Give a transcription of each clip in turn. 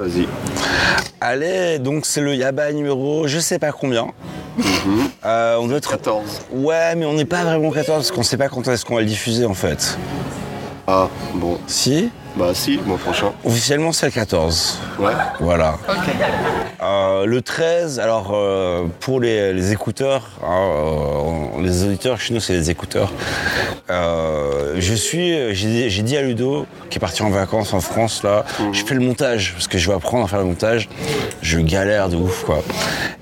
Vas-y. Allez, donc c'est le Yaba numéro je sais pas combien. Euh, on doit être 14. Ouais, mais on n'est pas vraiment 14 parce qu'on sait pas quand est-ce qu'on va le diffuser en fait. Ah, bon. Si? Bah si, le mois prochain. Officiellement c'est le 14. Ouais. Voilà. Euh, le 13, alors euh, pour les, les écouteurs, hein, euh, les auditeurs chez nous c'est les écouteurs. Euh, je suis, j'ai j'ai dit à Ludo qui est parti en vacances en France là, je fais le montage parce que je vais apprendre à faire le montage. Je galère de ouf quoi.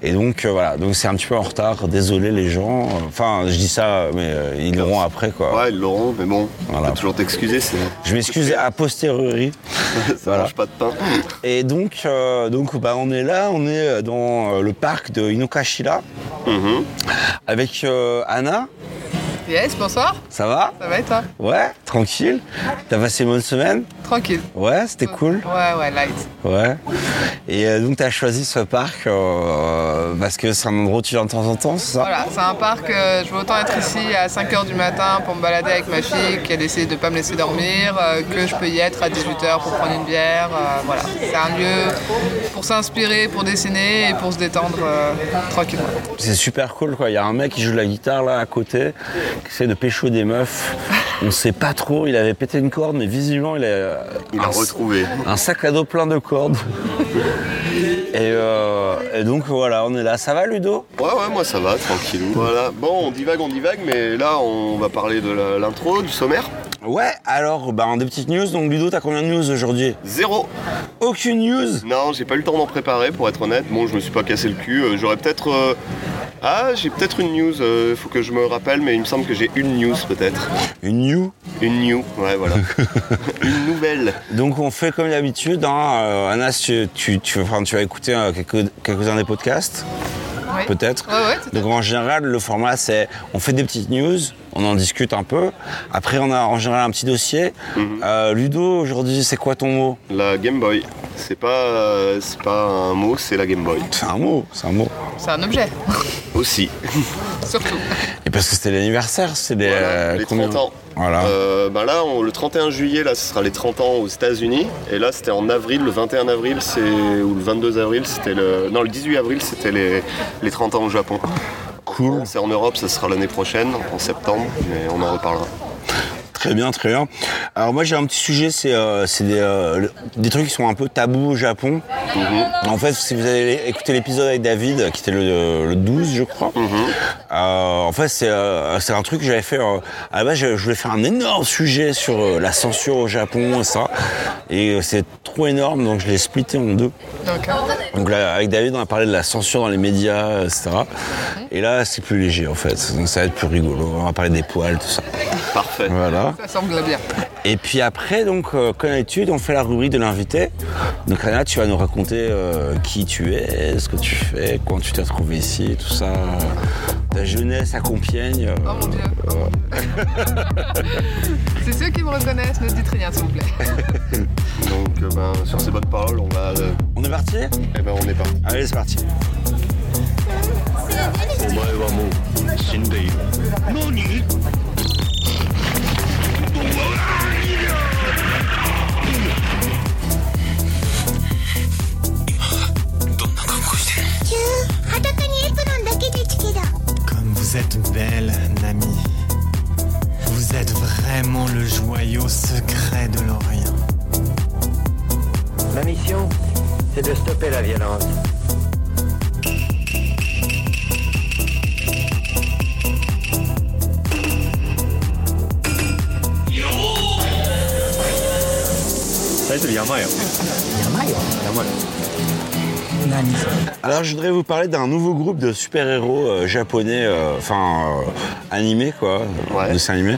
Et donc euh, voilà, donc c'est un petit peu en retard. Désolé les gens. Enfin, je dis ça, mais euh, ils l'auront après quoi. Ouais, ils l'auront, mais bon, Voilà. on peut toujours t'excuser, c'est... Je m'excuse à posteriori. ça Voilà. mange pas de pain. Et donc, euh, donc bah, on est là, on est dans euh, le parc de Inokashira Mhm. avec euh, Anna. Yes, bonsoir. Ça va Ça va et toi Ouais, tranquille. T'as passé une bonne semaine Tranquille. Ouais, c'était cool. Ouais, ouais, light. Ouais. Et euh, donc t'as choisi ce parc euh, parce que c'est un endroit où tu viens de temps en temps, c'est ça Voilà, c'est un parc, euh, je veux autant être ici à 5h du matin pour me balader avec ma fille qui a décidé de ne pas me laisser dormir, que je peux y être à 18h pour prendre une bière. voilà, c'est un lieu pour s'inspirer, pour dessiner et pour se détendre tranquillement. C'est super cool quoi. Il y a un mec qui joue de la guitare là à côté, essaie de pécho des meufs. On sait pas trop, il avait pété une corde, mais visiblement il a, retrouvé. un sac à dos plein de cordes. Et, euh, et donc voilà, on est là. Ça va Ludo? Ouais, ouais, moi ça va, tranquillou. Voilà. Bon, on divague, on divague, mais là, on va parler de l'intro, du sommaire. Ouais, alors bah, des petites news. Donc Ludo, t'as combien de news aujourd'hui? Zéro. Aucune news? Non, j'ai pas eu le temps d'en préparer, pour être honnête. Bon, je me suis pas cassé le cul. Euh, J'aurais peut-être... euh, Ah, j'ai peut-être une news, il faut que je me rappelle, mais il me semble que j'ai une news peut-être. Une news Une new, ouais, voilà. une nouvelle. Donc on fait comme d'habitude. Hein. Euh, Anas, tu, tu, tu, enfin, tu vas écouter euh, quelques, quelques-uns des podcasts, Oui. peut-être. Ouais, ouais, tout à Donc en général, le format c'est on fait des petites news, on en discute un peu. Après, on a en général un petit dossier. Mhm. Euh, Ludo, aujourd'hui, c'est quoi ton mot? La Game Boy. C'est pas, euh, c'est pas un mot, c'est la Game Boy. C'est un mot, c'est un mot. C'est un objet, Aussi. surtout. Et parce que c'était l'anniversaire, c'est des, Voilà, euh, les combien 30 ans. Voilà. Euh, ben là, on- le 31 juillet, là, ce sera les 30 ans aux États-Unis. Et là, c'était en avril, le 21 avril, c'est ou le 22 avril, c'était le. Non, le 18 avril, c'était les, les 30 ans au Japon. C'est en Europe, ça sera l'année prochaine, en septembre, mais on en reparlera. Très bien, très bien. Alors moi j'ai un petit sujet, c'est euh, des, euh, des trucs qui sont un peu tabous au Japon. Mhm. En fait, si vous avez écouté l'épisode avec David, qui était le, le 12 je crois, Mhm. euh, en fait c'est un truc que j'avais fait, à la base je, je voulais faire un énorme sujet sur la censure au Japon et ça. Et c'est trop énorme, donc je l'ai splitté en deux. Donc, Donc là, avec David, on a parlé de la censure dans les médias, etc. Et là, c'est plus léger en fait, donc ça va être plus rigolo. On va parler des poils, tout ça. Parfait. Voilà. Ça semble bien. Et puis après, donc, euh, comme d'habitude, on fait la rubrique de l'invité. Donc Anna, tu vas nous raconter euh, qui tu es, ce que tu fais, quand tu t'es retrouvé ici, tout ça. Ta jeunesse à Compiègne. euh, Oh mon dieu. C'est ceux qui me reconnaissent, ne dites rien s'il vous plaît. Donc, euh, ben, sur ces bonnes paroles, on va. euh, On est parti? Eh ben, on est parti. Allez, c'est parti. Comme vous êtes belle, Nami. Vous êtes vraiment le joyau secret de l'Orient. Ma mission, c'est de stopper la violence. Alors, je voudrais vous parler d'un nouveau groupe de super-héros euh, japonais, euh, enfin, euh, animés, quoi, Ouais. dessin animé.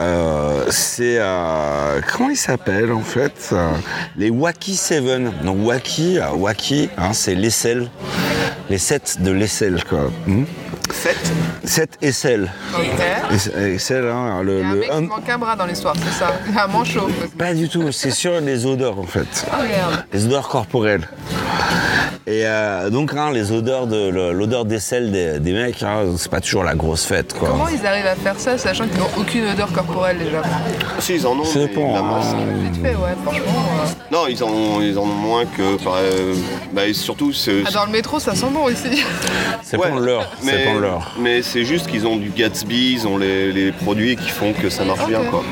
Euh, c'est. euh, comment ils s'appellent, en fait Les Wacky Seven. Donc, Wacky, Wacky, hein, c'est l'aisselle. Les sept de l'aisselle, quoi. Hmm 7 Sept aisselles. Aisselles, hein, le, Il y a un le- mec un- manque un bras dans l'histoire, c'est ça. Il y a un manchot. Pas du tout, c'est sur les odeurs, en fait. Ah merde. les odeurs corporelles. Et euh, donc, hein, les odeurs de l'odeur des, des mecs, hein, c'est pas toujours la grosse fête, quoi. Comment ils arrivent à faire ça, sachant qu'ils n'ont aucune odeur corporelle déjà Si, ils en ont. Vite fait, ouais, franchement. euh. Non, ils en ont, ils en ont moins que. euh, bah, et surtout, c'est. Ah, dans le métro, ça sent bon ici. C'est Ouais, pas l'heure, mais, c'est juste qu'ils ont du Gatsby, ils ont les, les produits qui font que ça marche bien, quoi.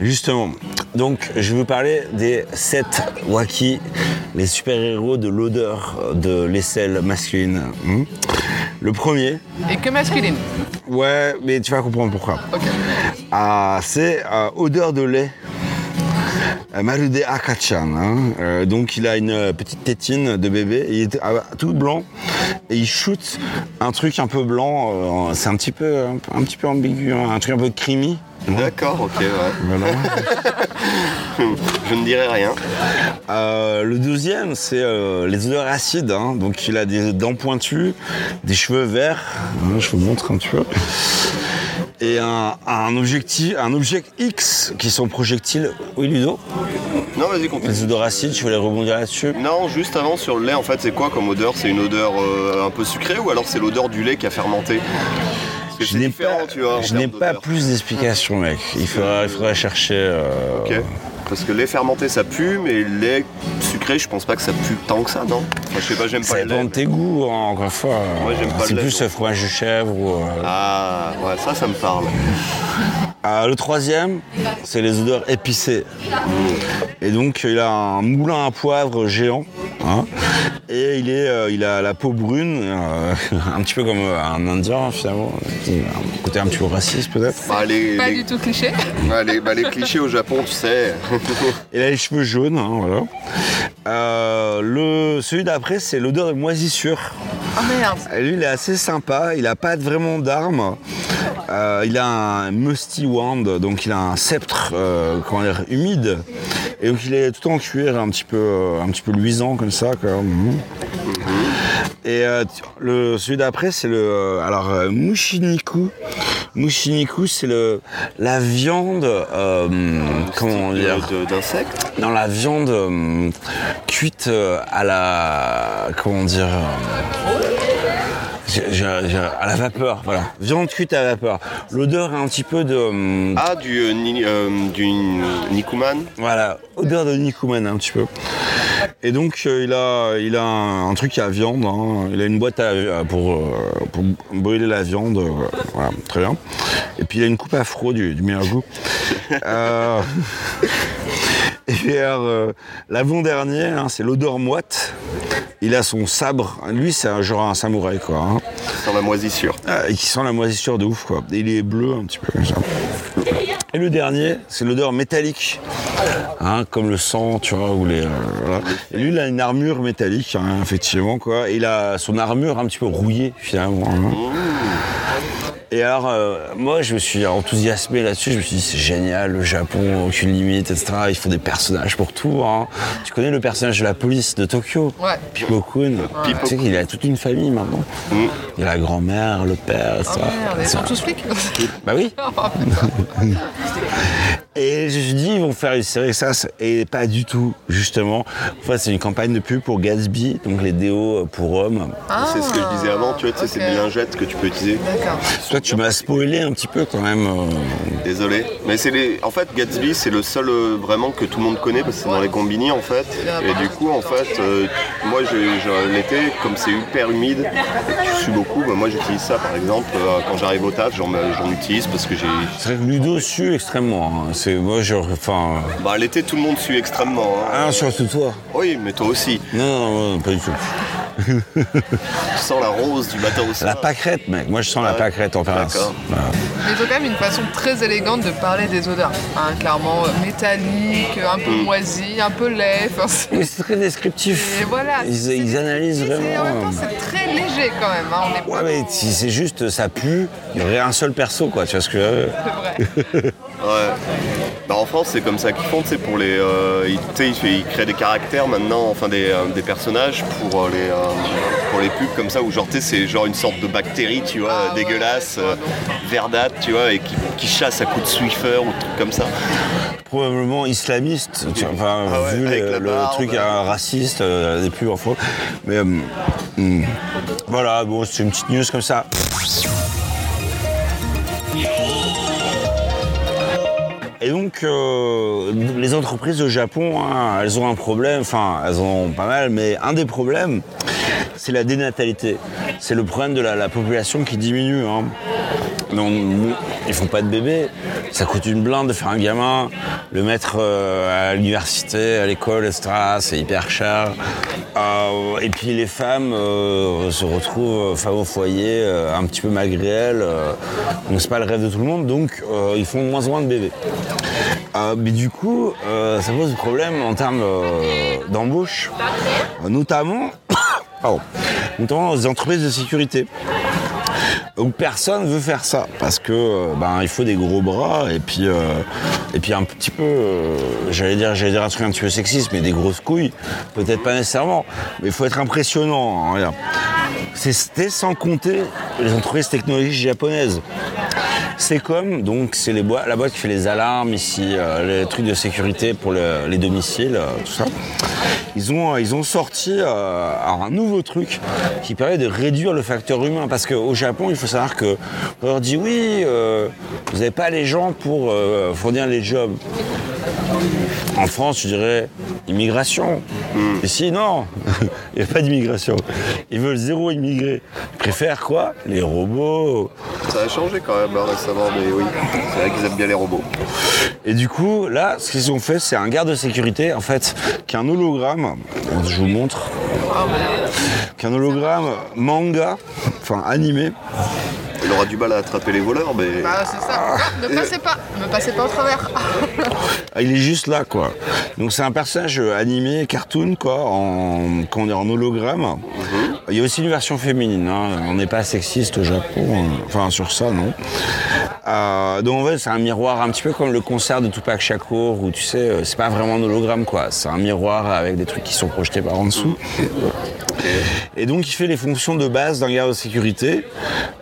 Justement. Donc, je vais vous parler des 7 Waki, les super-héros de l'odeur de l'aisselle masculine. Hmm. Le premier, Et que masculine. ouais, mais tu vas comprendre pourquoi. Ah, c'est euh, odeur de lait. Marude Akachan. hein. Euh, donc il a une euh, petite tétine de bébé, il est euh, tout blanc et il shoot un truc un peu blanc. euh, c'est un petit peu un, petit peu ambigu, hein, un truc un peu creamy. D'accord, ok, ouais. Voilà. Je ne dirai rien. Euh, le deuxième, c'est euh, les odeurs acides. hein. Donc il a des dents pointues, des cheveux verts. Je vous montre un petit peu. Et un, un objectif, un objet X qui sont projectiles. Oui, Ludo Non, vas-y, continue. Les odeurs acides, je voulais rebondir là-dessus. Non, juste avant sur le lait, en fait, c'est quoi comme odeur? C'est une odeur euh, un peu sucrée ou alors c'est l'odeur du lait qui a fermenté? Je c'est n'ai différent, pas, tu vois. je n'ai pas plus d'explications, mec. Il faudra, il faudra chercher. euh, Ok. Parce que lait fermenté ça pue, mais lait sucré, je pense pas que ça pue tant que ça, non? Enfin, je sais pas, j'aime Ça pas le dépend lait. de tes goûts, hein, encore une fois. Moi, j'aime pas C'est le lait, plus donc. euh, fromage de chèvre ou. euh, Ah, ouais, ça, ça me parle. Ah, le troisième, c'est les odeurs épicées. Et donc, il a un moulin à poivre géant. hein. et il, est, euh, il a la peau brune, euh, un petit peu comme euh, un Indien, finalement. Un côté un petit peu raciste, peut-être. Bah, les, Pas les- du tout cliché. les- bah, les clichés au Japon, tu sais. Il a les cheveux jaunes, hein, voilà. Euh, le, celui d'après, c'est l'odeur de moisissure. Oh merde. Et Lui, il est assez sympa. Il n'a pas vraiment d'armes. Euh, il a un musty donc il a un sceptre, euh, comment dire, humide. Et donc il est tout en cuir, un petit peu, euh, un petit peu luisant comme ça. quoi. Mhm. Et euh, le, celui d'après, c'est le, euh, alors euh, mushiniku. Mushiniku, c'est le, la viande, comment dire, D'insectes dans la viande cuite à la. Comment dire euh, À la vapeur, voilà. Viande cuite à la vapeur. L'odeur est un petit peu de. euh, Ah, du, euh, ni- euh, du Nikuman Voilà, odeur de Nikuman un petit peu. Et donc euh, il a, il a un, un truc à viande, hein. il a une boîte à- à- pour, euh, pour brûler la viande, euh, voilà, très bien. Et puis il a une coupe afro du, du meilleur goût. Et alors, euh, l'avant-dernier, hein, c'est l'odeur moite. Il a son sabre, lui c'est un, genre un samouraï quoi. hein. Sans la moisissure. Ah, et qui sent la moisissure de ouf quoi. Et il est bleu un petit peu comme ça. Et le dernier, c'est l'odeur métallique, hein, comme le sang, tu vois, ou les. euh, voilà. Et lui, il a une armure métallique, hein, effectivement quoi. Et il a son armure un petit peu rouillée finalement. hein. Et alors, euh, moi, je me suis enthousiasmé là-dessus. Je me suis dit, c'est génial, le Japon, aucune limite, etc. Il faut des personnages pour tout. hein. Tu connais le personnage de la police de Tokyo? Ouais. Pippo-kun. Tu sais qu'il a toute une famille maintenant. Il y a la grand-mère, le père, etc. Oh merde, ils sont Ça- tous flics. Bah oui. Oh. Et je me suis dit, ils vont faire une série avec ça. Et pas du tout, justement. En fait, c'est une campagne de pub pour Gatsby, donc les déos pour hommes. Ah, c'est ce que je disais avant, tu vois, tu sais, c'est des lingettes que tu peux utiliser. D'accord. Toi, tu m'as spoilé un petit peu quand même. euh, Désolé. Mais c'est les. En fait, Gatsby, c'est le seul euh, vraiment que tout le monde connaît parce que c'est dans les combini en fait. Et du coup, en fait, euh, moi, l'été, comme c'est hyper humide et que je sue beaucoup, bah, moi j'utilise ça par exemple. euh, quand j'arrive au taf, j'en, utilise parce que j'ai. C'est vrai que Ludo sue extrêmement. hein. C'est moi, genre, enfin. Bah, l'été, tout le monde sue extrêmement. hein. Ah, surtout toi. Oui, mais toi aussi. Non, non, non, pas du tout. Tu sens la rose du matin au soir. La pâquerette, mec. Moi, je sens la Ouais. pâquerette en permanence. Mais ils ont quand même une façon très élégante de parler des odeurs. hein, clairement euh, métallique, un peu Mm. moisi, un peu lait. enfin, c'est- Oui, c'est très descriptif. Et voilà. Ils, analysent vraiment. En même temps, c'est très léger quand même. hein, on est Ouais, mais si c'est juste ça pue, il y aurait un seul perso, quoi. Tu vois ce que C'est vrai. Ouais. Bah, en France, c'est comme ça qu'ils font, sais, pour les. euh, ils, ils, ils créent des caractères maintenant, enfin des, euh, des personnages pour euh, les, euh, pour les pubs comme ça, où genre, c'est genre une sorte de bactérie, tu vois, Ah, dégueulasse, euh, verdâtre, tu vois, et qui, qui chasse à coups de Swiffer ou trucs comme ça. Probablement islamiste, tu enfin, Ah ouais, vu le, le barbe. truc raciste, des pubs en faux. Mais hmm. voilà, bon, c'est une petite news comme ça. Et donc, euh, les entreprises au Japon, hein, elles ont un problème, enfin, elles ont pas mal, mais un des problèmes, c'est la dénatalité. C'est le problème de la, la population qui diminue. hein. Donc, ils font pas de bébés, ça coûte une blinde de faire un gamin, le mettre euh, à l'université, à l'école, etc., c'est hyper cher. Euh, et puis les femmes euh, se retrouvent femmes au foyer, un petit peu malgré elles, donc c'est pas le rêve de tout le monde, donc ils font moins en moins de bébés. Mais du coup, ça pose des problèmes en termes d'embauche, notamment, pardon, notamment les entreprises de sécurité. où personne veut faire ça parce que euh, ben il faut des gros bras et puis euh, et puis un petit peu euh, j'allais dire j'allais dire un truc un petit peu sexiste mais des grosses couilles peut-être pas nécessairement mais il faut être impressionnant hein, C'était sans compter les entreprises technologiques japonaises. C'est comme, donc, c'est la boîte qui fait les alarmes ici, euh, les trucs de sécurité pour le- les domiciles, euh, tout ça. Ils ont, sorti euh, alors, un nouveau truc qui permet de réduire le facteur humain. Parce qu'au Japon, il faut savoir que on leur dit oui, vous n'avez pas les gens pour fournir les jobs. En France, je dirais immigration. Ici, non, il n'y a pas d'immigration. Ils veulent zéro immigré. Ils préfèrent quoi? Les robots. Ça a changé quand même hein, récemment, mais oui, c'est vrai qu'ils aiment bien les robots. Et du coup, là, ce qu'ils ont fait, c'est un garde de sécurité, en fait, qui est un hologramme. Je vous montre. Qui est un hologramme manga, enfin animé. Il aura du mal à attraper les voleurs, mais Bah, c'est ça. Ne passez pas, ne passez pas au travers. Ah, Il est juste là, quoi. Donc c'est un personnage animé, cartoon, quoi, en, quand on est en hologramme. Il y a aussi une version féminine. hein. On n'est pas sexiste au Japon. hein. Enfin, sur ça, non. Euh, donc en fait, c'est un miroir un petit peu comme le concert de Tupac Shakur, où tu sais, euh, c'est pas vraiment un hologramme, quoi. C'est un miroir avec des trucs qui sont projetés par en dessous. Et donc il fait les fonctions de base d'un garde de sécurité,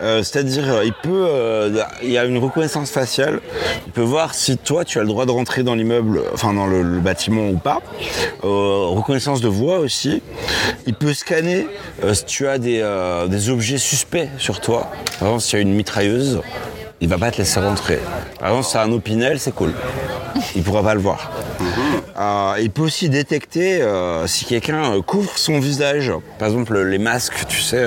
Euh, c'est-à-dire euh, il peut, euh, il y a une reconnaissance faciale, il peut voir si toi tu as le droit de rentrer dans l'immeuble, enfin dans le, bâtiment ou pas. Euh, reconnaissance de voix aussi. Il peut scanner si tu as des, des objets suspects sur toi. Par exemple s'il y a une mitrailleuse, il va pas te laisser rentrer. Par exemple si c'est un opinel, c'est cool. Il pourra pas le voir. Euh, il peut aussi détecter euh, si quelqu'un euh, couvre son visage. Par exemple, les masques, tu sais,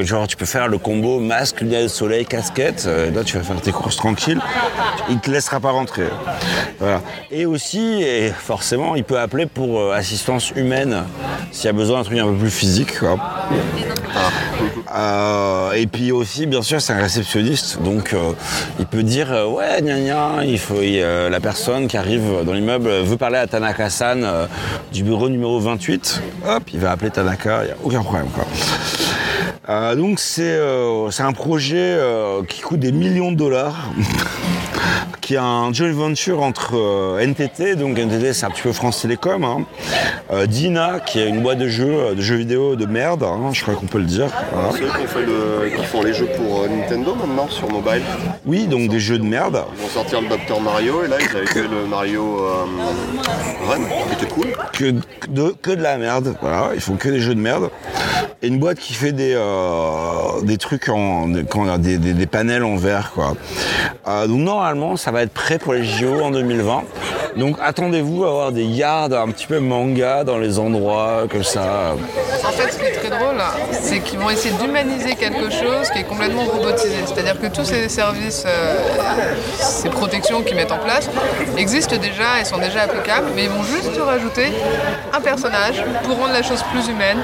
genre tu peux faire le combo masque, lunettes soleil, casquette. là, tu vas faire tes courses tranquilles. Il te laissera pas rentrer. Et aussi, forcément, il peut appeler pour assistance humaine s'il y a besoin d'un truc un peu plus physique. quoi. Euh, et puis aussi, bien sûr, c'est un réceptionniste, donc euh, il peut dire euh, ouais, gna gna, il faut la personne qui arrive dans l'immeuble veut parler à Tanaka-san du bureau numéro 28. Hop, il va appeler Tanaka, il n'y a aucun problème quoi. Donc c'est un projet qui coûte des millions de dollars. Qui est un joint venture entre euh, NTT, donc NTT c'est un petit peu France Télécom, hein, euh, Dina qui est une boîte de jeux, euh, de jeux vidéo de merde, hein, je crois qu'on peut le dire. voilà. ceux qui, ont fait le- qui font les jeux pour Nintendo maintenant sur mobile, Oui, donc des jeux de merde. ils vont sortir le Dr Mario et là ils avaient fait le Mario Run, qui était cool. que de, que de la merde. Voilà, ils font que des jeux de merde. Et une boîte qui fait des, des trucs en des, des, panels en verre quoi. Donc normalement ça va être prêt pour les JO en 2020. Donc attendez-vous à avoir des gardes un petit peu manga dans les endroits comme ça. En fait, ce qui est très drôle, c'est qu'ils vont essayer d'humaniser quelque chose qui est complètement robotisé. C'est-à-dire que tous ces services, euh, ces protections qu'ils mettent en place existent déjà et sont déjà applicables, mais ils vont juste rajouter un personnage pour rendre la chose plus humaine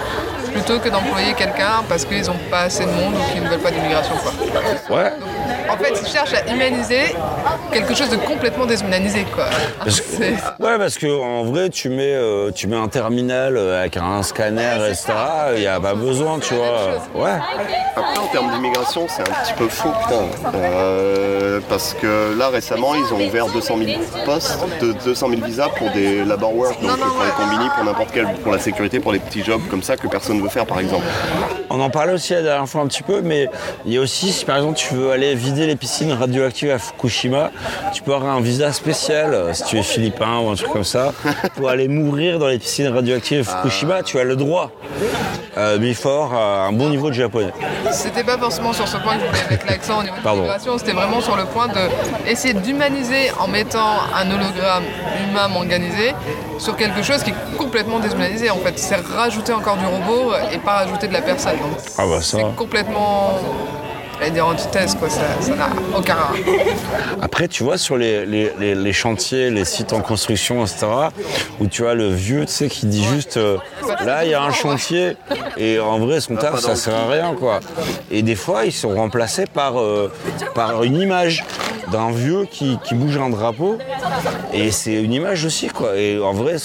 plutôt que d'employer quelqu'un parce qu'ils n'ont pas assez de monde ou qu'ils ne veulent pas d'immigration. Ouais. En fait, ils cherchent à humaniser quelque chose de complètement déshumanisé, quoi. Parce que- ouais, parce que en vrai, tu mets, euh, tu mets un terminal euh, avec un scanner, etc. Il n'y a pas besoin, tu vois. Ouais. Après, en termes d'immigration, c'est un petit peu faux, putain. Euh, parce que là, récemment, ils ont ouvert 200 000 postes, de 200 000 visas pour des labor work, donc Non, non, pour les combini, pour n'importe quel, pour la sécurité, pour les petits jobs comme ça que personne ne veut faire, par exemple. On en parlait aussi la dernière fois un petit peu, mais il y a aussi, si par exemple tu veux aller vider les piscines radioactives à Fukushima, tu peux avoir un visa spécial, euh, si tu es philippin ou un truc comme ça, pour aller mourir dans les piscines radioactives à Fukushima, tu as le droit. Euh, avoir euh, un bon niveau de japonais. C'était pas forcément sur ce point que je voulais mettre l'accent au niveau de l'immigration, c'était vraiment sur le point de essayer d'humaniser en mettant un hologramme humain manganisé sur quelque chose qui est complètement déshumanisé en fait. C'est rajouter encore du robot et pas rajouter de la personne. Donc, Ah bah ça. C'est complètement. J'allais dire antithèse quoi, ça n'a aucun rapport. Après, tu vois, sur les, les- les- les chantiers, les sites en construction, etc., où tu as le vieux, tu sais, qui dit juste euh, là, il y a un chantier, et en vrai, son taf, ça sert à rien, quoi. Et des fois, ils sont remplacés par, euh, par une image d'un vieux qui, qui bouge un drapeau, et c'est une image aussi, quoi. Et en vrai,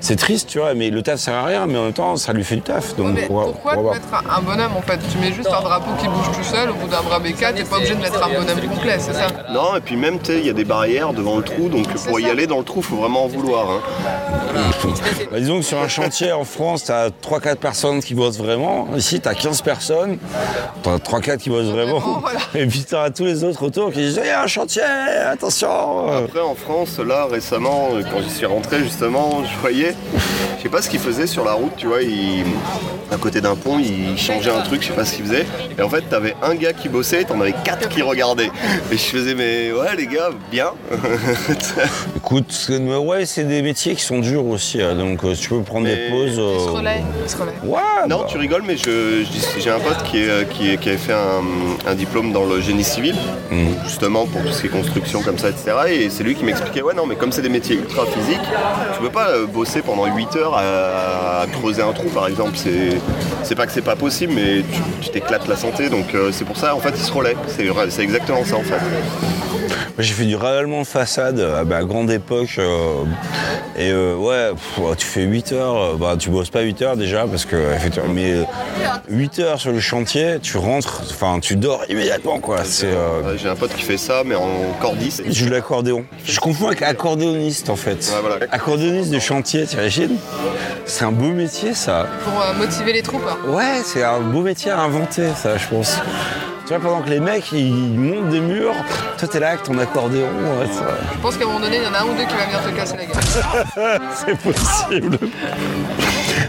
c'est- triste, tu vois, mais le taf sert à rien, mais en même temps, ça lui fait du taf. Donc, pourquoi voir. mettre un bonhomme en fait? Tu mets juste un drapeau qui bouge tout seul, au bout d'un bras bécat, t'es pas obligé de mettre un bonhomme complet, c'est ça? Non, et puis même, tu sais, il y a des barrières devant le trou, donc pour y aller dans le trou, faut vraiment en vouloir. hein. Bah, disons que sur un chantier en France, tu as 3-4 personnes qui bossent vraiment. Ici, tu as 15 personnes. Tu as 3-4 qui bossent vraiment. Voilà. Et puis tu as tous les autres autour qui disent Il y a un chantier, attention Après, en France, là, récemment, quand j'y suis rentré, justement, je voyais, je sais pas ce qu'il faisait sur la route, tu vois, il, à côté d'un pont, il changeait un truc, je sais pas ce qu'il faisait. Et en fait, t'avais un gars qui bossait, t'en avais quatre qui regardaient. Et je faisais, mais ouais, les gars, bien. Écoute, ouais, c'est des métiers qui sont durs aussi. hein, donc euh, si tu peux prendre des pauses. Il se euh, relaie, il se relaie. Ouais, non, bah, tu rigoles, mais je, je dis- j'ai un pote qui, est, qui, est- qui avait fait un, un diplôme dans le génie civil, justement pour tout ce qui est construction comme ça, etc. Et c'est lui qui m'expliquait, ouais, non, mais comme c'est des métiers ultra physiques, tu peux pas euh, bosser pendant 8 heures à, à creuser un trou, par exemple. C'est, c'est pas que c'est pas possible, mais tu, tu t'éclates la santé. Donc euh, c'est pour ça, en fait, il se relaie. C'est exactement ça, en fait. Moi, J'ai fait du ravalement de façade euh, bah, à grande époque. euh, et euh, ouais, pff, ouais, tu fais 8 heures, bah, tu bosses pas 8 heures déjà, parce que, effectivement, mais euh, 8 heures sur le chantier, tu rentres, enfin, tu dors immédiatement, quoi. C'est. euh, J'ai un pote qui fait ça, mais en cordiste. je joue de l'accordéon. Je confonds avec accordéoniste en fait. Ouais, voilà. Accordéoniste de chantier, t'imagines? C'est un beau métier ça. Pour euh, motiver les troupes. hein. Ouais, c'est un beau métier à inventer ça, je pense. Tu vois, pendant que les mecs ils montent des murs, toi t'es là avec ton accordéon, ouais, Je pense qu'à un moment donné, il y en a un ou deux qui va venir te casser la gueule. c'est possible.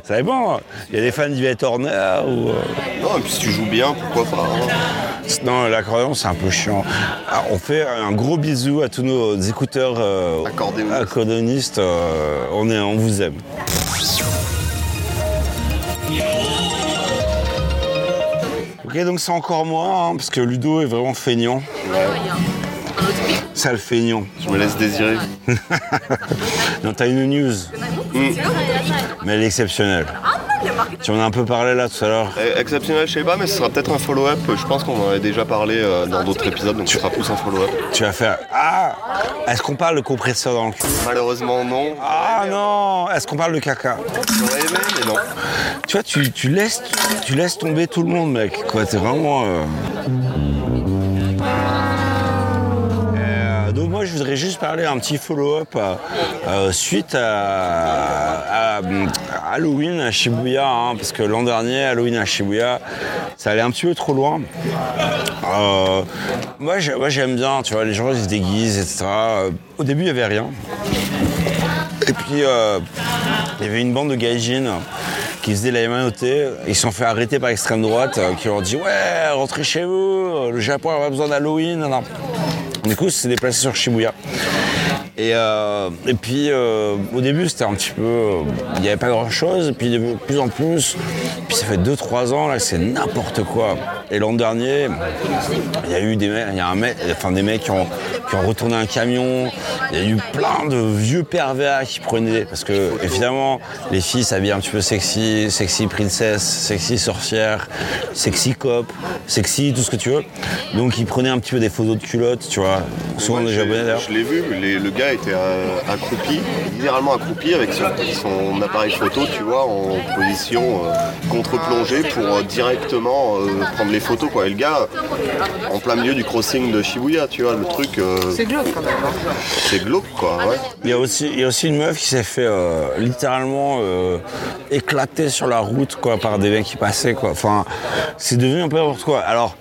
Ça dépend. Il y a des fans d'Yvette Horner ou. euh, Non, et puis si tu joues bien, pourquoi pas hein. Non, l'accordéon c'est un peu chiant. Ah, on fait un gros bisou à tous nos écouteurs euh, Accordéonistes. accordéonistes. euh, on, est, on vous aime. Ok, donc c'est encore moi, hein, parce que Ludo est vraiment feignant. Sale feignant. Je me laisse désirer. Non, t'as une news, mais elle est exceptionnelle. Tu en as un peu parlé là tout à l'heure. Euh, Exceptionnel, je sais pas, mais ce sera peut-être un follow-up. Je pense qu'on en avait déjà parlé euh, dans d'autres épisodes, donc ce sera plus un follow-up. Tu vas faire Ah Est-ce qu'on parle de compresseur dans le cul? Malheureusement, non. Ah non Est-ce qu'on parle de caca? J'aurais aimé, mais non. Tu vois, tu, tu laisses, tu laisses tomber tout le monde, mec. Quoi, t'es vraiment. euh, moi, je voudrais juste parler un petit follow-up euh, euh, suite à, Halloween à Shibuya, hein, parce que l'an dernier, Halloween à Shibuya, ça allait un petit peu trop loin. Euh, moi, j'ai- moi, j'aime bien, tu vois, les gens se déguisent, etc. Au début, il n'y avait rien. Et puis, il y avait une bande de gaijins qui faisaient la MNOT. Ils se sont fait arrêter par l'extrême droite, qui leur dit Ouais, rentrez chez vous, le Japon n'a pas besoin d'Halloween. Du coup, c'est déplacé sur Shibuya. Et, euh, et puis euh, au début c'était un petit peu, euh, il n'y avait pas grand chose, puis de plus en plus, puis ça fait 2-3 ans là c'est n'importe quoi. Et l'an dernier, il y a eu des mecs, il y a un mec, enfin des mecs qui ont, qui ont retourné un camion, il y a eu plein de vieux pervers qui prenaient, parce que évidemment les filles s'habillent un petit peu sexy, sexy princesse, sexy sorcière, sexy cop, sexy tout ce que tu veux. Donc ils prenaient un petit peu des photos de culottes, tu vois, souvent des japonais d'ailleurs. Je l'ai vu, les- le gars était euh, accroupi, littéralement accroupi avec son, son appareil photo, tu vois, en position euh, contre-plongée pour euh, directement euh, prendre les photos. Quoi. Et le gars, en plein milieu du crossing de Shibuya, tu vois, le truc, euh, C'est glauque quand même. hein. c'est glauque, quoi. Ouais. Il y, a aussi, il y a aussi une meuf qui s'est fait euh, littéralement euh, éclater sur la route quoi, par des mecs qui passaient. Quoi. Enfin, c'est devenu un peu n'importe quoi. Alors,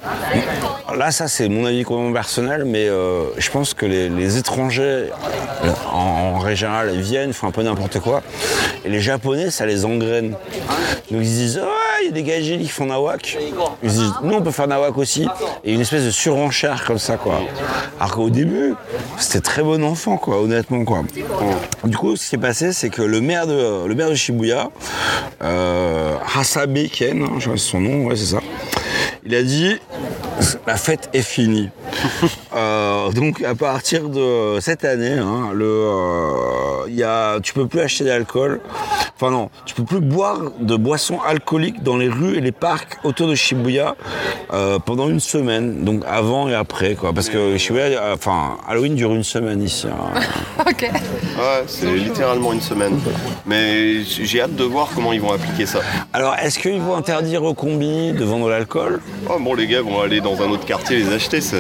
là, ça, c'est mon avis complètement personnel, mais euh, je pense que les, les étrangers, en, en générale, ils viennent, font un peu n'importe quoi. Et les Japonais, ça les engraine. Donc ils se disent, ouais, il y a des gaijins qui font nawak. Ils se disent, nous, on peut faire nawak aussi. Et une espèce de surenchère comme ça, quoi. Alors qu'au début, c'était très bon enfant, quoi, honnêtement, quoi. Du coup, ce qui est passé, c'est que le maire de, Shibuya, euh, Hasabe Ken, hein, je c'est son nom, ouais, c'est ça, il a dit la fête est finie. Euh, donc à partir de cette année, hein, le, euh, il y a, tu peux plus acheter d'alcool. Enfin non, tu peux plus boire de boissons alcooliques dans les rues et les parcs autour de Shibuya euh, pendant une semaine. Donc avant et après, quoi. Parce que Shibuya, euh, enfin Halloween dure une semaine ici. hein. Ok. Ouais, c'est littéralement une semaine. Mais j'ai hâte de voir comment ils vont appliquer ça. Alors est-ce qu'ils vont interdire aux combini de vendre l'alcool? Oh, bon, les gars vont aller dans un autre quartier les acheter. Ça,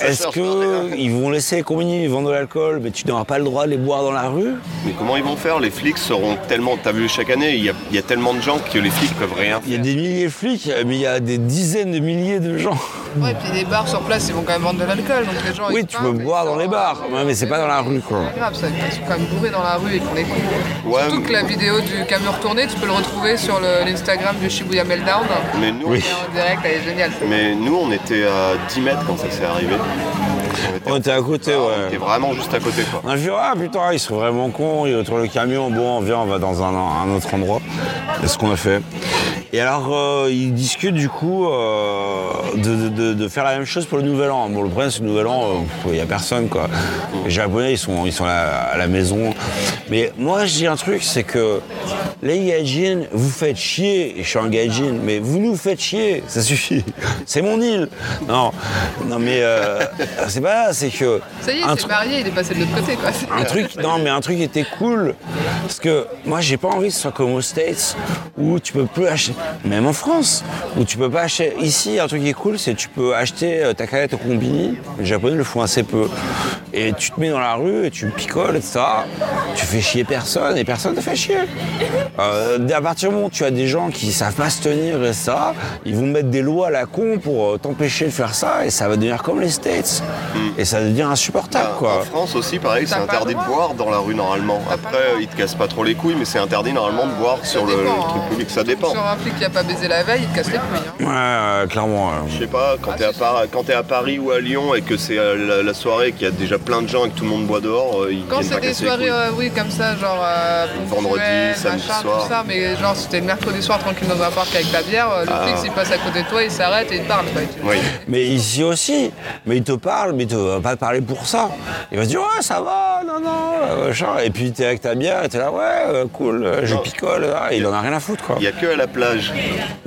Est-ce qu'ils vont laisser les combini vendre de l'alcool, mais tu n'auras pas le droit de les boire dans la rue? Mais comment ils vont faire? Les flics seront tellement. T'as vu chaque année, il y, a, il y a tellement de gens que les flics peuvent rien Il y a des milliers de flics, mais il y a des dizaines de milliers de gens. Ouais, et puis les bars sur place, ils vont quand même vendre de l'alcool. Donc les gens. Oui, ils tu peux boire ils dans les bars, ouais, mais c'est pas dans la rue, quoi. C'est grave, ça, ils sont quand même bourrés dans la rue et qu'on. Ouais, Surtout que la vidéo du camion retourné, tu peux le retrouver sur l'Instagram du Shibuya Meltdown. mais nous, Oui. Direct, elle est géniale. mais nous, on était à 10 mètres quand ça s'est arrivé. On était à côté, On était ouais. vraiment juste à côté, quoi. On a vu, ah putain, ils sont vraiment cons, ils retournent le camion, bon, viens, on va dans un, un autre endroit. C'est ce qu'on a fait. Et alors, euh, ils discutent du coup euh, de, de- de faire la même chose pour le Nouvel An. Bon, le problème, c'est le Nouvel An, euh, il n'y a personne, quoi. Les Japonais, ils sont, ils sont à, la, à la maison. Mais moi, je dis un truc, c'est que les gaijins, vous faites chier. Et je suis un gaijin, mais vous nous faites chier, ça suffit. C'est mon île. Non, non mais euh, c'est pas, c'est que... Ça y est, truc- marié, il est passé de l'autre côté, quoi. un truc, non, mais un truc qui était cool. Parce que moi, j'ai pas envie que ce soit comme aux States où tu peux plus acheter, même en France, où tu peux pas acheter. Ici, un truc qui est cool, c'est que tu peux acheter euh, ta canette au combini. Les Japonais le font assez peu. Et tu te mets dans la rue et tu picoles, etc. Tu fais chier personne et personne te fait chier. Euh, à partir du moment où tu as des gens qui savent pas se tenir et ça, ils vont mettre des lois à la con pour euh, t'empêcher de faire ça et ça va devenir comme les States. Et ça va devenir insupportable, En quoi. France aussi, pareil, c'est interdit de boire dans la rue normalement. Après, ils te cassent pas trop les couilles, mais c'est interdit normalement de boire sur le, dépend, le truc hein. public. Ça dépend. Qui a pas baisé la veille, il te casse les couilles. Hein. Ouais, euh, clairement. euh. Je sais pas, quand t'es à, Par- quand t'es à Paris ou à Lyon et que c'est euh, la, la soirée, qu'il y a déjà plein de gens et que tout le monde boit dehors, euh, ils Quand viennent c'est pas des casser les soirées, couilles. euh, oui, comme ça, genre euh, Vendredi, ponctuelles, samedi machin, soir. tout ça, mais genre si t'es le mercredi soir tranquille dans un parc avec ta bière, euh, le Ah. flic s'il passe à côté de toi, il s'arrête et il te parle. Quoi. Oui. Mais ici aussi. Mais il te parle, mais il te va pas te parler pour ça. Il va te dire, ouais, ça va, non, non, euh, machin. Et puis t'es avec ta bière et t'es là, ouais, euh, cool, euh, je Non. picole. il en a rien à foutre, quoi. Il y a que à la plage.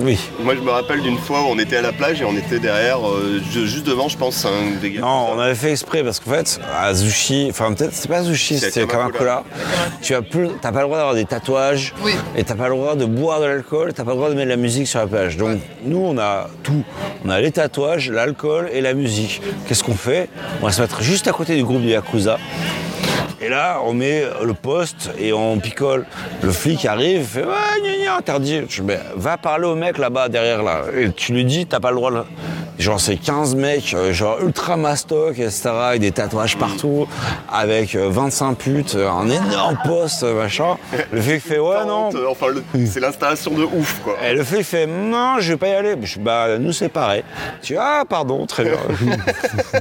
Oui. Moi, je me rappelle d'une fois où on était à la plage et on était derrière, euh, ju- juste devant, je pense, un des gars. Non, on avait fait exprès parce qu'en fait, à Zushi, enfin peut-être c'était pas Zushi, C'est c'était Kamakura. Kamakura. Tu as plus, t'as pas le droit d'avoir des tatouages Oui. et t'as pas le droit de boire de l'alcool, t'as pas le droit de mettre de la musique sur la plage. Donc nous, on a tout. On a les tatouages, l'alcool et la musique. Qu'est-ce qu'on fait? On va se mettre juste à côté du groupe de Yakuza. Et là, on met le poste et on picole. Le flic arrive, il fait Ouais, gna, gna, interdit. Je dis Mais va parler au mec là-bas, derrière là. Et tu lui dis T'as pas le droit de. Genre, c'est 15 mecs, euh, genre ultra mastoc, etc., avec des tatouages partout, avec euh, 25 putes, euh, un énorme poste, machin. Le flic fait Ouais, non. Euh, Enfin, le- c'est l'installation de ouf, quoi. Et le flic fait Non, je vais pas y aller. Je dis, bah, nous, c'est pareil. Tu dis Ah, pardon, très bien.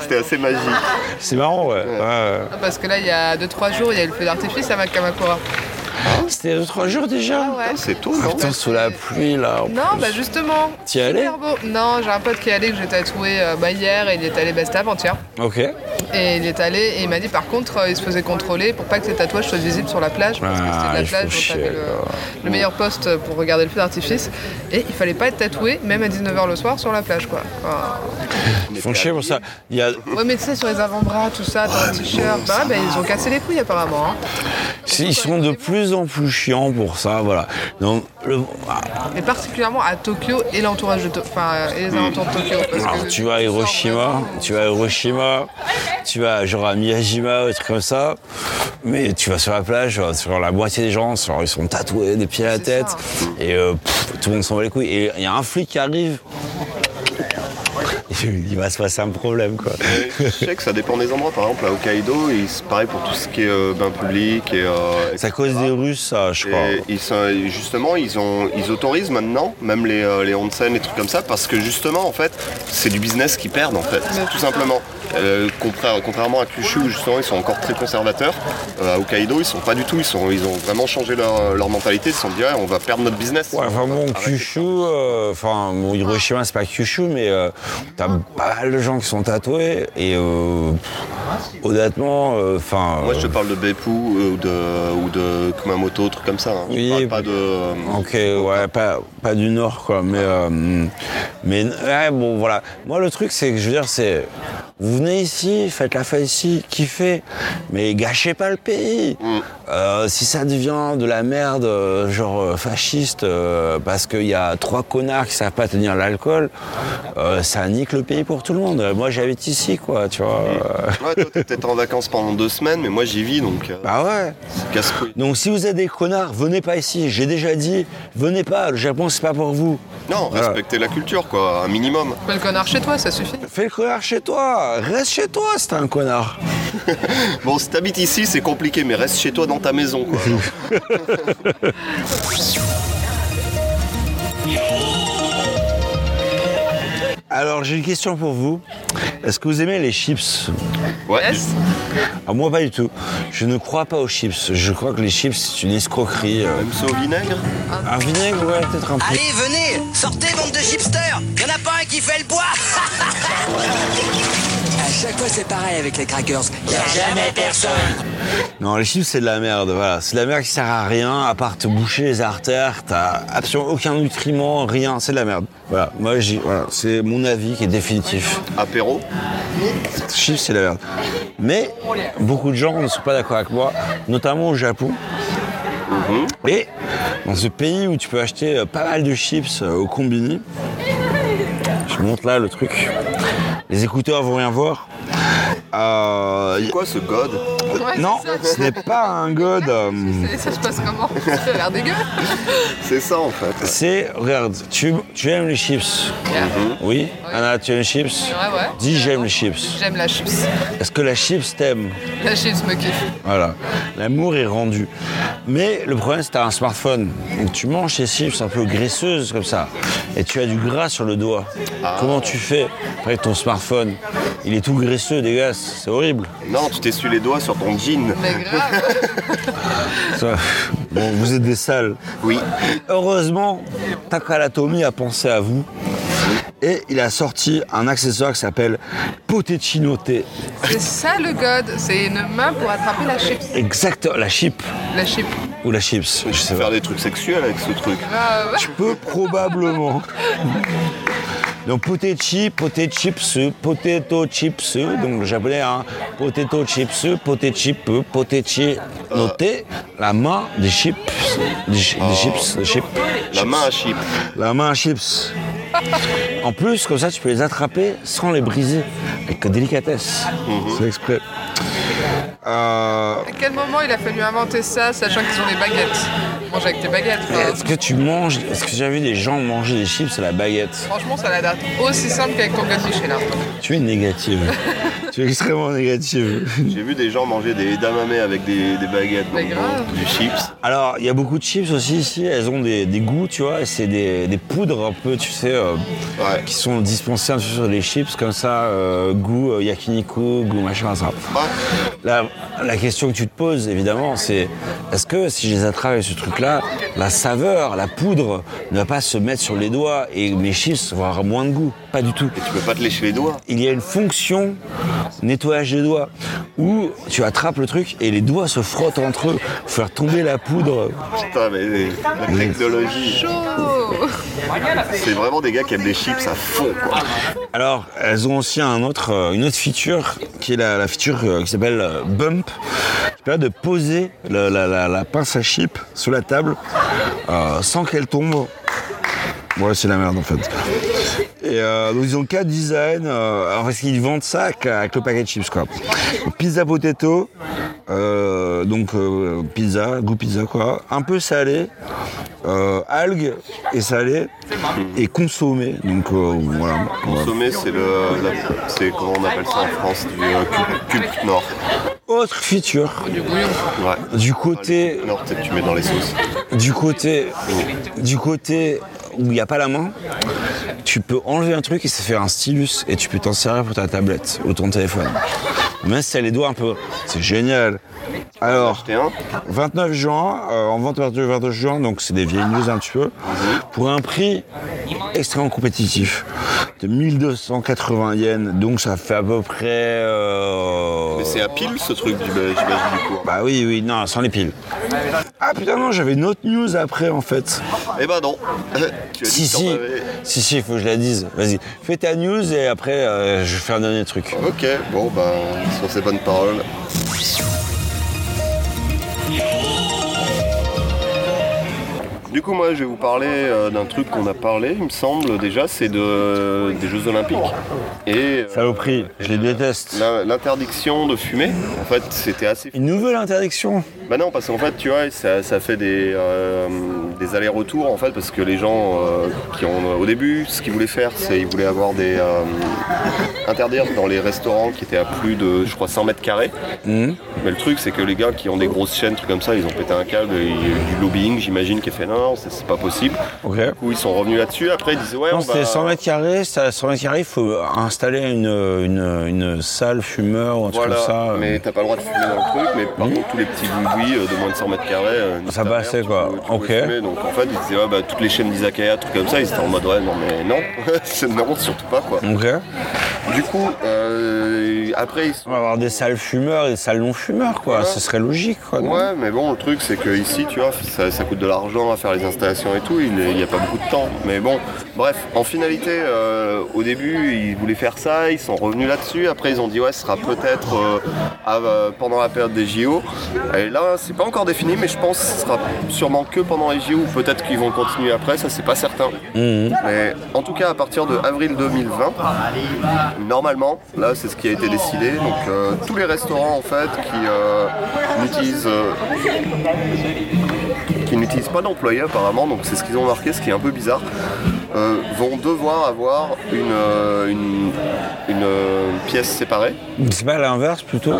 C'était assez magique. C'est marrant, ouais. Ah, Parce que là, il y a 2-3 jours, il y a eu le feu d'artifice à Makamakura. C'était deux, trois jours déjà Ah ouais. C'est tôt, non Putain, sous la pluie, là. en Non, plus. bah justement. T'y es allé Super beau. Non, j'ai un pote qui est allé, que j'ai tatoué euh, bah, hier, et il est allé, bah, c'était avant-hier. Ok. Et il est allé, et il m'a dit par contre, euh, il se faisait contrôler pour pas que tes tatouages soient visibles sur la plage, parce que Ah, c'était de la faut plage, donc t'avais le, meilleur poste pour regarder le feu d'artifice. Et il fallait pas être tatoué, même à 19h le soir, sur la plage, quoi. Enfin, Ils font chier pour ça. Il y a... Ouais, mais tu sais, sur les avant-bras, tout ça, dans le t-shirt, bah, bah, ils ont cassé les couilles apparemment. hein. Ils sont de plus en plus chiants pour ça, voilà. Donc, le... Et particulièrement à Tokyo et l'entourage de Tokyo, enfin, et les alentours de Tokyo. parce Alors, que tu vas à Hiroshima, tu vas à Hiroshima, tu vas genre à Miyajima, ou des trucs comme ça, mais tu vas sur la plage, sur la moitié des gens, sur- ils sont tatoués des pieds à la tête, ça. et euh, pff, tout le monde s'en bat les couilles. Et il y a un flic qui arrive, il va se passer un problème, quoi. Je sais que ça dépend des endroits. Par exemple, à Hokkaido, il- c'est pareil pour tout ce qui est euh, bain public. Et, euh, C'est à cause des Russes, ça, je crois. Et ils sont- justement, ils, ont, ils autorisent maintenant, même les, euh, les onsen et trucs comme ça, parce que justement, en fait, c'est du business qu'ils perdent, en fait, tout simplement. Euh, contraire- contrairement à Kyushu, où justement, ils sont encore très conservateurs, euh, à Hokkaido, ils sont pas du tout, ils, sont, ils ont vraiment changé leur, leur mentalité, ils se sont dit, ouais, on va perdre notre business. Ouais, enfin bon. Kyushu, euh, enfin bon, Hiroshima c'est pas Kyushu, mais euh, t'as pas mal de gens qui sont tatoués et euh, pff, honnêtement, euh, enfin. Moi, je te parle de Beppu euh, ou, de, ou de Kumamoto, trucs comme ça. hein. Je Oui, parle pas de. euh, Ok, ouais, pas, pas du nord, quoi. Mais, euh, mais ouais, bon, voilà. Moi, le truc, c'est que je veux dire, c'est. Vous venez ici, faites la fête ici, kiffez, mais gâchez pas le pays. Mm. Euh, si ça devient de la merde, euh, genre euh, fasciste, euh, parce qu'il y a trois connards qui savent pas tenir l'alcool, euh, ça nique le pays pour tout le monde. Moi, j'habite ici, quoi, tu vois. Ouais, toi, t'es peut-être en vacances pendant deux semaines, mais moi, j'y vis, donc. euh, bah ouais. c'est casse-couille. Donc si vous êtes des connards, venez pas ici. J'ai déjà dit, venez pas. Le Japon, c'est pas pour vous. Non, Voilà. respectez la culture, quoi, un minimum. Fais le connard chez toi, ça suffit. Fais le connard chez toi. Reste chez toi, c'est un connard. Bon, si t'habites ici, c'est compliqué, mais reste chez toi dans ta maison, quoi. Alors j'ai une question pour vous. Est-ce que vous aimez les chips? Ouais. Yes. Ah, Moi pas du tout. Je ne crois pas aux chips. Je crois que les chips c'est une escroquerie. euh. Même ça au vinaigre? Un vinaigre, ouais, peut-être un peu. Allez, venez Sortez, bande de chipsters Y'en a pas un qui fait le bois chaque fois, c'est pareil avec les crackers. Y'a jamais personne Non, les chips c'est de la merde. Voilà, c'est de la merde qui sert à rien à part te boucher les artères. T'as absolument aucun nutriment, rien. C'est de la merde. Voilà, moi j'ai, voilà, c'est mon avis qui est définitif. Apéro chips, c'est la merde. Mais beaucoup de gens ne sont pas d'accord avec moi, notamment au Japon. Et dans ce pays où tu peux acheter euh, pas mal de chips euh, au combini, je montre là le truc. Les écouteurs vont rien voir. Euh, Quoi, ce god Ouais, non, ce n'est pas un god. euh, ça se passe comment Ça a l'air dégueu. C'est ça, en fait. C'est, regarde, tu, tu aimes les chips Oui Anna, tu aimes les chips? Ouais, ouais. Dis j'aime les chips. J'aime la chips. Est-ce que la chips t'aime? La chips me kiffe. Voilà, l'amour est rendu. Mais le problème, c'est que tu as un smartphone. Donc tu manges tes chips un peu graisseuses comme ça. Et tu as du gras sur le doigt. Comment tu fais avec ton smartphone? Il est tout graisseux, dégueulasse. C'est horrible. Non, tu t'essuies les doigts sur ton jean. Mais grave. Ça- Bon, vous êtes des sales. Oui. Heureusement, Takalatomi a pensé à vous. Et il a sorti un accessoire qui s'appelle Potechinote. C'est ça le god. C'est une main pour attraper la chips. Exact, la chip. La chip. Ou la chips, je sais faire des trucs sexuels avec ce truc. Tu peux probablement. Donc potechi, potato chips, potato chips, donc le japonais, hein, potato chips, potato chip, potechi noté, la main des chips, des, chi- des chips, des chips, La main à chip. la main à chips. En plus, comme ça, tu peux les attraper sans les briser, avec délicatesse. C'est exprès. Euh, À quel moment il a fallu inventer ça, sachant qu'ils ont des baguettes? Mange avec tes baguettes. enfin, est-ce que tu manges, est-ce que j'ai vu des gens manger des chips à la baguette? Franchement, ça a l'air d'être aussi simple qu'avec ton god Michelin. Tu es négative. Tu es extrêmement négatif. J'ai vu des gens manger des edamame avec des, des baguettes, Mais donc, grave. du chips. Alors, il y a beaucoup de chips aussi ici. Elles ont des, des goûts, tu vois. et C'est des, des poudres un peu, tu sais, euh, Ouais. qui sont dispensées un peu sur les chips comme ça, euh, goût euh, yakiniku, goût machin, ça. Ouais. La, la question que tu te poses, évidemment, c'est est-ce que si je les attrape avec ce truc-là, la saveur, la poudre ne va pas se mettre sur les doigts et mes chips vont avoir moins de goût? Pas du tout. Et tu peux pas te lécher les doigts. Il y a une fonction nettoyage des doigts où tu attrapes le truc et les doigts se frottent entre eux, pour faire tomber la poudre. Putain, mais la technologie. C'est vraiment des gars qui aiment des chips à fond, quoi. Alors, elles ont aussi un autre, une autre feature qui est la, la feature euh, qui s'appelle euh, Bump, qui permet de poser la, la- la- la pince à chip sous la table euh, sans qu'elle tombe. Ouais, c'est la merde en fait. Et euh, donc ils ont quatre designs. Euh, alors parce qu'ils vendent ça avec, avec le paquet de chips quoi. Pizza potato, euh, donc euh, pizza, goût pizza quoi, un peu salé, euh, algues et salé et consommé. Donc euh, voilà. Consommé, c'est le. c'est comment on appelle ça en France Du cube, cube nord. Autre feature Du bouillon. Ouais. du côté Nord, tu mets dans les sauces. du côté du côté où il n'y a pas la main, tu peux enlever un truc et ça fait un stylus et tu peux t'en servir pour ta tablette ou ton téléphone. Même si t'as les doigts un peu. C'est génial. Alors, T'es un 29 juin, euh, en vente à partir du 29 juin, donc c'est des vieilles news un petit peu, pour un prix extrêmement compétitif de 1280 yens, donc ça fait à peu près. euh, Mais c'est à pile ce truc, du- j'imagine, du coup. Bah oui, oui, non, sans les piles. Ah putain, non, j'avais une autre news après en fait. Eh ben non. tu as Si, dit que t'en si, avais. si, si, il faut que je la dise. Vas-y, fais ta news et après euh, je faire un dernier truc. Ok, bon, bah, sur ces bonnes paroles. Du coup, moi, je vais vous parler euh, d'un truc qu'on a parlé, il me semble déjà, c'est de, des Jeux Olympiques. Et euh, Saloperie, je les déteste. la- l'interdiction de fumer, en fait, c'était assez Une nouvelle interdiction Bah non, parce qu'en fait, tu vois, ça, ça fait des, euh, des allers-retours, en fait, parce que les gens euh, qui ont, au début, ce qu'ils voulaient faire, c'est ils voulaient avoir des... euh, interdire dans les restaurants qui étaient à plus de, je crois, 100 mètres carrés. Mhm. Mais le truc, c'est que les gars qui ont des grosses chaînes, trucs comme ça, ils ont pété un câble, il y a eu du lobbying, j'imagine, qui a fait non, c'est c'est pas possible. Ok. Du coup, ils sont revenus là-dessus. Après, ils disaient, ouais, Non, on c'était va... 100 mètres carrés, c'était à 100 mètres carrés, il faut installer une, une, une salle fumeur ou un truc Voilà, comme ça. mais t'as pas le droit de fumer dans le truc, mais par contre tous les petits boui de moins de 100 mètres carrés, euh, Ça passait, tu quoi. peux- tu peux Ok. fumer. Donc en fait ils disaient ouais, bah, toutes les chaînes d'Izakaya, trucs comme ça, ils étaient en mode ouais non mais non, C'est- non surtout pas quoi. Ok. Du coup euh, après ils sont... On va avoir des salles fumeurs et des salles non fumeurs, quoi. Voilà. Ce serait logique, quoi. Ouais mais bon le truc c'est que ici tu vois ça, ça coûte de l'argent à faire les installations et tout, il n'y a pas beaucoup de temps. Mais bon bref en finalité euh, au début ils voulaient faire ça, ils sont revenus là-dessus, après ils ont dit ouais ce sera peut-être euh, pendant la période des JO. Et là c'est pas encore défini mais je pense que ce sera sûrement que pendant les JO ou peut-être qu'ils vont continuer après, ça c'est pas certain. Mais en tout cas à partir de avril 2020, normalement, là c'est ce qui a été décidé, donc euh, tous les restaurants en fait qui n'utilisent euh, qui n'utilisent pas d'employés apparemment, donc c'est ce qu'ils ont marqué, ce qui est un peu bizarre, euh, vont devoir avoir une, euh, une, une, euh, pièce séparée. C'est pas l'inverse plutôt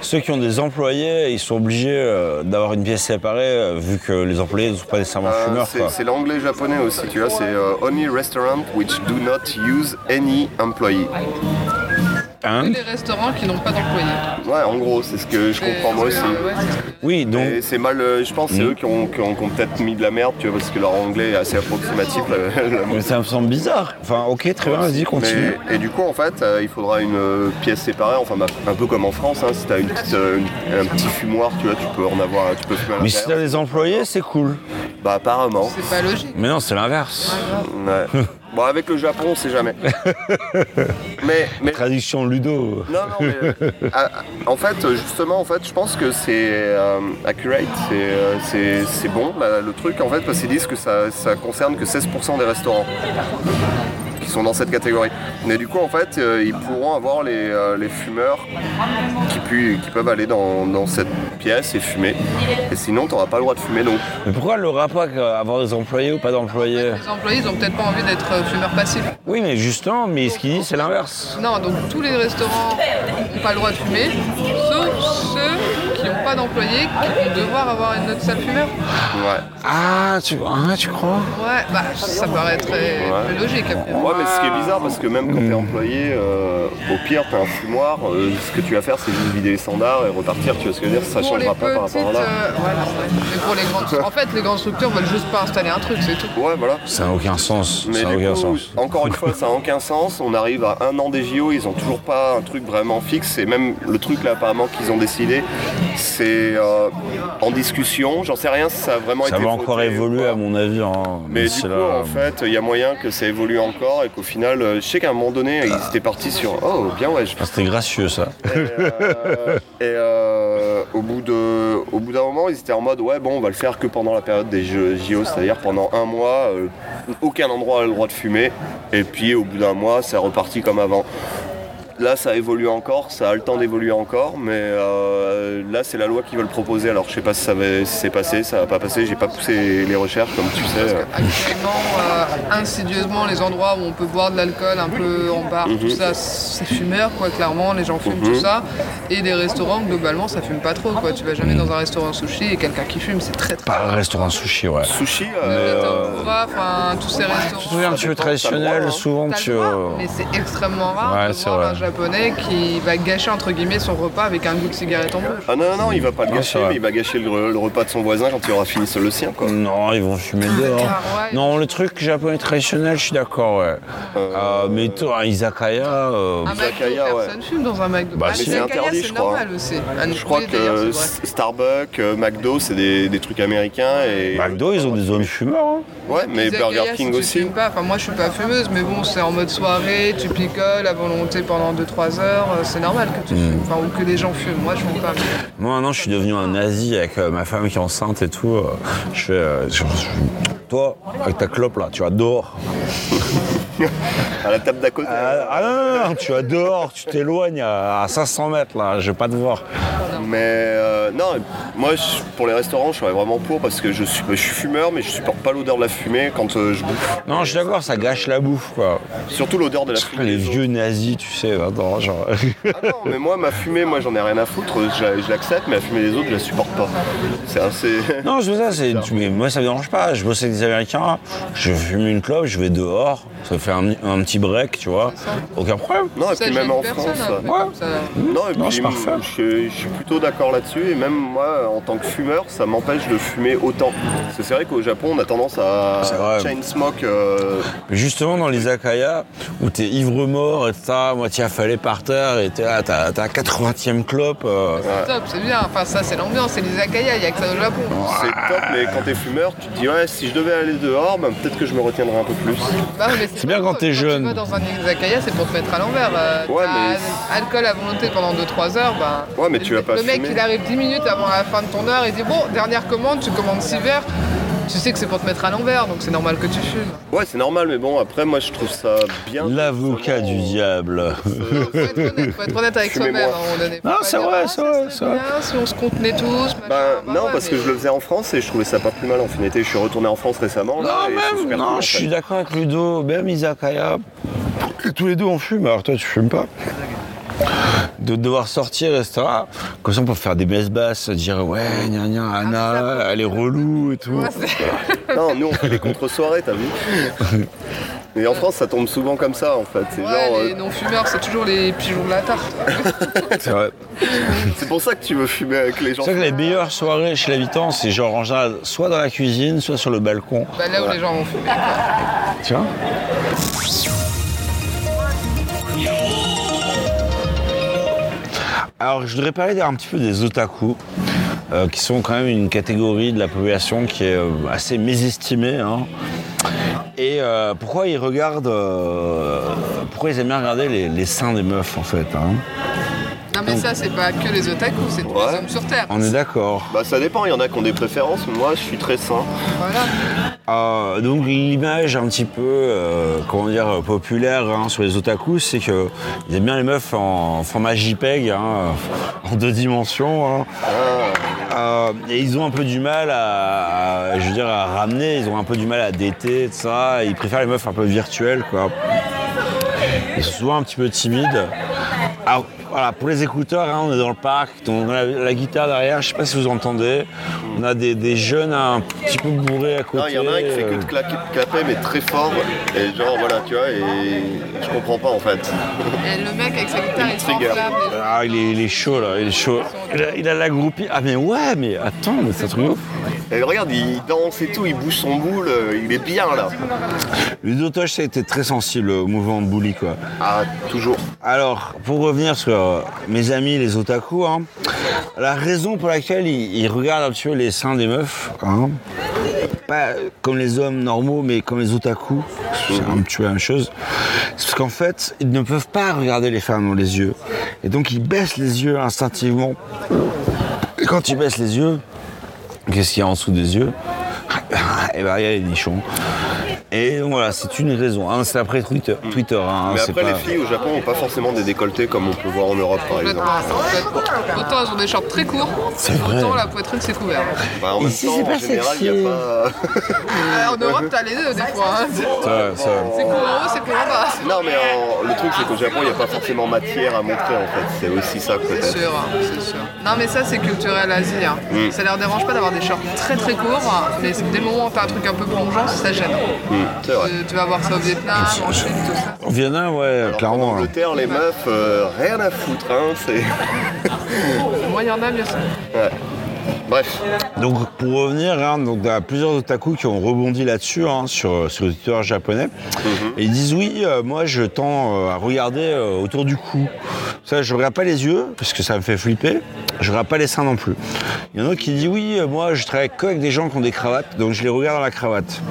Ceux qui ont des employés, ils sont obligés d'avoir une pièce séparée vu que les employés ne sont pas nécessairement fumeurs. c'est l'anglais japonais aussi, tu vois, c'est Only restaurant which do not use any employee. Hein Les restaurants qui n'ont pas d'employés. Ouais, en gros, c'est ce que je comprends moi aussi. Ouais, Oui, donc c'est mal, euh, je pense, c'est Mm. eux qui ont, qui ont- qui ont peut-être mis de la merde, tu vois, parce que leur anglais est assez approximatif. mais ça me semble bizarre. Enfin, ok, très bien, vas-y, continue. Mais- et du coup, en fait, euh, il faudra une euh, pièce séparée, enfin, bah, un peu comme en France, hein, si t'as une petite, euh, une- un petit fumoir, tu vois, tu peux en avoir, tu peux fumer à Mais si t'as des employés, c'est cool. Bah, apparemment. C'est pas logique. Mais non, c'est l'inverse. Ouais. bon, avec le Japon, on sait jamais. mais, mais Traduction ludo. Non, non, mais euh, en fait, justement, en fait, je pense que c'est euh, accurate, c'est, euh, c'est, c'est bon là, le truc, en fait, parce qu'ils disent que ça, ça concerne que 16% des restaurants qui sont dans cette catégorie. Mais du coup, en fait, euh, ils pourront avoir les, euh, les fumeurs qui, pu- qui peuvent aller dans, dans cette pièce et fumer. Et sinon, tu n'auras pas le droit de fumer. Donc, Mais pourquoi le rapport avoir des employés ou pas d'employés Les employés, ils ont peut-être pas envie d'être euh, fumeurs passifs. Oui, mais justement, mais ce qu'il dit, c'est l'inverse. Non, donc tous les restaurants n'ont pas le droit de fumer, sauf ceux n'ont pas d'employés, qui vont devoir avoir une autre salle fumeur. ouais. Ah, tu, ah, tu crois? Ouais, bah ça paraît très Ouais. plus logique. après. Ouais, mais ce qui est bizarre, parce que même quand t'es employé, euh, au pire, t'as un fumoir, euh, ce que tu vas faire, c'est juste vider les standards et repartir, tu vois ce que je veux dire, ça changera pas par rapport à là. euh, ouais, non, ouais. mais pour les grandes, en fait, les grandes structures veulent juste pas installer un truc, c'est tout. Ouais, voilà. Ça n'a aucun sens. Mais ça aucun coup, sens. encore une fois, ça n'a aucun sens. On arrive à un an des JO, ils ont toujours pas un truc vraiment fixe. Et même le truc là, apparemment, qu'ils ont décidé, c'est euh, en discussion. J'en sais rien si ça a vraiment Ça été. va encore évoluer à mon avis. hein. Mais du c'est coup, là- en fait, il y a moyen que ça évolue encore et qu'au final, euh, je sais qu'à un moment donné, ils étaient partis sur Oh, bien, ouais, je Ah, C'était gracieux ça. et, euh, et, euh, au bout de, au bout d'un moment, ils étaient en mode ouais bon, on va le faire que pendant la période des Jeux- JO, c'est-à-dire pendant un mois, euh, aucun endroit a le droit de fumer. Et puis au bout d'un mois, c'est reparti comme avant. Là, ça évolue encore, ça a le temps d'évoluer encore, mais euh, là, c'est la loi qui veut le proposer. Alors, je sais pas si ça va, si c'est passé, ça va pas passer. J'ai pas poussé les recherches, comme tu sais. Actuellement, euh, insidieusement, les endroits où on peut boire de l'alcool un peu en bar, Mhm. tout ça, c'est fumeur, quoi, clairement, les gens fument tout ça. Et des restaurants, globalement, ça fume pas trop, quoi. Tu vas jamais dans un restaurant sushi et quelqu'un qui fume, c'est très très. Pas un restaurant sushi, ouais. Sushi, euh, enfin, tous ces restaurants. Tu te souviens, un petit peu traditionnel, souvent tu. mais c'est extrêmement rare Ouais, de c'est voir vrai. Japonais qui va gâcher entre guillemets son repas avec un goût de cigarette en bouche. ah non, non, non, il va pas le Non, gâcher, mais il va gâcher le, le repas de son voisin quand il aura fini le sien, quoi. Non, ils vont fumer dehors. Ah ouais. Non, le truc japonais traditionnel, je suis d'accord, ouais. Euh, mais toi, un izakaya, euh, Un McDo, izakaya, ouais. personne fume dans un McDo. Bah, Un. C'est interdit, je crois. normal aussi. Un- Je crois que Starbucks, euh, McDo, c'est des, des trucs américains et. McDo, ils ont des zones fumeurs. hein. Ouais, mais Burger King tu aussi. fumes Pas. Enfin, moi, je suis pas fumeuse, mais bon, c'est en mode soirée, tu picoles à volonté pendant 2-3 heures, euh, c'est normal que tu Hmm. fumes. Enfin, ou que les gens fument. Moi, je fume pas. Moi, maintenant, je suis devenu un nazi avec euh, ma femme qui est enceinte et tout. euh, je fais. euh, toi, avec ta clope là, tu vas dehors. À la table d'à côté. Ah, ah non, non, non, tu vas dehors, tu t'éloignes à, à 500 mètres là, je vais pas te voir. Mais euh, non, moi je- pour les restaurants, je serais vraiment pour parce que je suis, je suis fumeur, mais je supporte pas l'odeur de la fumée quand euh, je bouffe. Non, je suis d'accord, ça gâche la bouffe quoi. Surtout l'odeur de la fumée. Les vieux nazis, tu sais, attends, genre. Ah non, mais moi ma fumée, moi j'en ai rien à foutre, je, la- je l'accepte, mais la fumée des autres, je la supporte pas. C'est assez. Non, je veux ça, c'est. Mais moi, ça me dérange pas. Je bosse avec des Américains, je fume une clope, je vais dehors, ça fait un, un petit break, tu vois. Aucun problème. Non, et Ça puis même en France. Ouais. comme ça. Non, et Non, puis c'est je, je suis plutôt d'accord là-dessus, et même moi, en tant que fumeur, ça m'empêche de fumer autant. Parce que c'est vrai qu'au Japon, on a tendance à C'est chain smoke. euh, justement, dans les akayas, où t'es ivre-mort et t'as moitié affalé par terre et t'es là, t'as t'as la 80e clope. euh, Top, c'est bien. Enfin, ça, c'est l'ambiance, c'est les akaya, il y a que ça au Japon. C'est top, mais quand t'es fumeur, tu te dis ouais, si je devais aller dehors, ben, peut-être que je me retiendrai un peu plus. Bah, mais C'est bien pas quand t'es jeune. Tu vas dans un izakaya, c'est pour te mettre à l'envers. Euh, Ouais, mais- Alcool à volonté pendant 2-3 heures, bah. Ouais, mais tu le- vas pas Le mec, fumer. il arrive 10 minutes avant la fin de ton heure, il dit Bon, dernière commande, tu commandes 6 verres. Tu sais que c'est pour te mettre à l'envers, donc c'est normal que tu fumes. Ouais, c'est normal, mais bon, après, moi, je trouve ça bien. L'avocat du diable. Faut être honnête, faut être honnête avec soi-même. Faut Non, pas c'est vrai, Ah, c'est vrai, c'est vrai. bien Si on se contenait tous. machin. Ben Bah non, ouais, parce que je le faisais en France et je trouvais ça pas plus mal en finalité. Je suis retourné en France récemment. là, Non, et c'est même, super non, cool, je fait. suis d'accord avec Ludo, même Izakaya. Tous les deux on fume, alors toi tu fumes pas. De devoir sortir, etc. Comme ça on peut faire des messes basses, dire ouais, gna gna, Anna, elle est relou et tout. Ouais, Non, nous on fait des contre-soirées, t'as vu Et en France, ça tombe souvent comme ça en fait. C'est Ouais, genre, les euh, non-fumeurs, c'est toujours les pigeons de la tarte. C'est vrai. c'est pour ça que tu veux fumer avec les gens. C'est vrai que les meilleures soirées chez l'habitant, c'est genre en général soit dans la cuisine, soit sur le balcon. Bah, là où les gens vont fumer. Tu vois Alors, je voudrais parler un petit peu des otaku, euh, qui sont quand même une catégorie de la population qui est euh, assez mésestimée. hein. Et euh, pourquoi ils regardent, pourquoi ils aiment bien regarder les, les seins des meufs en fait hein Non, mais ça, c'est pas que les otaku, c'est tous Ouais. les hommes sur Terre. On est d'accord. Bah ça dépend, il y en a qui ont des préférences, mais moi je suis très sain. Voilà. Euh, donc l'image un petit peu, euh, comment dire, euh, populaire hein, sur les otakus, c'est que ils aiment bien les meufs en format JPEG, hein, en deux dimensions. hein. Euh, et ils ont un peu du mal à, à- je veux dire, à ramener, ils ont un peu du mal à dater, tout ça. Ils préfèrent les meufs un peu virtuelles, quoi. Ils sont souvent un petit peu timides. Alors, voilà, pour les écouteurs, hein, on est dans le parc, on a la, la guitare derrière, je sais pas si vous entendez. On a des, des jeunes un petit peu bourrés à côté. Il y en a un qui fait que de claquer- clapper, mais très fort. Et genre, voilà, tu vois, et je comprends pas en fait. Et le mec avec sa guitare, il Ah, il est, il est chaud là, il est chaud. Il a, il a la groupie. Ah, mais ouais, mais attends, mais c'est un truc ouf. Et regarde, il danse et tout, il bouge son boule, euh, il est bien là. Ludotoche, ça a été très sensible au mouvement de bully, quoi. Ah, toujours. Alors, pour revenir sur euh, mes amis les otaku, hein, la raison pour laquelle ils, regardent un petit peu les seins des meufs, hein, pas comme les hommes normaux, mais comme les otaku, c'est un petit peu la même chose, c'est parce qu'en fait, ils ne peuvent pas regarder les femmes dans les yeux. Et donc, ils baissent les yeux instinctivement. Et quand ils baissent les yeux, qu'est-ce qu'il y a en dessous des yeux? Eh ben, il y a les nichons. Et voilà, c'est une raison. hein, c'est après Twitter, Twitter hein, Mais c'est après, pas- les filles au Japon n'ont pas forcément des décolletés comme on peut voir en Europe par exemple. Autant elles ont des shorts très courts, C'est vrai. autant la poitrine c'est couvert. Bah, en même Ici, temps, c'est en pas général, il n'y sexy. a pas. Euh, en Europe, t'as les deux des fois. hein. C'est court en haut, c'est court en bas. Non, mais en- le truc, c'est qu'au Japon, il n'y a pas forcément matière à montrer en fait. C'est aussi ça C'est peut-être. sûr, hein, c'est sûr. Non mais ça c'est culturel Asie. hein. Mm. Ça leur dérange pas d'avoir des shorts très très courts, mais c'est dès le moment où t'as un truc un peu plongeant, ça gêne. Mm, c'est. Tu, vas voir ça au Vietnam, en Chine, tout ça. Au Vietnam, ouais, Alors, en clairement. hein. Angleterre, les meufs, euh, rien à foutre, hein. C'est. Moi il y en a, bien sûr. Ouais. Bref. Donc pour revenir, hein, donc, il y a plusieurs otaku qui ont rebondi là-dessus, hein, sur, sur les auditeurs japonais. Et ils disent oui, euh, moi je tends euh, à regarder euh, autour du cou. Ça, je regarde pas les yeux, parce que ça me fait flipper. Je regarde pas les seins non plus. Il y en a qui disent oui, euh, moi je travaille que avec des gens qui ont des cravates, donc je les regarde dans la cravate.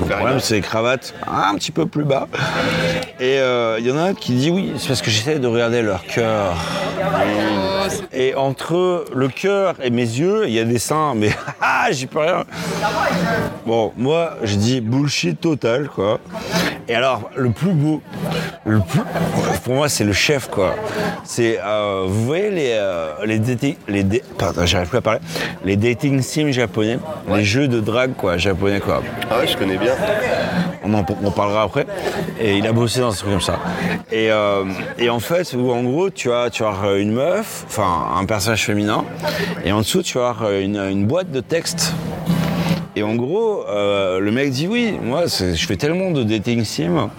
Le problème, c'est les cravates un petit peu plus bas. Et il y en a un qui dit oui, c'est parce que j'essaie de regarder leur cœur. Oh, Et entre le cœur et mes yeux, il y a des mais ah, j'y peux rien. Bon, moi, je dis bullshit total, quoi. Et alors, le plus beau, le plus, pour moi, c'est le chef, quoi. C'est, euh, vous voyez les, euh, les dating, les, pardon, j'arrive plus à parler, les dating sims japonais, les jeux de drague, quoi, japonais, quoi. Ah ouais, je connais bien. On en parlera après. Et il a bossé dans ce truc comme ça. Et, euh, et en fait, en gros, tu as, tu as une meuf, enfin un personnage féminin, et en dessous, tu as une, une boîte de texte. Et en gros, euh, le mec dit oui, moi je fais tellement de dating sim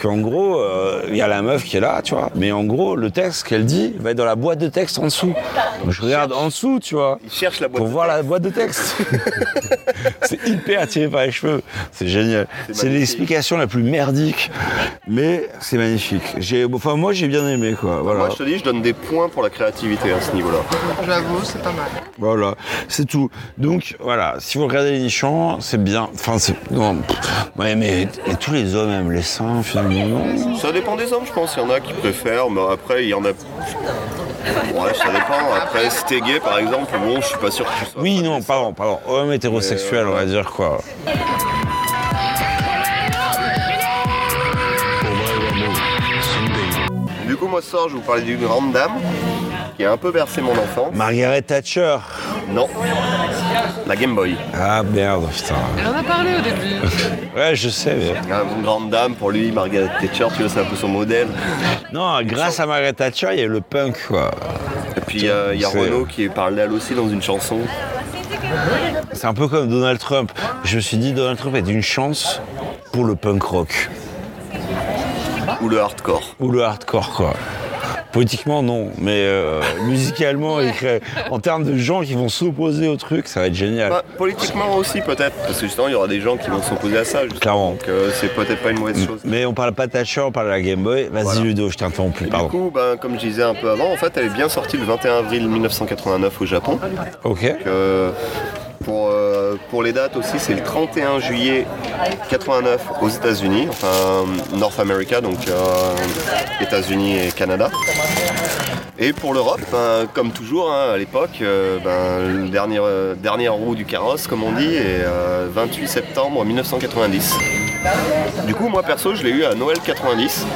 qu'en gros, euh, il y a la meuf qui est là, tu vois. Mais en gros, le texte qu'elle dit va être dans la boîte de texte en dessous. Donc je regarde en dessous, tu vois. Il cherche la boîte Pour de voir la boîte de texte. c'est hyper attiré par les cheveux. C'est génial. C'est l'explication la plus merdique, mais c'est magnifique. J'ai, enfin, moi, j'ai bien aimé, quoi. Voilà. Moi, je te dis, je donne des points pour la créativité à ce niveau-là. J'avoue, c'est pas mal. Voilà. C'est tout. Donc, voilà. Si vous regardez les c'est bien. Enfin, c'est. Non, ouais, mais tous les hommes aiment les seins, finalement. Ça dépend des hommes, je pense. Il y en a qui préfèrent, mais après, il y en a. Ouais, ça dépend. Après, si t'es gay, par exemple, bon, je suis pas sûr que tu sois. Oui, non, pardon, pardon. Homme hétérosexuel, on va euh, dire quoi. Du coup, moi ce soir, je vous parler d'une grande dame qui a un peu bercé mon enfance. Margaret Thatcher. Non. La Game Boy. Ah, merde, putain. Elle en a parlé au début. Ouais, je sais, mais. Une grande dame, pour lui, Margaret Thatcher, tu vois, c'est un peu son modèle. Non, grâce à Margaret Thatcher, il y a eu le punk, quoi. Et puis, euh, il y a Renaud qui parle d'elle aussi dans une chanson. C'est un peu comme Donald Trump. Je me suis dit, Donald Trump est une chance pour le punk rock. Ou le hardcore. Ou le hardcore, quoi. Politiquement, non. Mais euh, musicalement, il crée- en termes de gens qui vont s'opposer au truc, ça va être génial. Bah, politiquement aussi, peut-être. Parce que justement, il y aura des gens qui vont s'opposer à ça. justement. Clairement. Donc, euh, c'est peut-être pas une mauvaise chose. Mais on parle pas de Thatcher, on parle de la Game Boy. Vas-y, Voilà. Ludo, je t'interromps plus, pardon. Du coup, ben, comme je disais un peu avant, en fait, elle est bien sortie le 21 avril 1989 au Japon. Ok. Euh, pour, euh, pour les dates aussi, c'est le 31 juillet 89 aux États-Unis, enfin North America, donc euh, États-Unis et Canada. Et pour l'Europe, ben, comme toujours hein, à l'époque, euh, le dernier, euh, dernière roue du carrosse, comme on dit, euh, 28 septembre 1990. Du coup, moi perso, je l'ai eu à Noël 90.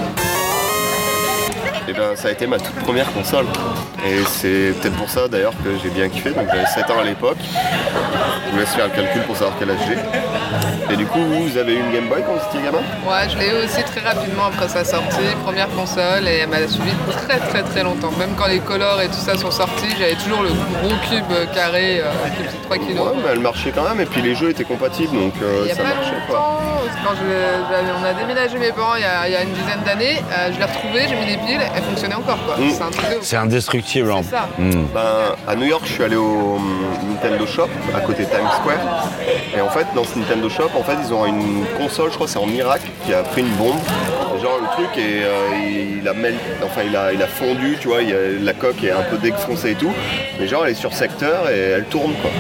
Et ben, ça a été ma toute première console. Et c'est peut-être pour ça d'ailleurs que j'ai bien kiffé. Donc j'avais 7 ans à l'époque. Je vous laisse faire le calcul pour savoir quel âge j'ai. Et du coup, vous, avez eu une Game Boy quand vous étiez gamin? Ouais, je l'ai eu aussi très rapidement après sa sortie, première console, et elle m'a suivi très très très longtemps. Même quand les colors et tout ça sont sortis, j'avais toujours le gros cube carré euh, qui faisait 3 kilos. Ouais, mais elle marchait quand même. Et puis les jeux étaient compatibles, donc euh, ça pas marchait quoi. quand je, on a déménagé mes parents il y a, il y a une dizaine d'années, euh, je l'ai retrouvée, j'ai mis des piles, elle fonctionnait encore quoi. Mm. C'est un truc de ouf. C'est indestructible. hein. C'est ça. Hmm. Ben, à New York, je suis allé au hum, Nintendo Shop à côté de Times Square. Et en fait, dans ce Nintendo Shop, en fait, ils ont une console, je crois, que c'est en Irak, qui a pris une bombe. Et genre le truc et il a mel- enfin il a, il a fondu, tu vois, il y a- la coque est un peu défoncée et tout. Mais genre elle est sur secteur et elle tourne quoi.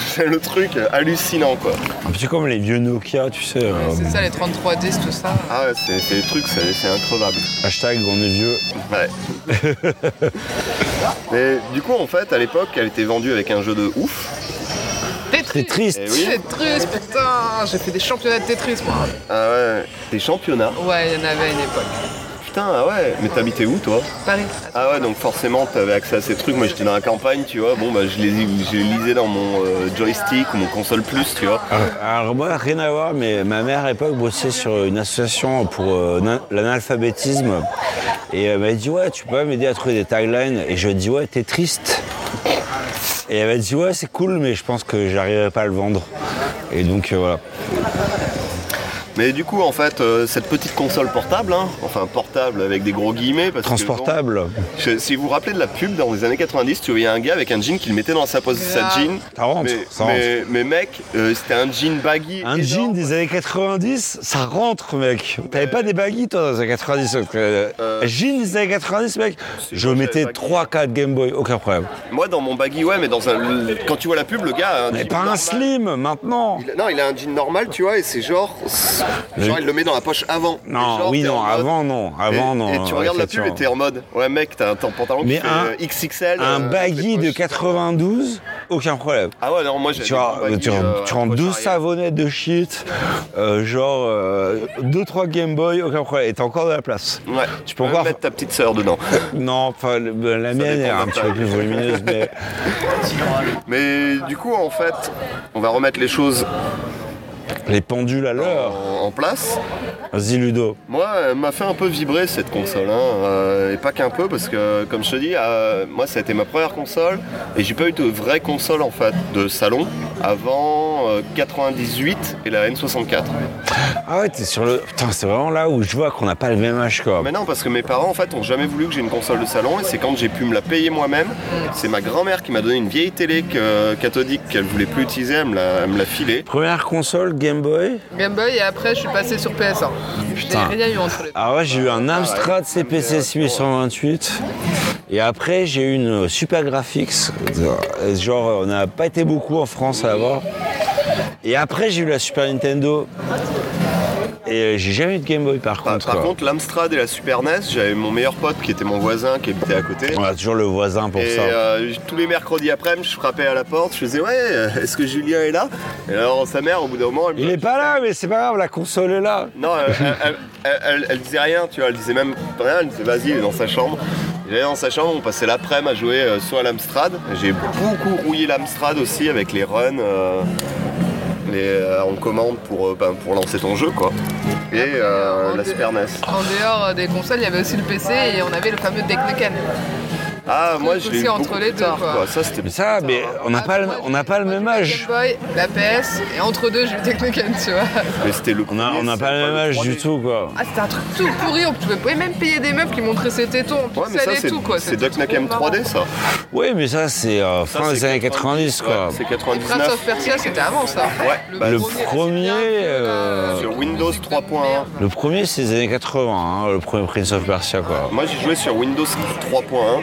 C'est le truc hallucinant quoi. Un petit peu comme les vieux Nokia, tu sais. euh, C'est ça les 3310, tout ça. Ah ouais, c'est c'est des trucs, c'est c'est increvable. hashtag on est vieux. Ouais. Mais du coup, en fait, à l'époque, elle était vendue avec un jeu de ouf. Tetris. C'est triste. Eh oui. Tetris, putain, j'ai fait des championnats de Tetris moi. Ah ouais, des championnats. Ouais, il y en avait à une époque. Putain, ah ouais, mais t'habitais où toi? Paris. Ah ouais, donc forcément, t'avais accès à ces trucs. Moi, j'étais dans la campagne, tu vois. Bon, bah, je les, je les lisais dans mon euh, joystick ou mon console plus, tu vois. Alors moi, rien à voir, mais ma mère à l'époque bossait sur une association pour euh, na- l'analphabétisme. Et elle m'a dit, ouais, tu peux pas m'aider à trouver des taglines. Et je lui ai dit, ouais, t'es triste. Et elle m'a dit, ouais, c'est cool, mais je pense que j'arriverai pas à le vendre. Et donc, euh, voilà. Mais du coup, en fait, euh, cette petite console portable, hein, enfin portable avec des gros guillemets, parce Transportable. que bon, je- si vous vous rappelez de la pub dans les années 90, tu voyais un gars avec un jean qu'il mettait dans sa, pose, sa jean. Ça rentre, mais, ça rentre. mais, mais mec, euh, c'était un jean baggy. Un énorme. jean des années 90, ça rentre, mec. T'avais pas des baguilles, toi, dans les années 90 parce que, euh, Euh, Jean des années 90, mec. Je mettais j'avais pas 3-4 Game Boy, aucun problème. Moi, dans mon baggy, ouais, mais dans un. Quand tu vois la pub, le gars. a un Mais jean pas un slim, maintenant. Il a- Non, il a un jean normal, tu vois, et c'est genre. Genre, il le met dans la poche avant. Non, genre, oui, non, mode- avant, non. Avant, et, non. Et tu regardes la pub et t'es en mode. Ouais, mec, t'as un pantalon Mais qui fait un- euh, XXL. Un euh, baggy les de poches. 92, aucun problème. Ah ouais, non, moi j'ai. Tu, as, tu, rends- tu rends deux savonnettes de shit, euh, genre 2-3 Game Boy, aucun problème. Et t'as encore de la place. Ouais, Tu peux encore- mettre ta petite sœur dedans. Non, enfin, la mienne est un petit peu plus volumineuse, mais Mais du coup, en fait, on va remettre les choses les pendules à l'heure. en, en place. Vas-y, Ludo. Moi, elle m'a fait un peu vibrer cette console, hein, euh, et pas qu'un peu, parce que, comme je te dis, euh, moi, ça a été ma première console, et j'ai pas eu de vraie console en fait de salon avant euh, 98 et la N64. Ah ouais, t'es sur le. Putain, c'est vraiment là où je vois qu'on n'a pas le même âge, quoi. Mais non, parce que mes parents en fait ont jamais voulu que j'ai une console de salon, et c'est quand j'ai pu me la payer moi-même. C'est ma grand-mère qui m'a donné une vieille télé que- cathodique qu'elle voulait plus utiliser, elle me l'a, elle me l'a filée. Première console Game Boy? Game Boy et après je suis passé sur PS1. Je Putain. n'ai rien eu entre les deux. Ah ouais, j'ai eu un Amstrad CPC 6828. Et après, j'ai eu une Super Graphics. Euh, Genre, on n'a pas été beaucoup en France à l'avoir. Et après, j'ai eu la Super Nintendo. Et euh, j'ai jamais eu de Game Boy par contre. par quoi. contre, l'Amstrad et la Super NES, j'avais mon meilleur pote qui était mon voisin qui habitait à côté. on a toujours le voisin pour Et ça. euh, tous les mercredis après-midi, je frappais à la porte, je faisais ouais, euh, est-ce que Julien est là? Et alors sa mère, au bout d'un moment, elle me Il est pas là, mais c'est pas grave, la console est là. Non, elle, elle- elle- elle- elle disait rien, tu vois, elle disait même rien, elle disait vas-y, il est dans sa chambre. J'allais dans sa chambre, on passait l'après-midi à jouer soit à l'Amstrad. J'ai beaucoup rouillé l'Amstrad aussi avec les runs. euh, les, euh, en commande pour, euh, ben, pour lancer ton jeu quoi. Et euh, la Super NES. En dehors des consoles, il y avait aussi le PC et on avait le fameux Teknoken. Ah moi je l'ai entre les deux, tard, quoi. Ça c'était Mais ça, mais on n'a pas, le- on n'a pas le même âge. Boy, la PS et entre deux j'ai eu Teknoken, tu vois. mais c'était le On a- on n'a pas le même âge 3D. du tout, quoi. Ah c'était un truc tout pourri, on pouvait même payer des meufs qui montraient ses tétons en Ouais mais ça et c'est tout quoi. c'est C'était Duck Nukem trop marrant. 3D ça. Oui, mais ça, c'est euh, fin des années 90, quoi. C'est Prince 99 of Persia c'était avant ça. Ouais, bah, Le premier, premier, euh, sur Windows 3.1. Le premier, c'est les années 80, hein, le premier Prince of Persia, quoi. Moi j'ai joué sur Windows 3.1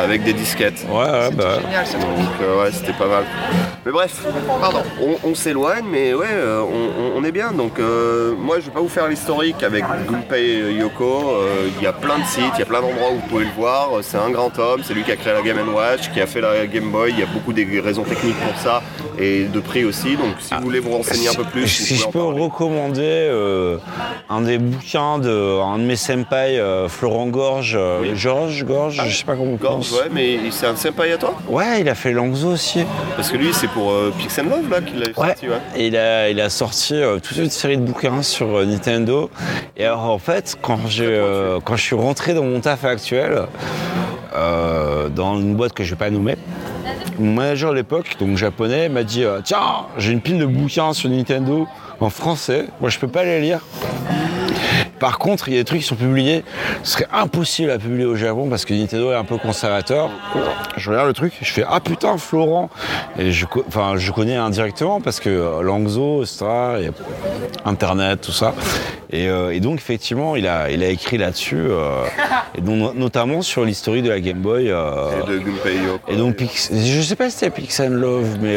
avec des disquettes. Ouais, ouais, bah. ouais. Génial ce truc. Donc euh, ouais, c'était pas mal. Mais bref, Pardon. on, on s'éloigne, mais ouais, euh, on, est bien. Donc euh, moi, je vais pas vous faire l'historique avec Gunpei Yoko. Euh, Il y a plein de sites, il y a plein d'endroits où vous pouvez le voir. C'est un grand homme, c'est lui qui a créé la Game Watch, qui a fait la Game Boy. Il y a beaucoup des raisons techniques pour ça et de prix aussi. Donc si vous voulez vous renseigner un peu plus, Si vous je peux en parler. recommander euh, un des bouquins de un de mes senpai, euh, Florent Gorge, euh, Georges Gorge, je sais pas comment on Gorge, ouais, mais c'est un senpai à toi Ouais, il a fait Langzo aussi. Parce que lui, c'est pour euh, Pix and Love là qu'il Ouais. sorti, ouais. Et il a, il a sorti euh, toute une série de bouquins sur euh, Nintendo. Et alors en fait, quand, j'ai, euh, quand je suis rentré dans mon taf actuel, dans une boîte que je vais pas nommer, mon manager à l'époque, donc japonais, m'a dit Tiens, j'ai une pile de bouquins sur Nintendo en français. Moi, je peux pas les lire. Par contre, il y a des trucs qui sont publiés. Ce serait impossible à publier au Japon parce que Nintendo est un peu conservateur. Je regarde le truc, je fais ah putain Florent. Et je, enfin, je connais indirectement parce que euh, Langzo, etc. il y a Internet, tout ça. Et, euh, et donc effectivement, il a, il a écrit là-dessus, euh, et donc, notamment sur l'historique de la Game Boy. euh, Et de Gunpei et donc, Pix- je sais pas si c'était Pix and Love, mais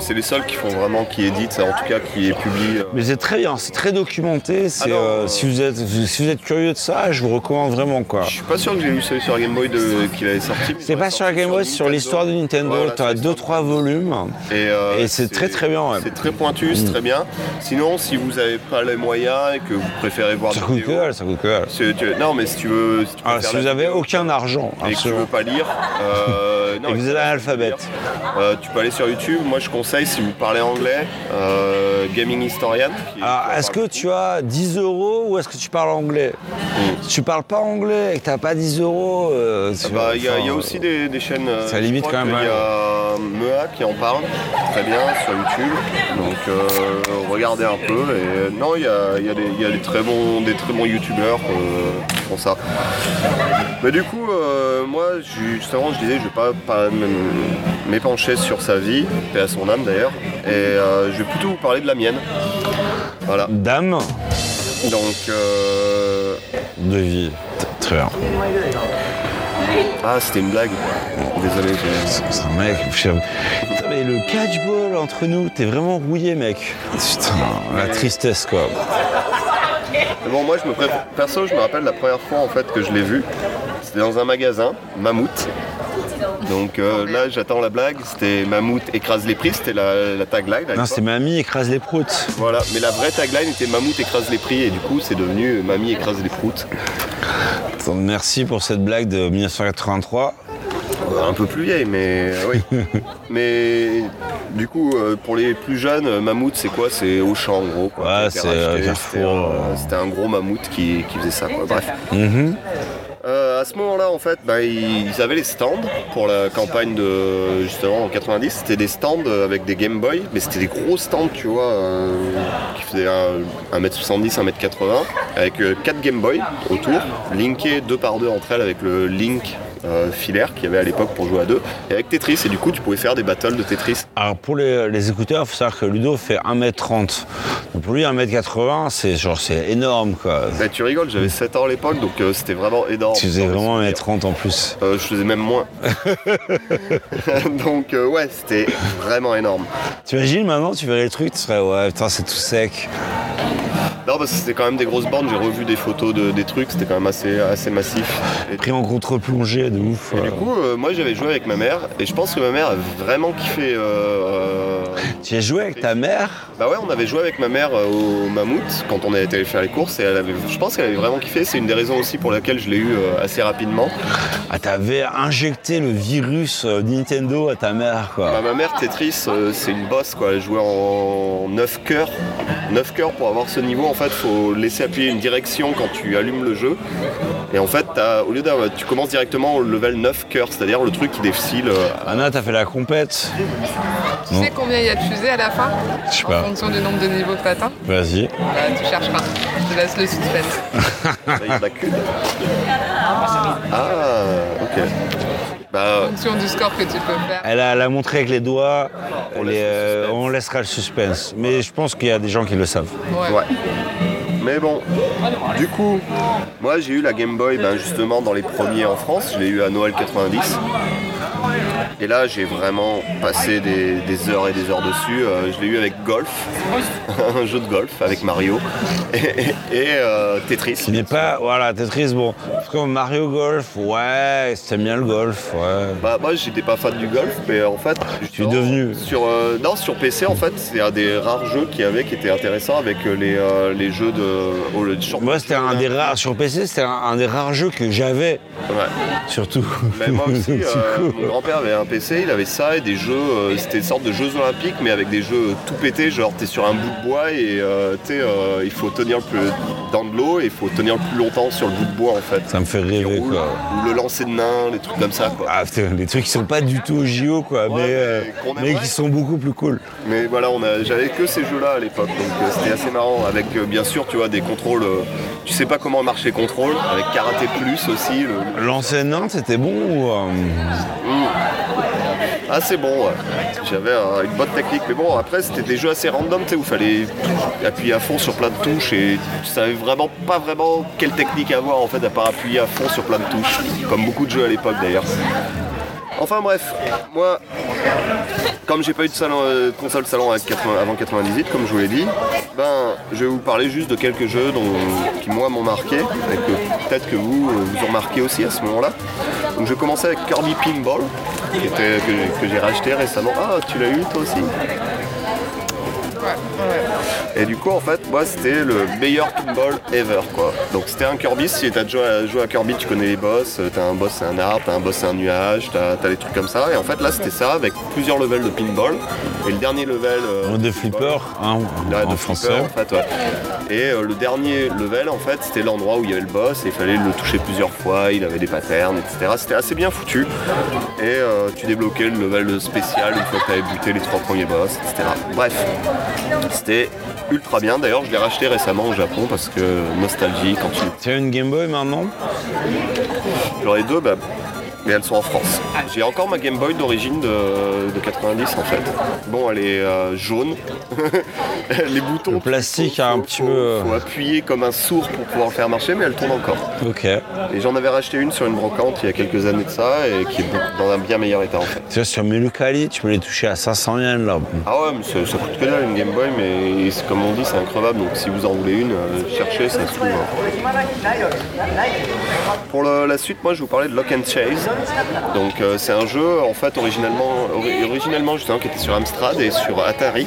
C'est- les seuls qui font vraiment, qui éditent, en tout cas qui euh, Mais c'est très bien, c'est très documenté. C'est, Ah si, vous êtes, si vous êtes curieux de ça, je vous recommande vraiment quoi. Je suis pas sûr que j'ai lu celui sur la Game Boy qu'il avait sorti. C'est pas sur la Game Boy, c'est sur l'histoire de Nintendo. Voilà, tu as sur 2-3 volumes. Et, euh, Et c'est très, très bien, ouais. Mm. C'est très pointu, c'est très bien. Sinon, si vous n'avez pas les moyens et que vous préférez voir Ça des coûte que dalle, ça coûte que dalle. c'est- tu- non, mais si tu veux, si tu Ah, si vous avez vidéo aucun argent, et que tu veux pas lire, euh, non, Et que vous êtes analphabète. euh, tu peux aller sur YouTube. Moi, je conseille si vous parlez anglais, euh, Gaming Historian. Alors, en est-ce que tu as 10 euros ou est-ce que tu parles anglais Si tu parles pas anglais et que t'as pas 10 euros, euh, bah, Il y, a- il y a aussi des, des chaînes. euh, Ça limite quand même, qu'il y a Mea qui en parle très bien sur YouTube. Donc euh, regardez un peu. Et euh, non, il y a, il y a des, il y a des très bons, des très bons YouTubeurs qui font ça. Mais du coup, euh, moi, justement, je disais, je vais pas, pas m'épancher sur sa vie, paix à son âme d'ailleurs. Et je vais plutôt vous parler de la mienne. Voilà. Dame Donc. euh, de vie. Très bien. Ah, c'était une blague. Désolé. j'ai- C'est un mec. je Putain, mais le catchball entre nous, t'es vraiment rouillé, mec. Putain, la tristesse, quoi. Bon, moi, je me pré- perso, je me rappelle la première fois en fait que je l'ai vu. C'était dans un magasin, Mammouth. Donc euh, là, j'attends la blague. C'était Mammouth écrase les prix. C'était la, la tagline. Non, c'est mamie écrase les proutes. Voilà. Mais la vraie tagline était Mammouth écrase les prix. Et du coup, c'est devenu Mamie écrase les proutes. Merci pour cette blague de 1983. Euh, Un peu plus vieille, mais euh, oui. mais du coup, euh, pour les plus jeunes, euh, Mammouth, c'est quoi? C'est Auchan, en gros. quoi, Ouais, c'est, C'était un- gros mammouth qui, qui faisait ça. Quoi. Bref. Mhm. Euh, à ce moment-là, en fait, bah, ils avaient les stands pour la campagne de justement en 90. C'était des stands avec des Game Boy, mais c'était des gros stands, tu vois, euh, qui faisaient un- 1m70, 1m80, avec 4 Game Boy autour, linkés deux par deux entre elles avec le Link euh, filaire qu'il y avait à l'époque pour jouer à deux, et avec Tetris. Et du coup, tu pouvais faire des battles de Tetris. Alors pour les, les écouteurs, il faut savoir que Ludo fait 1m30. Donc pour lui, 1m80, c'est genre c'est énorme quoi. Bah, tu rigoles, j'avais 7 ans à l'époque, donc euh, c'était vraiment énorme. Tu faisais vraiment souvenirs. 1m30 en plus. Euh, je faisais même moins. donc euh, ouais, c'était vraiment énorme. T'imagines maintenant, tu verrais le truc, tu serais ouais, putain, c'est tout sec. Non, parce que c'était quand même des grosses bornes, j'ai revu des photos de, des trucs, c'était quand même assez, assez massif. Et, Pris en contre-plongée de ouf. et euh. du coup, euh, moi j'avais joué avec ma mère, et je pense que ma mère a vraiment kiffé. euh, euh, Tu as joué avec ta mère? Bah ouais, on avait joué avec ma mère euh, au Mammouth quand on était allé faire les courses, et elle avait, je pense qu'elle avait vraiment kiffé. C'est une des raisons aussi pour laquelle je l'ai eu euh, assez rapidement. Ah, t'avais injecté le virus euh, Nintendo à ta mère quoi. Bah, ma mère, Tetris, euh, c'est une bosse quoi. Elle jouait en 9 cœurs. 9 cœurs pour avoir ce niveau, en fait, faut laisser appuyer une direction quand tu allumes le jeu. Et en fait, au lieu d'avoir, tu commences directement au level 9 cœurs, c'est-à-dire le truc qui défile. euh, Anna, t'as fait la compète Tu sais combien il y a de fusées à la fin? Je sais En pas. fonction du nombre de niveaux que t'atteins Vas-y. Bah, tu chercheras. Je te laisse le suspense. là, il y a de la cube. Ah, ok. Bah, En fonction du score que tu peux faire. Elle a, elle a montré avec les doigts. On les, laisse le euh, on laissera le suspense. Mais je pense qu'il y a des gens qui le savent. Ouais. ouais. Mais bon, du coup, moi j'ai eu la Game Boy ben, justement dans les premiers en France, je l'ai eu à Noël 90. Et là j'ai vraiment passé des, des heures et des heures dessus. Euh, je l'ai eu avec Golf, un jeu de golf avec Mario et, et, euh, Tetris. Qui n'est pas. Voilà, Tetris, bon. Comme Mario Golf, ouais, c'était bien le golf, ouais. Bah, moi j'étais pas fan du golf, mais en fait. Tu es devenu. Sur, euh, non, sur PC en fait, c'est un des rares jeux qui avait qui était intéressant avec euh, les, les jeux de. oh, le Moi, c'était un des rares. Sur PC, c'était un, un des rares jeux que j'avais, Ouais. surtout. Mais moi aussi, mon grand-père avait un PC, il avait ça et des jeux, euh, c'était une sorte de jeux olympiques, mais avec des jeux tout pétés, genre t'es sur un bout de bois et euh, t'es, euh, il faut tenir le plus dans de l'eau et il faut tenir le plus longtemps sur le bout de bois en fait. Ça me fait rêver, roule, quoi. Ou le lancer de nain, les trucs comme ça quoi. Ah, putain, les trucs qui sont pas du tout JO, quoi, mais, mais euh, mais qui sont beaucoup plus cool. Mais voilà, on a, j'avais que ces jeux-là à l'époque, donc c'était assez marrant. Avec bien sûr, tu vois, des contrôles. tu sais pas comment marcher les contrôles, avec Karaté Plus aussi. Le, le- L'enseignant, c'était bon ou. Ah c'est bon, ouais. j'avais une bonne technique, mais bon après c'était des jeux assez random, tu sais, où fallait appuyer à fond sur plein de touches et tu savais vraiment pas vraiment quelle technique avoir en fait à part appuyer à fond sur plein de touches, comme beaucoup de jeux à l'époque d'ailleurs. Enfin bref, moi, comme j'ai pas eu de, euh, console salon avec 80 avant 98, comme je vous l'ai dit, ben je vais vous parler juste de quelques jeux qui moi m'ont marqué et que peut-être que vous euh, vous en remarquez aussi à ce moment-là. Donc je vais commencer avec Kirby Pinball, que, que j'ai racheté récemment. Ah, tu l'as eu toi aussi. Et du coup, en fait, moi, c'était le meilleur pinball ever, quoi. Donc, c'était un Kirby. Si t'as déjà joué à Kirby, tu connais les boss. T'as un boss, c'est un arbre. T'as un boss, c'est un nuage. T'as as des trucs comme ça. Et en fait, là, c'était ça avec plusieurs levels de pinball. Et le dernier level. euh, de flipper, hein, Ouais, en de français. flipper, en fait, ouais. Et euh, le dernier level, en fait, c'était l'endroit où il y avait le boss et il fallait le toucher plusieurs fois. Il avait des patterns, etc. C'était assez bien foutu. Et euh, tu débloquais le level spécial une fois que tu avais buté les trois premiers boss, etc. Bref, c'était ultra bien. D'ailleurs, je l'ai racheté récemment au Japon parce que nostalgie quand tu. Tu as une Game Boy maintenant? J'en ai deux, bah, mais elles sont en France. J'ai encore ma Game Boy d'origine de, de 90 en fait. Bon, elle est euh, jaune. Les boutons. Le plastique a un petit faut- peu, faut appuyer comme un sourd pour pouvoir le faire marcher, mais elle tourne encore. Ok. Et j'en avais racheté une sur une brocante il y a quelques années de ça et qui est dans un bien meilleur état en fait. Tu vois, sur Melucali, tu peux les toucher à 500 yens, là. Ah ouais, mais ça, ça coûte que dalle une Game Boy, mais comme on dit, c'est increvable. Donc si vous en voulez une, euh, cherchez, ça se trouve. Pour le- la suite, moi je vais vous parler de Lock and Chase. Donc euh, c'est un jeu en fait originalement, ori- originellement justement qui était sur Amstrad et sur Atari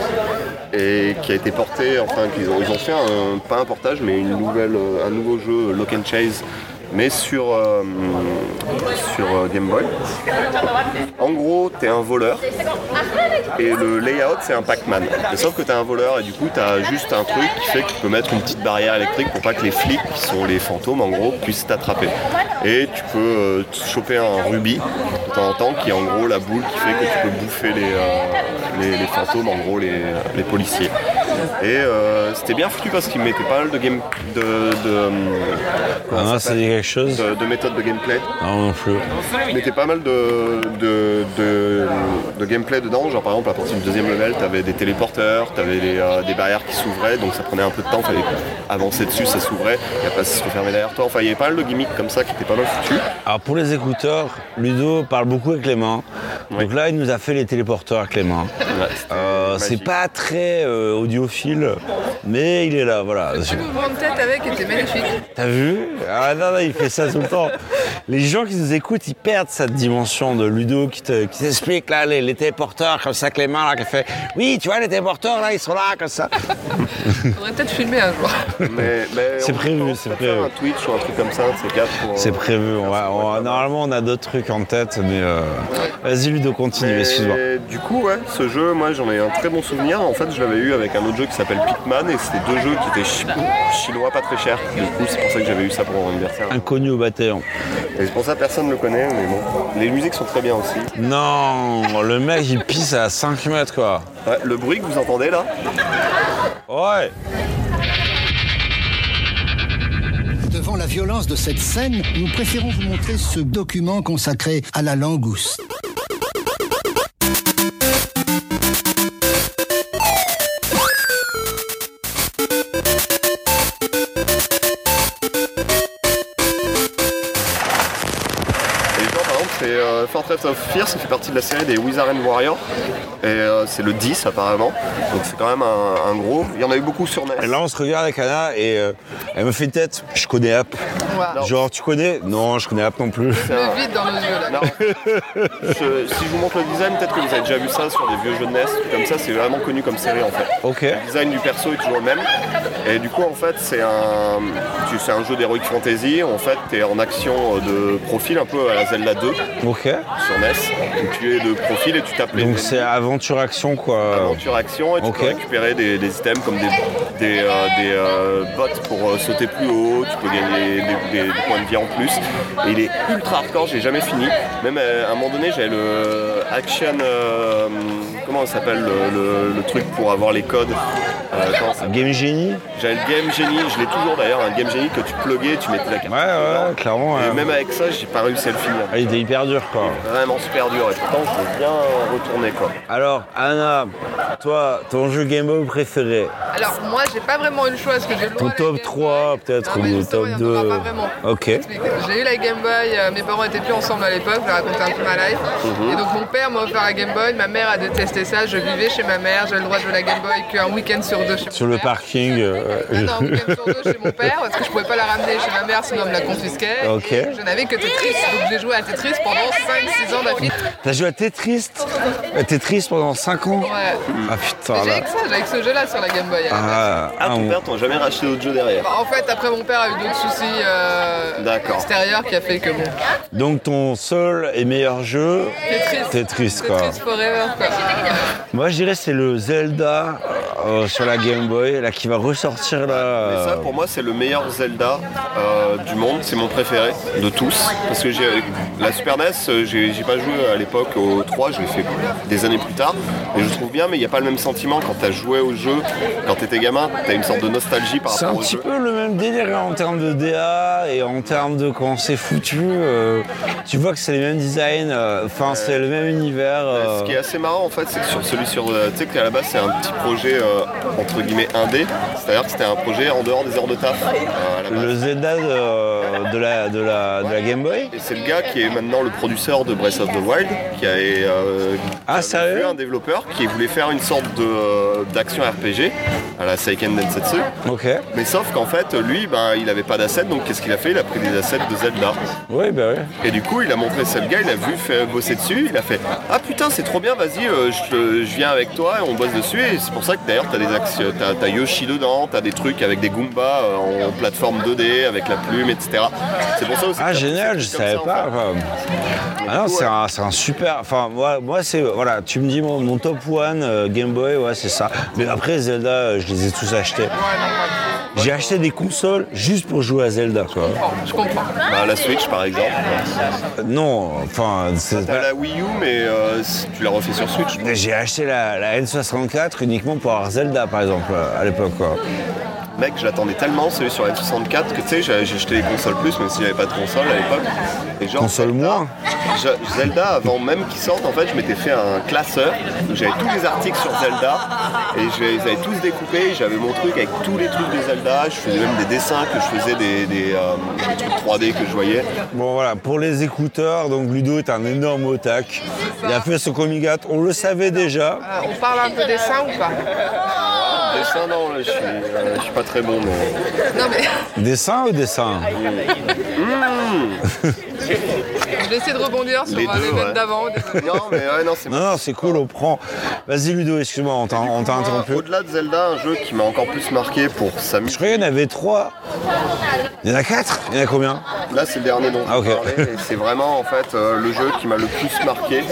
et qui a été porté, enfin qu'ils ont, ils ont fait un, pas un portage mais une nouvelle, euh, un nouveau jeu Lock and Chase mais sur, euh, sur euh, Game Boy. En gros, t'es un voleur et le layout c'est un Pac-Man. Sauf que t'es un voleur et du coup t'as juste un truc qui fait que tu peux mettre une petite barrière électrique pour pas que les flics, qui sont les fantômes en gros, puissent t'attraper. Et tu peux euh, choper un rubis de temps en temps qui est en gros la boule qui fait que tu peux bouffer les, euh, les, les fantômes, en gros les, les policiers. Et euh, c'était bien foutu parce qu'il mettait pas mal de game de, Ah quelque chose de, de méthodes de gameplay. Non, non plus. Il mettait pas mal de, de, de- de gameplay dedans. Genre par exemple à partir du deuxième level, t'avais des téléporteurs, t'avais des, euh, des barrières qui s'ouvraient, donc ça prenait un peu de temps, fallait avancer dessus, ça s'ouvrait, et après ça se refermait derrière toi. Enfin il y avait pas mal de gimmicks comme ça qui étaient pas mal foutus. Alors pour les écouteurs, Ludo parle beaucoup avec les mains. Oui. Donc là, il nous a fait les téléporteurs les. Ouais, c'était Euh, c'est pas très euh, audiophile, mais il est là, voilà. Le mouvement de tête avec était magnifique. T'as vu? Ah non, non, il fait ça tout le temps. Les gens qui nous écoutent, ils perdent cette dimension de Ludo qui te- qui t'explique là les, les téléporteurs comme ça avec les mains là, qui fait Oui, tu vois les téléporteurs là, ils sont là comme ça. Faudrait peut-être filmer un jour. Mais, mais C'est on prévu, c'est faire prévu. un Twitch ou un truc comme ça, un de ces quatre. pour, euh, C'est prévu. on va- on va- normalement, on a d'autres trucs en tête, mais euh, vas-y Ludo, continue, excuse-moi. Du coup, ouais, ce jeu, moi j'en ai un très bon souvenir. En fait, je l'avais eu avec un autre jeu qui s'appelle Pikman et c'était deux jeux qui étaient chi- chinois, pas très chers. Du coup, c'est pour ça que j'avais eu ça pour mon anniversaire. Inconnu au bataillon. Et c'est pour ça que personne ne le connaît, mais bon. Les musiques sont très bien aussi. Non, le mec il pisse à 5 mètres quoi. Ouais, le bruit que vous entendez là, Ouais. Devant la violence de cette scène, nous préférons vous montrer ce document consacré à la langouste. Fortress of Fear, ça fait partie de la série des Wizard and Warrior. Et euh, c'est le 10 apparemment. Donc c'est quand même un, un gros. Il y en a eu beaucoup sur NES. Et là, on se regarde avec Anna et euh, elle me fait une tête. Je connais App. Genre, tu connais? Non, je connais App non plus. On est vite dans nos yeux là. Non. Je- si je vous montre le design, peut-être que vous avez déjà vu ça sur des vieux jeux de NES. Comme ça, c'est vraiment connu comme série en fait. Ok. Le design du perso est toujours le même. Et du coup, en fait, c'est un, tu- c'est un jeu d'heroic fantasy. En fait, tu es en action euh, de profil, un peu à la Zelda 2 Ok. Sur NES. Tu es de profil et tu tapes les Donc c'est aventure-action quoi. aventure action et tu peux récupérer des, des items comme des, des, euh, des, euh, bottes pour euh, sauter plus haut, tu peux gagner des, points de vie en plus. Et il est ultra hardcore, j'ai jamais fini. Même à un moment donné, j'avais le action. Comment ça s'appelle le, le- le truc pour avoir les codes Euh, Game Genie J'avais le Game Genie, je l'ai toujours d'ailleurs, un Game Genie que tu pluguais, tu mettais la carte. Ouais, ouais, clairement. Et ouais. même avec ça, j'ai pas réussi à le finir. Ah, il était hyper dur quoi. Vraiment super dur et pourtant je veux bien retourner quoi. Alors, Anna, toi, ton jeu Game Boy préféré Alors moi j'ai pas vraiment choix parce que j'ai le Ton top Game 3 Boy. peut-être ou top il y en 2 aura pas vraiment. Ok. J'ai eu la Game Boy, euh, mes parents étaient plus ensemble à l'époque, je vais raconter un peu ma life. Mhm. Et donc mon père m'a offert la Game Boy, ma mère a détesté ça, je vivais chez ma mère, j'avais le droit de jouer à la Game Boy qu'un week-end sur deux chez mon Sur le père. parking. euh, non, un week-end sur deux chez mon père parce que je pouvais pas la ramener chez ma mère sinon elle me la confisquait. Ok. Et je n'avais que Tetris, donc j'ai joué à Tetris pendant 5-6 ans d'affilée. T'as joué à Tetris? Euh, Tetris pendant 5 ans? Ouais. Ah putain J'avais là. que ça, j'avais que ce jeu là sur la Game Boy. à la base. Ah, Ah, ah, ton on- père, t'as jamais racheté d'autres jeux derrière Bah, en fait, après mon père a eu d'autres soucis euh, extérieurs qui a fait que bon. Donc ton seul et meilleur jeu Tetris. Tetris quoi. Tetris Forever quoi. Moi je dirais c'est le Zelda euh, sur la Game Boy là qui va ressortir là. Mais ça, pour moi, c'est le meilleur Zelda euh, du monde. C'est mon préféré de tous. Parce que j'ai la Super NES, j'ai j'ai pas joué à l'époque au 3, je l'ai fait des années plus tard. Et je trouve bien, mais il n'y a pas le même sentiment quand t'as joué au jeu, quand t'étais gamin? T'as une sorte de nostalgie par C'est un rapport au petit jeu? peu le même délire hein, en termes de DA et en termes de comment c'est foutu. euh, tu vois que c'est les mêmes designs, euh, enfin c'est le même univers. euh, Ce qui est assez marrant en fait, c'est que sur celui sur. Tu sais qu'à la base c'est un petit projet entre guillemets indé, c'est-à-dire que c'était un projet en dehors des heures de taf. à la base. le Zelda de, de la, de, la, de la Game Boy. Et c'est le gars qui est maintenant le producteur de Breath of the Wild, qui a Ah, sérieux? un développeur qui voulait faire une sorte de, euh, d'action RPG à la Seiken Densetsu. Ok. Mais sauf qu'en fait, lui, ben, il avait pas d'assets, donc qu'est-ce qu'il a fait? Il a pris des assets de Zelda. Oui, bah oui. Et du coup, il a montré ça le gars, il a vu fait bosser dessus, il a fait Ah putain, c'est trop bien, vas-y, euh, je, viens avec toi et on bosse dessus. Et c'est pour ça que d'ailleurs, t'as des actions, t'as, Yoshi dedans, t'as des trucs avec des Goombas euh, en plateforme 2D, avec la plume, etc. C'est pour ça aussi. Ah génial, je savais ça, en pas. fait. Ah non, c'est ouais. un, c'est un super. Enfin, moi, moi c'est. Voilà, tu me dis mon, mon top 1 Game Boy, ouais, c'est ça. Mais après, Zelda, euh, je les ai tous achetés. J'ai acheté des consoles juste pour jouer à Zelda, quoi. Je comprends. Bah, la Switch par exemple. Euh, Non, enfin, c'est T'as pas- la Wii U, mais euh, tu l'as refait sur Switch. J'ai acheté la, la N64 uniquement pour avoir Zelda, par exemple, à l'époque, quoi. Mec, je l'attendais tellement celui sur la 64 que tu sais, j'ai acheté les consoles plus, même s'il n'y avait pas de console à l'époque. Et genre, Console Zelda- moins Je- Zelda, avant même qu'il sorte, en fait, je m'étais fait un classeur où j'avais tous les articles sur Zelda et je les avais tous découpés. J'avais mon truc avec tous les trucs de Zelda. Je faisais même des dessins que je faisais, des, des, euh, des trucs 3D que je voyais. Bon voilà, pour les écouteurs, donc Ludo est un énorme otak. Il a fait ce comicat, on le savait déjà. Euh, on parle un peu dessin ou pas? Dessin, non, je suis, euh, je suis pas très bon. Mais... Non mais Dessin ou dessin? Je vais essayer de rebondir sur Les ouais. d'avant. Non, mais ouais, non, c'est Non, non, c'est cool, on prend. Vas-y Ludo, excuse-moi, on t'a interrompu. Au-delà de Zelda, un jeu qui m'a encore plus marqué pour sa Je croyais qu'il y en avait trois. Il y en a quatre? Il y en a combien? Là, c'est le dernier dont Ah, ok. je parlais. Et c'est vraiment en fait euh, le jeu qui m'a le plus marqué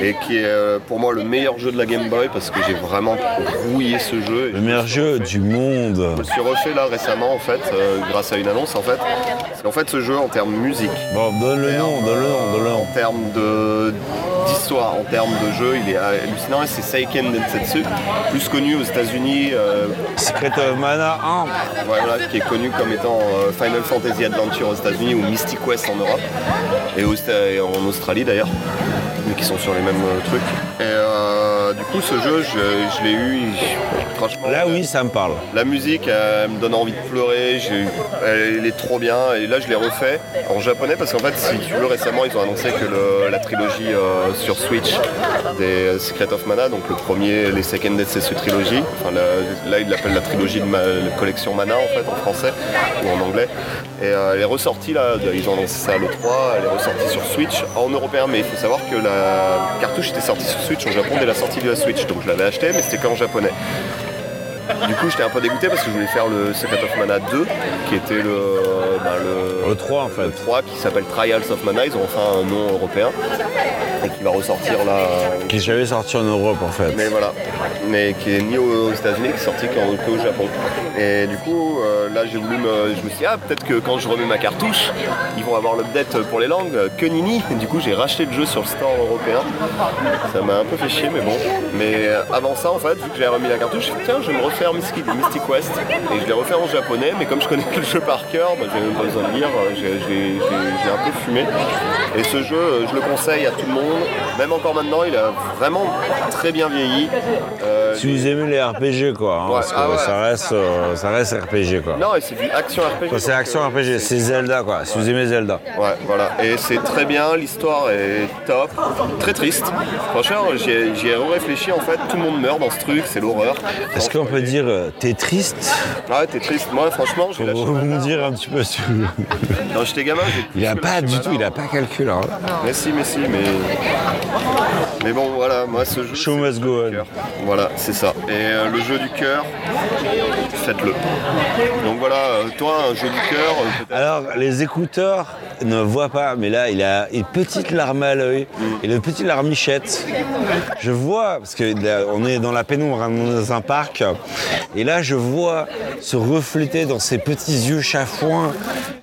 et qui est euh, pour moi le meilleur jeu de la Game Boy parce que j'ai vraiment rouillé ce jeu. Le meilleur jeu du monde. je me suis refait là récemment en fait euh, grâce à une annonce en fait. Parce qu'en fait ce jeu en termes musique, Bon, donne le nom, donne le nom, donne le nom. en termes de d'histoire, en termes de jeu, il est hallucinant et c'est Seiken Densetsu, plus connu aux États-Unis. euh, Secret of Mana 1. voilà, qui est connu comme étant euh, Final Fantasy Adventure aux États-Unis ou Mystic West en Europe et, en Australie d'ailleurs, mais qui sont sur les mêmes euh, trucs. Et, euh, euh, du coup, ce jeu, je, je l'ai eu. Franchement, Là, oui, ça me parle. La musique, elle me donne envie de pleurer. Elle est trop bien. Et là, je l'ai refait en japonais parce qu'en fait, si tu veux, récemment, ils ont annoncé que le- la trilogie euh, sur Switch des Secret of Mana, donc le premier, les Second Setsu trilogie. Enfin, la- là, ils l'appellent la trilogie de ma, la collection Mana en fait, en français ou en anglais. Et euh, elle est ressortie là. Ils ont annoncé ça à l'E3. Elle est ressortie sur Switch en européen, mais il faut savoir que la cartouche était sortie sur Switch au Japon dès la sortie de la Switch. Donc je l'avais acheté, mais c'était qu'en japonais. Du coup, j'étais un peu dégoûté parce que je voulais faire le Secret of Mana 2, qui était le, ben, le, Le 3, en fait. le 3, qui s'appelle Trials of Mana. Ils ont enfin un nom européen et qui va ressortir là. Qui est jamais sorti en Europe, en fait. Mais voilà, mais qui est ni aux États-Unis, qui est sorti qu'au Japon. Et du coup, euh, là, j'ai voulu me, je me suis dit, ah, peut-être que quand je remets ma cartouche, ils vont avoir l'update pour les langues, euh, que Nini. Et du coup, j'ai racheté le jeu sur le store européen. Ça m'a un peu fait chier, mais bon. Mais euh, avant ça, en fait, vu que j'ai remis la cartouche, je me suis dit, tiens, je vais me refaire Mystic, Mystic Quest. Et je l'ai refait en japonais, mais comme je connais le jeu par cœur, bah, j'ai même pas besoin de lire, euh, j'ai un peu fumé. Et ce jeu, euh, je le conseille à tout le monde. Même encore maintenant, il a vraiment très bien vieilli. Euh, Si vous aimez les RPG, quoi. hein, Ouais, parce que ah ouais. ça, reste, euh, ça reste RPG, quoi. Non, et c'est du action RPG. C'est action euh, RPG, c'est Zelda, quoi. Si vous aimez Zelda. Ouais, voilà. Et c'est très bien, l'histoire est top, très triste. Franchement, j'y ai, j'y ai réfléchi en fait, tout le monde meurt dans ce truc, c'est l'horreur. Est-ce qu'on peut dire euh, t'es triste Ouais, t'es triste. Moi, franchement, j'ai Pour lâché. rebondir un petit peu sur. Quand j'étais gamin, j'ai Il a pas du tout, il a pas calculé. Hein. Mais si, mais si, mais. Mais bon, voilà, moi ce jeu. Show must go on. Voilà, c'est ça. Et euh, le jeu du cœur, faites-le. Donc voilà, euh, toi, un jeu du cœur, euh. Alors, les écouteurs ne voient pas, mais là, il a une petite larme à l'œil et une petite larmichette. Je vois, parce qu'on est dans la pénombre, hein, dans un parc, et là, je vois se refléter dans ses petits yeux chafouins,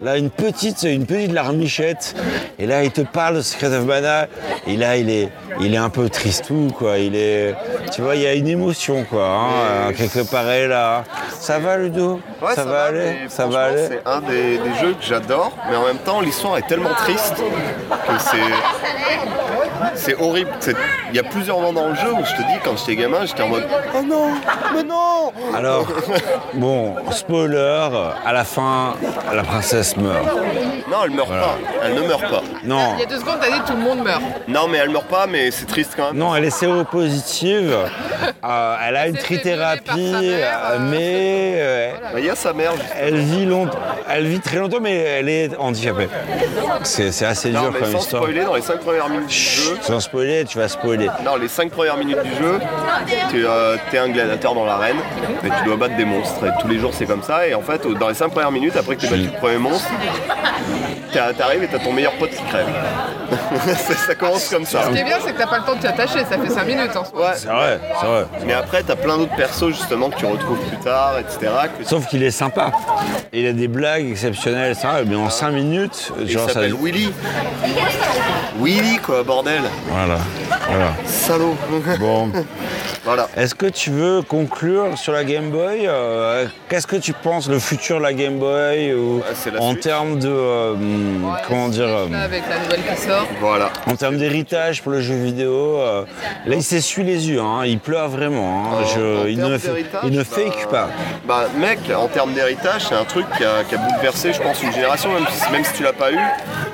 là, une petite, une petite larmichette, et là, il te parle de Secret of Mana, et là, il est, il est un peu tristou, quoi. Il est, tu vois, il y a une émotion, quoi, hein, quelque part, elle est là. Ça va, Ludo? Ouais, ça, va aller? Ça va aller? C'est un des, des jeux que j'adore, mais en même temps, l'histoire est tellement triste que c'est. C'est horrible. C'est- Il y a plusieurs moments dans le jeu où je te dis, quand j'étais gamin, j'étais en mode Oh non Mais non Alors, bon, spoiler, à la fin, la princesse meurt. Non, elle meurt pas. Elle ne meurt pas. Non, Il y a deux secondes, t'as dit tout le monde meurt. Non, mais elle meurt pas, mais c'est triste quand même. non, elle est séropositive, euh, elle a une trithérapie, mère, euh, euh, mais euh, Bah, Il y a sa mère, justement. elle vit longtemps, elle vit très longtemps, mais elle est handicapée. C'est c'est assez Non, dur mais comme sans histoire. spoiler, dans les 5 premières minutes du jeu, Sans spoiler, tu vas spoiler. Non, les 5 premières minutes du jeu, tu es un gladiateur dans l'arène et tu dois battre des monstres. Et tous les jours, c'est comme ça. Et en fait, dans les 5 premières minutes, après que tu as battu le premier monstre, t'arrives et t'as ton meilleur pote qui crève. ça, commence comme ça. Ce qui est bien, c'est que t'as pas le temps de t'attacher, ça fait 5 minutes en soi. Ouais. C'est vrai, c'est vrai. Mais après, t'as plein d'autres persos justement que tu retrouves plus tard, etc. que- Sauf qu'il est sympa. Il a des blagues exceptionnelles, ça, mais en 5 minutes, Il genre ça. s'appelle Willy. Willy, quoi, bordel. Voilà, voilà. Salaud. Bon. voilà. Est-ce que tu veux conclure sur la Game Boy Euh, Qu'est-ce que tu penses le futur de la Game Boy ou c'est la en suite. termes de euh, hum, comment dire euh, avec la nouvelle qui sort. Voilà. en termes d'héritage pour le jeu vidéo euh, Là, il s'essuie les yeux, hein, il pleure vraiment. hein. En- Je- en il, ne, fait- d'héritage, il ne bah, fake pas. Bah mec, en termes d'héritage, c'est un truc qui a, qui a bouleversé, je pense, une génération. Même si, même si tu l'as pas eu,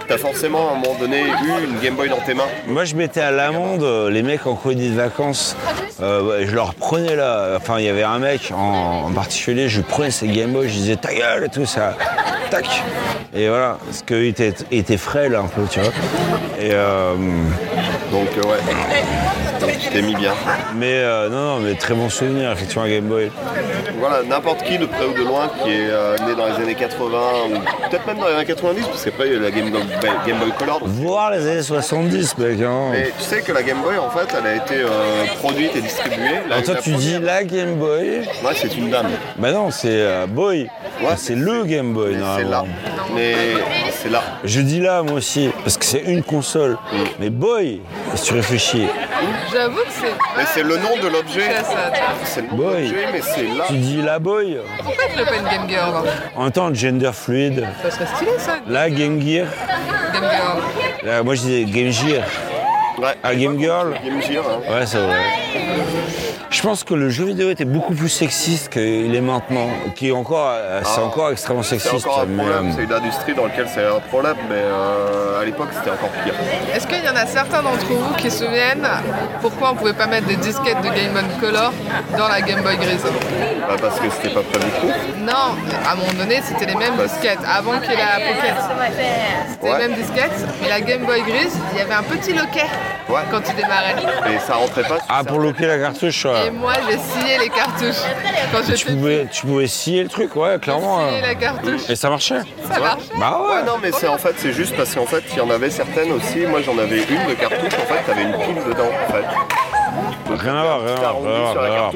t'as forcément à un moment donné eu une Game Boy dans tes mains. Moi, je mettais à l'amende euh, les mecs en colonie de vacances. euh, je leur prenais là. Enfin, il y avait un mec en, en particulier, je lui prenais ses Game Boy, je disais ta gueule et tout ça. Tac Et voilà, parce qu'il était, était frêle un peu, tu vois. Et euh, Donc euh, ouais, t'es mis bien. mais euh, non, non, mais très bon souvenir, effectivement, Game Boy. Voilà, n'importe qui de près ou de loin qui est euh, né dans les années 80 ou peut-être même dans les années 90, parce qu'après il y a eu la Game Boy, Game Boy Color. Voir les années 70, mec. Hein. Et tu sais que la Game Boy en fait elle a été euh, produite et distribuée. Alors toi, tu dis la Game Boy. Ouais, c'est une dame. Bah non, c'est Boy. Ouais, c'est le Game Boy, Mais c'est là. Mais c'est là. Je dis là, moi aussi, parce que c'est une console. Mm. Mais Boy, si tu réfléchis, J'avoue que c'est. Mais c'est le nom de l'objet. C'est le nom de Boy. l'objet, mais c'est là. tu dis la Boy. Pourquoi tu une Game Girl hein En même temps, gender fluide. Ça serait stylé ça. La Game Gear. Game Girl. Là, moi, je disais Game Gear. Ouais. À Game Girl Game Gear, hein. Ouais, c'est vrai. Je pense que le jeu vidéo était beaucoup plus sexiste qu'il est maintenant, qui est encore, euh, c'est Ah, encore extrêmement C'est sexiste. encore un problème, euh, c'est une industrie dans laquelle c'est un problème, mais euh, à l'époque c'était encore pire. Est-ce qu'il y en a certains d'entre vous qui se souviennent pourquoi on pouvait pas mettre des disquettes de Game Boy Color dans la Game Boy grise? Bah, parce que c'était pas prévu pour. Non, à un moment donné, c'était les mêmes disquettes. Avant qu'il y ait la Pocket, c'était Ouais. les mêmes disquettes. Mais la Game Boy grise, il y avait un petit loquet Ouais. quand tu démarrais. Et ça rentrait pas Ah, pour loquer la cartouche, Et ouais. moi, j'ai scié les cartouches. Quand tu pouvais, tu pouvais scier le truc, ouais, clairement. scié la cartouche, Et ça marchait ça marchait. Bah ouais. Ouais, non, mais c'est en fait, c'est juste parce qu'en fait, il y en avait certaines aussi. Moi, j'en avais une de cartouche. En fait, t'avais une pile dedans, en fait. Rien à voir, rien à t'as voir,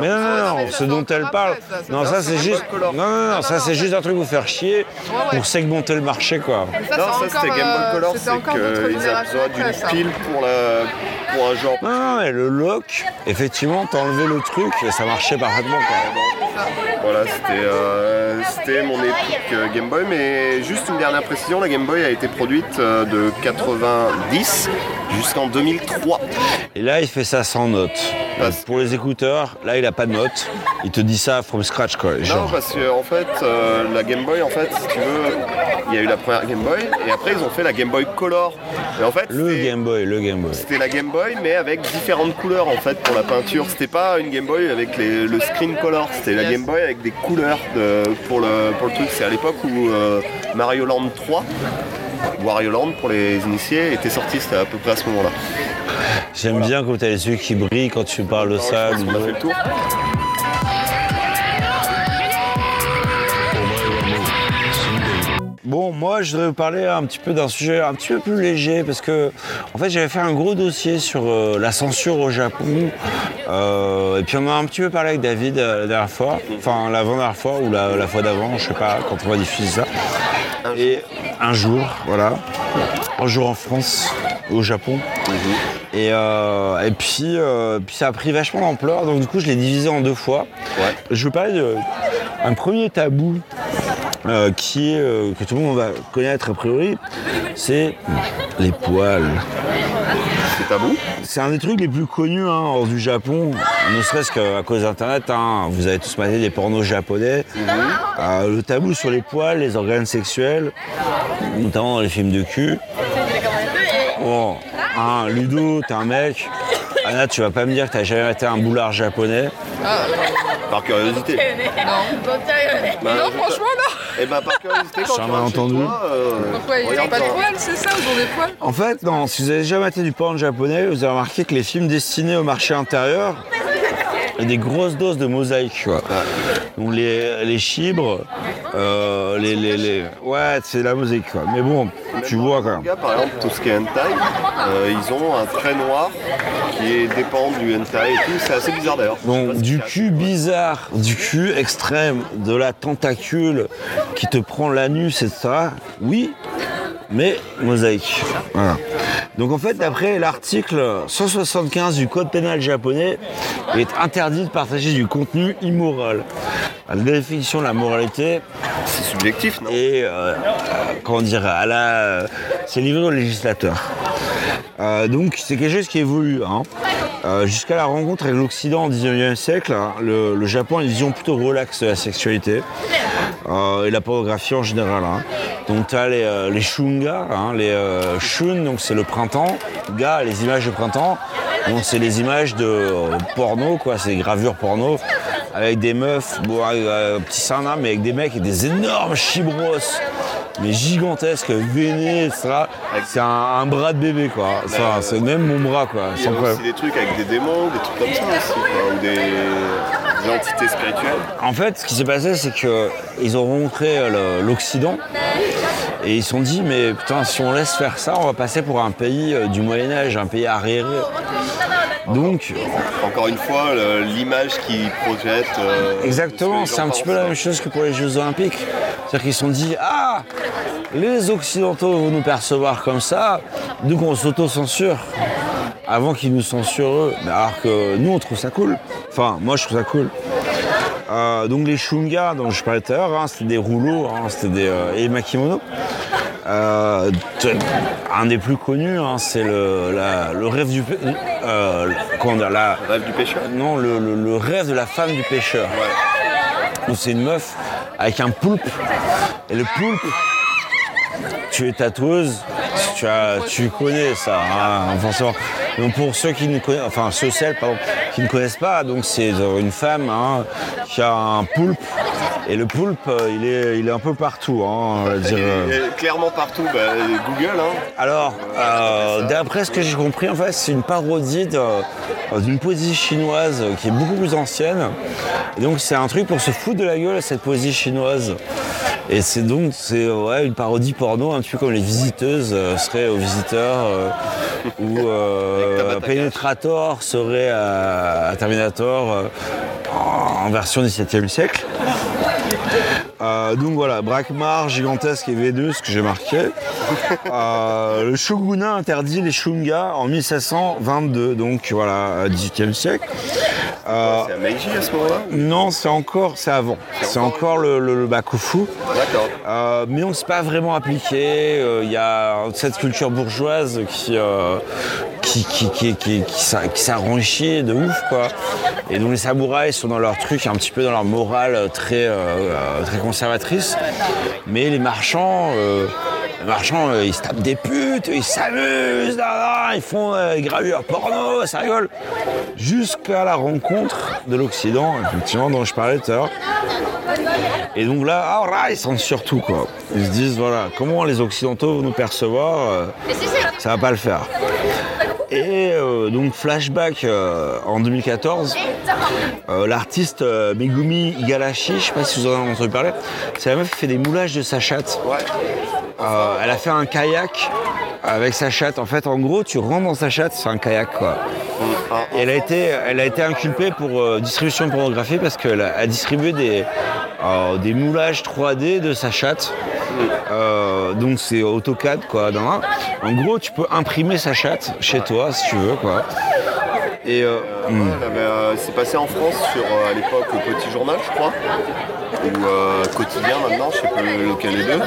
Mais un non, non, non, ce dont elle parle. Non, ça, c'est juste. Non, non, non, ça c'est juste un truc pour faire chier, pour segmenter le marché, quoi. Ça, Non, c'est ça c'était Game Boy euh, Color, c'est qu'ils avaient besoin d'une pile pour, un genre. Non, non, mais le lock, effectivement, t'enlevais le truc et ça marchait parfaitement, quoi. Voilà, c'était euh, c'était mon épique euh, Game Boy. Mais juste une dernière précision, la Game Boy a été produite euh, de 90 jusqu'en 2003. Et là, il fait ça sans notes. Parce- Pour les écouteurs, là, il a pas de notes. Il te dit ça from scratch, quoi. Non, parce que en fait, euh, la Game Boy, en fait, si tu veux, il y a eu la première Game Boy et après ils ont fait la Game Boy Color. Et en fait, Le Game Boy, le Game Boy. C'était la Game Boy, mais avec différentes couleurs en fait pour la peinture. C'était pas une Game Boy avec les- le screen color, c'était la. Game Boy avec des couleurs de- pour, le, pour le truc. C'est à l'époque où euh, Mario Land 3, Wario Land pour les initiés, était sorti. C'était à peu près à ce moment-là. J'aime bien quand t'as les yeux qui brillent quand tu parles de Alors, ça. je pense qu'on a Ludo. fait le tour. Bon, moi, je voudrais vous parler un petit peu d'un sujet un petit peu plus léger parce que, en fait, j'avais fait un gros dossier sur euh, la censure au Japon. Euh, et puis, on en a un petit peu parlé avec David euh, la dernière fois, enfin, l'avant-dernière fois ou la, la fois d'avant, je sais pas, quand on va diffuser ça. Et un jour, voilà, un jour en France, au Japon. Et, euh, et puis, puis ça a pris vachement d'ampleur, donc du coup je l'ai divisé en deux fois. Ouais. Je veux parler d'un premier tabou euh, qui est, euh, que tout le monde va connaître a priori, c'est les poils. C'est tabou. C'est un des trucs les plus connus hein, hors du Japon, ne serait-ce qu'à cause d'Internet. hein. Vous avez tous maté des pornos japonais. Euh, le tabou sur les poils, les organes sexuels, notamment dans les films de cul. Bon, hein, Ludo, t'es un mec. Anna, tu vas pas me dire que t'as jamais été un boulard japonais. Par curiosité. Non, Bah, non franchement, non. Et bah par curiosité, quand tu entendu. toi, euh, Pourquoi ils pas de poils, c'est ça Ils ont des poils En fait, non, si vous avez jamais été du porn japonais, vous avez remarqué que les films destinés au marché intérieur, des grosses doses de mosaïque, quoi. Donc les, les chibres, euh, les, les, les- Ouais, c'est la mosaïque, quoi. Mais bon, tu vois, quand même. par exemple, tout ce qui est hentai, euh, ils ont un trait noir qui est- dépend du hentai et tout. C'est assez bizarre d'ailleurs. Donc du cul bizarre, du cul extrême, de la tentacule qui te prend l'anus, etc. Oui, mais mosaïque. Voilà. Donc en fait, d'après l'article 175 du code pénal japonais, il est interdit de partager du contenu immoral. La définition de la moralité C'est subjectif, non? et euh, comment dire, à la, c'est livré au législateur. Euh, donc c'est quelque chose qui évolue. hein. Euh, Jusqu'à la rencontre avec l'Occident au 19e siècle, hein, le, le Japon a une vision plutôt relaxe de la sexualité euh, et la pornographie en général. hein. Donc tu as les, euh, les shunga, hein, les euh, shun, donc c'est le printemps, ga, les images de printemps, donc c'est les images de euh, porno, quoi, c'est des gravures porno, avec des meufs, bon, euh, petits seins là, mais avec des mecs et des énormes chibros, mais gigantesques, vénés, etc. C'est un, un bras de bébé, quoi. Enfin, c'est même mon bras, quoi. Il y a aussi des trucs avec des démons, des trucs comme ça aussi, quoi, ou des, des entités spirituelles. En fait, ce qui s'est passé, c'est qu'ils ont rencontré euh, l'Occident et ils se sont dit, mais putain, si on laisse faire ça, on va passer pour un pays euh, du Moyen-Âge, un pays arriéré. Donc, Encore une fois, l'image qu'ils projettent. euh, exactement, ce c'est un petit peu la même chose que pour les Jeux Olympiques. C'est-à-dire qu'ils se sont dit, ah, les Occidentaux vont nous percevoir comme ça, donc on s'auto-censure avant qu'ils nous censurent eux. Alors que nous, on trouve ça cool. Enfin, moi, je trouve ça cool. Euh, donc les shunga dont je parlais tout à l'heure, hein, c'était des rouleaux, hein, c'était des euh, et makimono. Euh, un des plus connus, hein, c'est le, la- le rêve du. euh, la- Rêve du pêcheur non, le, le- le rêve de la femme du pêcheur. C'est une meuf avec un poulpe. Et le poulpe, tu es tatoueuse, tu, as, tu connais ça, forcément. Donc pour ceux qui ne connaissent, enfin ceux celles pardon, qui ne connaissent pas, donc c'est euh, une femme hein, qui a un poulpe. Et le poulpe, euh, il est, il est un peu partout. Hein, dire, euh. Et- et clairement partout, bah, Google, hein. Alors, euh, d'après ce que j'ai compris, en fait, c'est une parodie euh, d'une poésie chinoise qui est beaucoup plus ancienne. Et donc, c'est un truc pour se foutre de la gueule, cette poésie chinoise. Et c'est donc c'est ouais, une parodie porno, un petit peu comme les visiteuses euh, seraient aux visiteurs, euh, ou euh, Penetrator serait à, à Terminator euh, en version 17e siècle. Donc voilà, Brakmar, gigantesque et V2, ce que j'ai marqué. Le shogunat interdit les shungas en 1722, donc voilà, 18e siècle. Euh, C'est à Meiji à ce moment-là non, c'est encore, c'est avant. C'est encore le, le, le bakufu. D'accord. Euh, mais on ne s'est pas vraiment appliqué. Euh, Il y a cette culture bourgeoise qui, euh, qui, qui, qui, qui, qui s'a- qui s'enrichit de ouf, quoi. Et donc les samouraïs sont dans leur truc, un petit peu dans leur morale très, euh, euh, très conservatrice. Mais les marchands, euh, les marchands, euh, ils se tapent des putes, ils s'amusent, là, là, ils font euh, des gravures porno, ça rigole. Jusqu'à la rencontre de l'Occident, effectivement, dont je parlais tout à l'heure. Et donc là, ah, là, ils sentent surtout quoi. Ils se disent voilà, comment les Occidentaux vont nous percevoir, euh, ça va pas le faire. Et euh, donc flashback euh, en 2014, euh, l'artiste euh, Megumi Igarashi, je sais pas si vous en avez entendu parler, c'est la meuf qui fait des moulages de sa chatte. Euh, elle a fait un kayak avec sa chatte. En fait, en gros, tu rentres dans sa chatte, c'est un kayak quoi. Et elle a été, elle a été inculpée pour euh, distribution de pornographie parce qu'elle a, a distribué des, euh, des moulages 3D de sa chatte. Donc c'est AutoCAD quoi. dans un. En gros, tu peux imprimer sa chatte chez toi si tu veux quoi. Et euh, Ouais, euh, c'est passé en France sur à l'époque le Petit Journal, je crois, ou euh, Quotidien maintenant, je sais plus lequel des deux.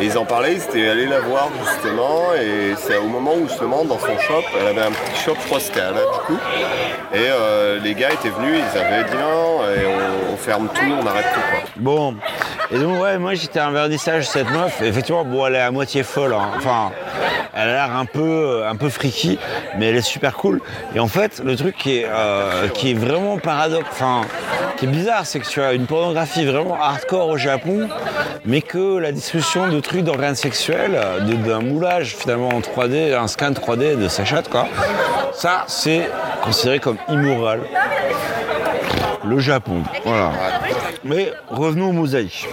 Et ils en parlaient, ils étaient allés la voir justement, et c'est au moment où justement dans son shop, elle avait un petit shop, je crois que c'était à la du coup, et euh, les gars étaient venus, ils avaient dit non, et on, ferme tout, on arrête tout quoi. Bon, et donc ouais, moi j'étais un vernissage de cette meuf. Effectivement, bon, elle est à moitié folle. hein. Enfin, elle a l'air un peu, un peu freaky, mais elle est super cool. Et en fait, le truc qui est, euh, qui est vraiment paradoxe, enfin, qui est bizarre, c'est que tu as une pornographie vraiment hardcore au Japon, mais que la distribution de trucs d'organes sexuels, d'un moulage finalement en 3D, un scan 3D de sa chatte, quoi, ça c'est considéré comme immoral. Le Japon, voilà. Mais revenons aux mosaïques.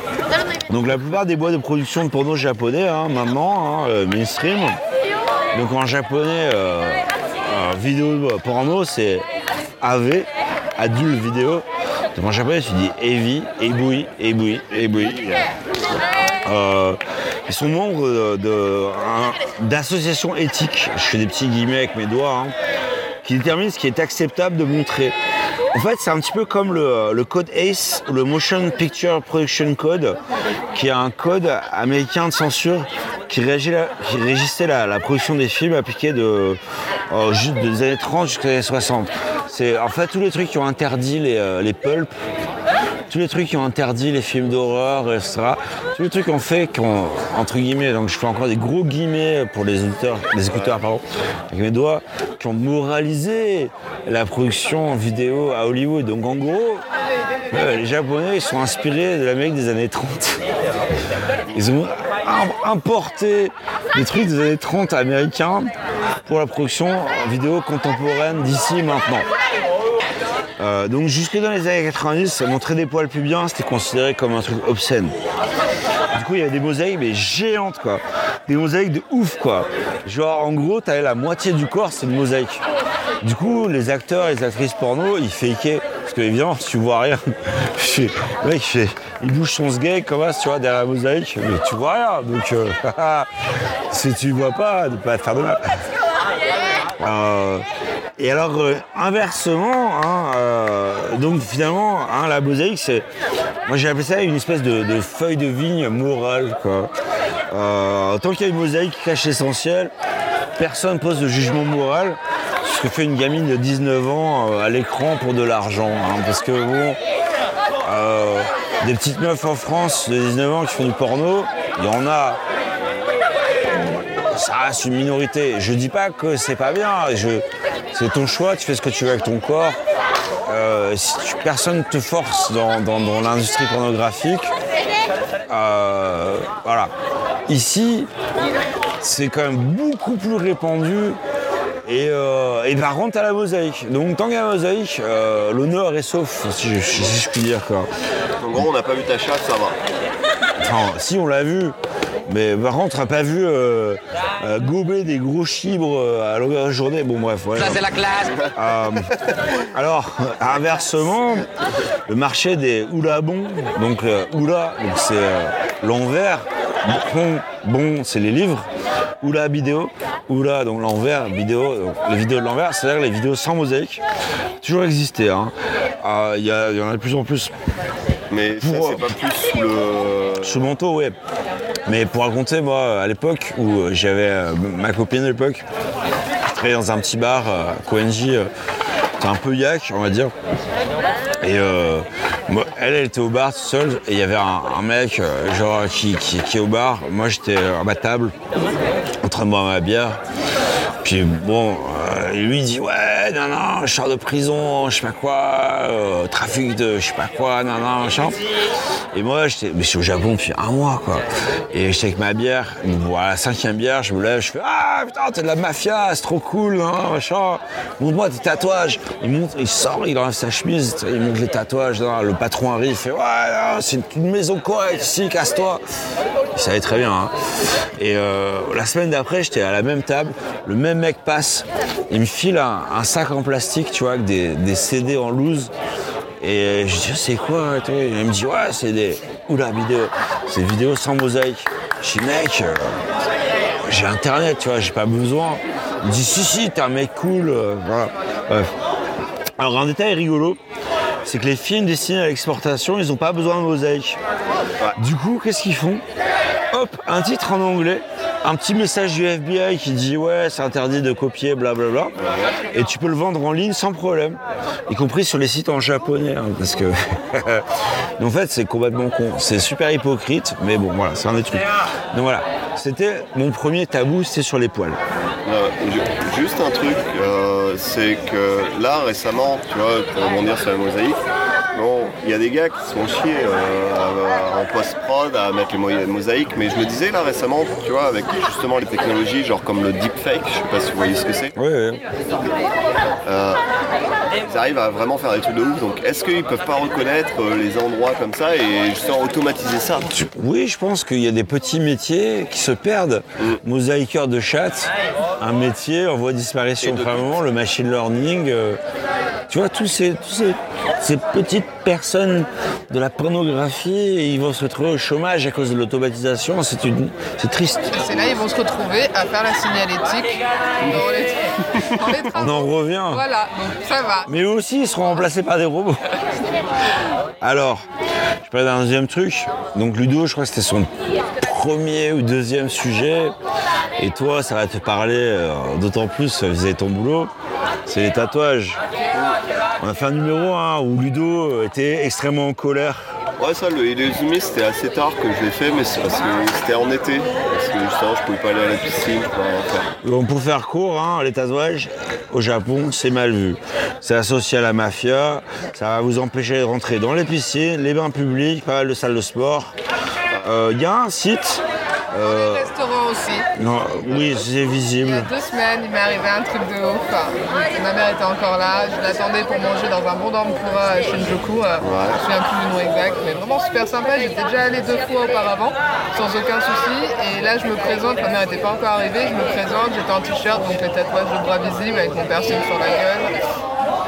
Donc la plupart des boîtes de production de porno japonais, hein, maintenant, hein, euh, mainstream, donc en japonais, euh, euh, vidéo porno, c'est AV, adulte vidéo. Donc en japonais, tu dis Evi, Ebui, Ebui, Ebui. Euh, ils sont membres de- de- d'associations éthiques, je fais des petits guillemets avec mes doigts, hein, qui déterminent ce qui est acceptable de montrer. En fait, c'est un petit peu comme le, code ACE, le Motion Picture Production Code, qui est un code américain de censure qui, régissait la, production des films appliqués de, euh, des années 30 jusqu'aux années 60. C'est en fait tous les trucs qui ont interdit les, euh, les pulps, tous les trucs qui ont interdit les films d'horreur, etc. Tous les trucs qu'on fait, qui ont, entre guillemets, donc je fais encore des gros guillemets pour les les écouteurs, pardon, avec mes doigts, qui ont moralisé la production vidéo à Hollywood. Donc en gros, euh, les Japonais ils sont inspirés de l'Amérique des années 30. Ils ont im- importé des trucs des années 30 américains pour la production vidéo contemporaine d'ici maintenant. Euh, donc jusque dans les années 90, montrer des poils pubiens, c'était considéré comme un truc obscène. Du coup, il y avait des mosaïques, mais géantes, quoi. Des mosaïques de ouf, quoi. Genre, en gros, t'avais la moitié du corps, c'est une mosaïque. Du coup, les acteurs et les actrices porno, ils fakeaient. Parce que, évidemment, tu vois rien, je mec, il, fait- il bouge son sgeg comme ça, tu vois, derrière la mosaïque, mais tu vois rien. Donc, euh, si tu vois pas, ne pas te faire de mal. Euh, et alors, euh, inversement, hein, euh, donc finalement, hein, la mosaïque, c'est. Moi, j'ai appelé ça une espèce de, feuille de vigne morale, quoi. Euh, tant qu'il y a une mosaïque cache l'essentiel, personne pose de jugement moral. Ce que fait une gamine de 19 ans à l'écran pour de l'argent. hein, parce que bon, des petites meufs en France de 19 ans qui font du porno, il y en a. Ça reste une minorité. Je dis pas que c'est pas bien. Je- c'est ton choix, tu fais ce que tu veux avec ton corps. Euh, si tu- personne ne te force dans, dans- dans l'industrie pornographique. Euh, voilà. Ici, c'est quand même beaucoup plus répandu. Et, euh, et par contre, à la mosaïque. Donc, tant qu'il y a la mosaïque, euh, l'honneur est sauf, si je, si je puis dire. Quoi. En gros, on n'a pas vu ta chatte, ça va. Enfin, si, on l'a vu. Mais par contre, on n'a pas vu euh, euh, gober des gros chibres euh, à longueur de journée. Bon, bref, ouais. Ça, c'est la classe. Euh, alors, inversement, le marché des oulabons, donc euh, oula, donc c'est euh, l'envers, bon, bon c'est les livres, oula vidéo, oula donc l'envers, vidéo, donc les vidéos de l'envers, c'est-à-dire les vidéos sans mosaïque, toujours existé. hein. Euh, Il y, en a de plus en plus. Mais ça, Pour- c'est pas plus sous le. Sous le manteau, ouais. Mais pour raconter, moi, à l'époque où j'avais euh, ma copine à l'époque, je travaillais dans un petit bar, euh, Koenji, euh, c'était un peu yak, on va dire. Et euh, elle, elle était au bar toute seule, et il y avait un, mec, genre, qui, qui est au bar. Moi, j'étais à ma table, en train de boire ma bière. Puis bon, euh, lui dit ouais, non, non, je sors de prison, je sais pas quoi, euh, trafic de je sais pas quoi, non, non, machin. Et moi, j'étais, mais je au Japon depuis un mois, quoi. Et j'étais avec ma bière, voilà, la cinquième bière, je me lève, je fais ah putain, t'es de la mafia, c'est trop cool, hein, machin. Montre-moi tes tatouages. Il monte, il sort, il enlève sa chemise, il montre les tatouages. non, le patron arrive, il fait ouais, c'est une maison correcte ici, casse-toi. Il savait très bien. hein. Et euh, la semaine d'après, j'étais à la même table. Le même mec passe. Il me file un, sac en plastique, tu vois, avec des, CD en loose. Et je dis, c'est quoi et Il me dit, ouais, c'est des. Oula. C'est vidéos sans mosaïque. Je dis, mec, euh, j'ai internet, tu vois, j'ai pas besoin. Il me dit, si, si, t'es un mec cool. euh, voilà. Bref. Alors, un détail rigolo, c'est que les films destinés à l'exportation, ils n'ont pas besoin de mosaïque. Du coup, qu'est-ce qu'ils font? Un titre en anglais, un petit message du FBI qui dit ouais, c'est interdit de copier, blablabla. Et tu peux le vendre en ligne sans problème, y compris sur les sites en japonais, hein, parce que. En fait, c'est complètement con. C'est super hypocrite, mais bon, voilà, c'est un des trucs. Donc voilà, c'était mon premier tabou, c'était sur les poils. Euh, ju- juste un truc, euh, c'est que là récemment, tu vois, pour rebondir sur la mosaïque, il y a des gars qui se font chier euh, en post-prod à mettre les mo- mosaïques, mais je me disais là récemment, tu vois, avec justement les technologies, genre comme le deepfake, je sais pas si vous voyez ce que c'est, Oui, oui. ils arrivent à vraiment faire des trucs de ouf, donc est-ce qu'ils peuvent pas reconnaître euh, les endroits comme ça et justement automatiser ça? Oui, je pense qu'il y a des petits métiers qui se perdent. Mosaïqueur de chat, un métier en voie de disparition de- moment, le machine learning. euh, tu vois, tous ces, tous ces, ces petites personnes de la pornographie, ils vont se retrouver au chômage à cause de l'automatisation. C'est une- c'est triste. Et c'est là ils vont se retrouver à faire la signalétique dans les, dans les On en revient. Voilà, donc ça va. Mais eux aussi, ils seront remplacés par des robots. Alors, je parle d'un deuxième truc. Donc Ludo, je crois que c'était son premier ou deuxième sujet. Et toi, ça va te parler euh, d'autant plus vis-à-vis de ton boulot. C'est les tatouages. On a fait un numéro hein, où Ludo était extrêmement en colère. Ouais, ça, le Hidezumi, c'était assez tard que je l'ai fait, mais c'est parce que c'était en été. Parce que justement, je pouvais pas aller à la piscine. je pouvais rien faire. Donc pour faire court, hein, les tatouages au Japon, c'est mal vu. C'est associé à la mafia, ça va vous empêcher de rentrer dans les piscines, les bains publics, pas mal de salles de sport. Euh, Il y a un site, euh, Les restaurants aussi. non, oui, c'est Il y a visible. deux semaines, il m'est arrivé un truc de ouf. Ma mère était encore là, je l'attendais pour manger dans un bon d'Ampura à Shinjuku. euh, Je me souviens plus du nom exact, mais vraiment super sympa. J'étais déjà allée deux fois auparavant, sans aucun souci. Et là, je me présente, ma mère n'était pas encore arrivée, je me présente, j'étais en t-shirt, donc les tatouages de bras visibles avec mon piercing sur la gueule.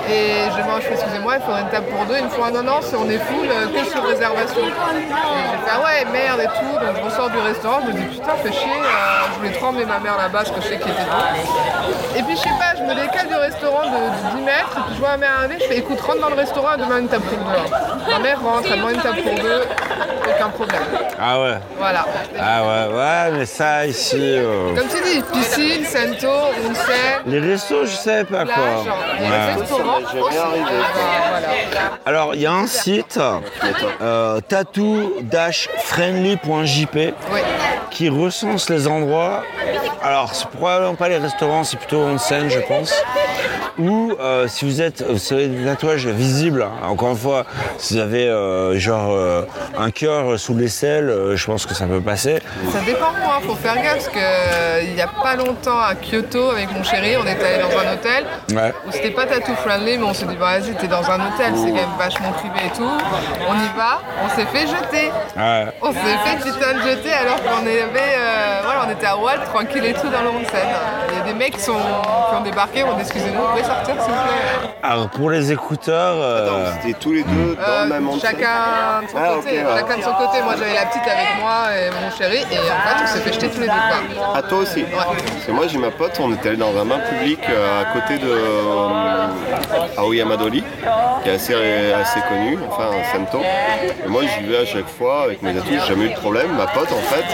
Et je mange, excusez-moi, il faudrait une table pour deux. Ils me font, ah non, non, c'est- on est full, euh, que sur réservation. J'ai fait, ah ouais, merde et tout. Donc je ressors du restaurant, je me dis, putain, fais chier. euh, je voulais trop emmener ma mère là-bas, parce que je sais qu'il était bon. Et puis je sais pas, je me décale du restaurant de, de 10 mètres, et puis je vois ma mère arriver, je fais, écoute, rentre dans le restaurant et demande une table pour deux. Ma mère rentre, elle demande une table pour deux, aucun problème. Ah ouais. Voilà. Ah ouais, ouais, mais ça ici. euh, Comme tu dis, piscine, sento, onsen, Les restos, je sais pas plage, quoi. les restaurants Jamais aussi. arrivé. Alors, il y a un site, euh, tattoo-friendly.jp, qui recense les endroits. Alors, c'est probablement pas les restaurants, c'est plutôt onsen, je pense. Ou euh, si vous êtes, vous savez, des tatouages visibles. hein. Encore une fois, si vous avez euh, genre euh, un cœur sous l'aisselle, je pense que ça peut passer. Ça dépend moi, faut faire gaffe parce que il y a pas longtemps à Kyoto avec mon chéri, on est allé dans un hôtel Ouais. où c'était pas tattoo friendly, mais on s'est dit bah vas-y t'es dans un hôtel, c'est quand même vachement privé et tout. On y va, on s'est fait jeter. Ouais. On s'est fait putain de jeter alors qu'on avait, voilà, on était à Walt tranquille et tout dans le onsen. Il y a des mecs qui, sont, qui ont débarqué, on dit excusez-nous, sortir s'il vous plaît. Alors, pour les écouteurs, euh, Attends, C'était tous les deux dans Euh, le même endroit. chacun de son Ah, côté, ouais. chacun de son côté. Moi j'avais la petite avec moi et mon chéri et en fait on s'est fait jeter tous les deux quoi. À toi aussi Parce que moi j'ai ma pote, on était allé dans un bain public euh, à côté de euh, Aoyamadori, qui est assez, assez connu, enfin un Sento. Et moi j'y vais à chaque fois avec mes atouts, j'ai jamais eu de problème. Ma pote en fait,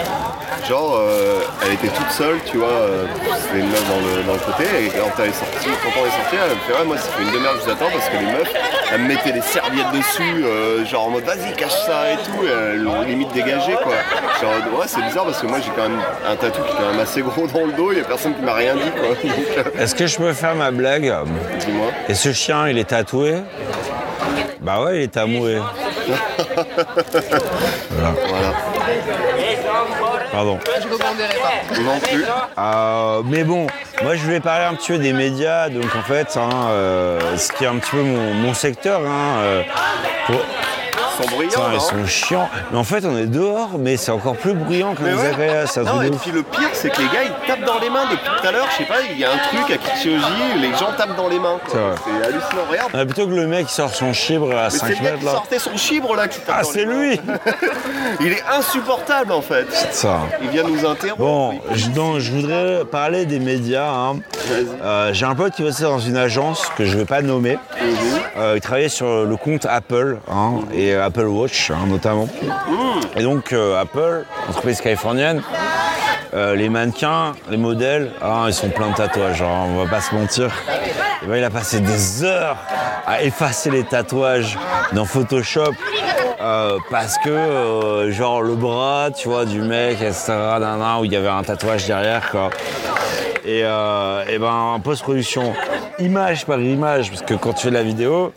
genre euh, elle était toute seule, tu vois, euh, c'était une meuf dans le, dans le côté, et quand, elle est sortie, quand on est sorti, elle me fait ouais moi ça fait une demi-heure que je vous attends parce que les meufs, elles me mettaient des serviettes dessus, euh, genre en mode vas-y cache ça et tout, et elles l'ont limite dégagé quoi. Genre ouais c'est bizarre parce que moi j'ai quand même un tatou qui est quand même assez gros dans le dos, il y a personne qui m'a rien dit quoi. Donc euh, est-ce que je peux faire ma blague dis-moi. Et ce chien, il est tatoué Bah ouais, il est tamoué. Voilà. Pardon. Je pas. Non plus. Euh, mais bon, moi je voulais parler un petit peu des médias, donc en fait, hein, euh, ce qui est un petit peu mon, mon secteur, hein, euh, pour- sont bruyants. Putain, ils sont chiants. Mais en fait, on est dehors, mais c'est encore plus bruyant que les ouais. c'est un Non, et puis le pire, c'est que les gars, ils tapent dans les mains depuis tout à l'heure. Je sais pas, il y a un truc à Kichiyoji, les gens tapent dans les mains. C'est. C'est hallucinant. Regarde. Ah, plutôt que le mec qui sort son chibre à Mais 5 c'est le mec mètres qui là. sortait son chibre là qui tape Ah, c'est lui Il est insupportable en fait. Ça. Il vient nous interrompre. Bon, je, donc, je voudrais parler des médias. hein. Euh, J'ai un pote qui bossait dans une agence que je ne vais pas nommer. Euh, il travaillait sur le compte Apple hein, et Apple Watch hein, notamment. Et donc euh, Apple, entreprise californienne, euh, les mannequins, les modèles, hein, ils sont pleins de tatouages, hein, on va pas se mentir. Et ben, il a passé des heures à effacer les tatouages dans Photoshop euh, parce que euh, genre le bras, tu vois, du mec, etc. où il y avait un tatouage derrière quoi. Et, euh, et ben en post-production, image par image, parce que quand tu fais de la vidéo,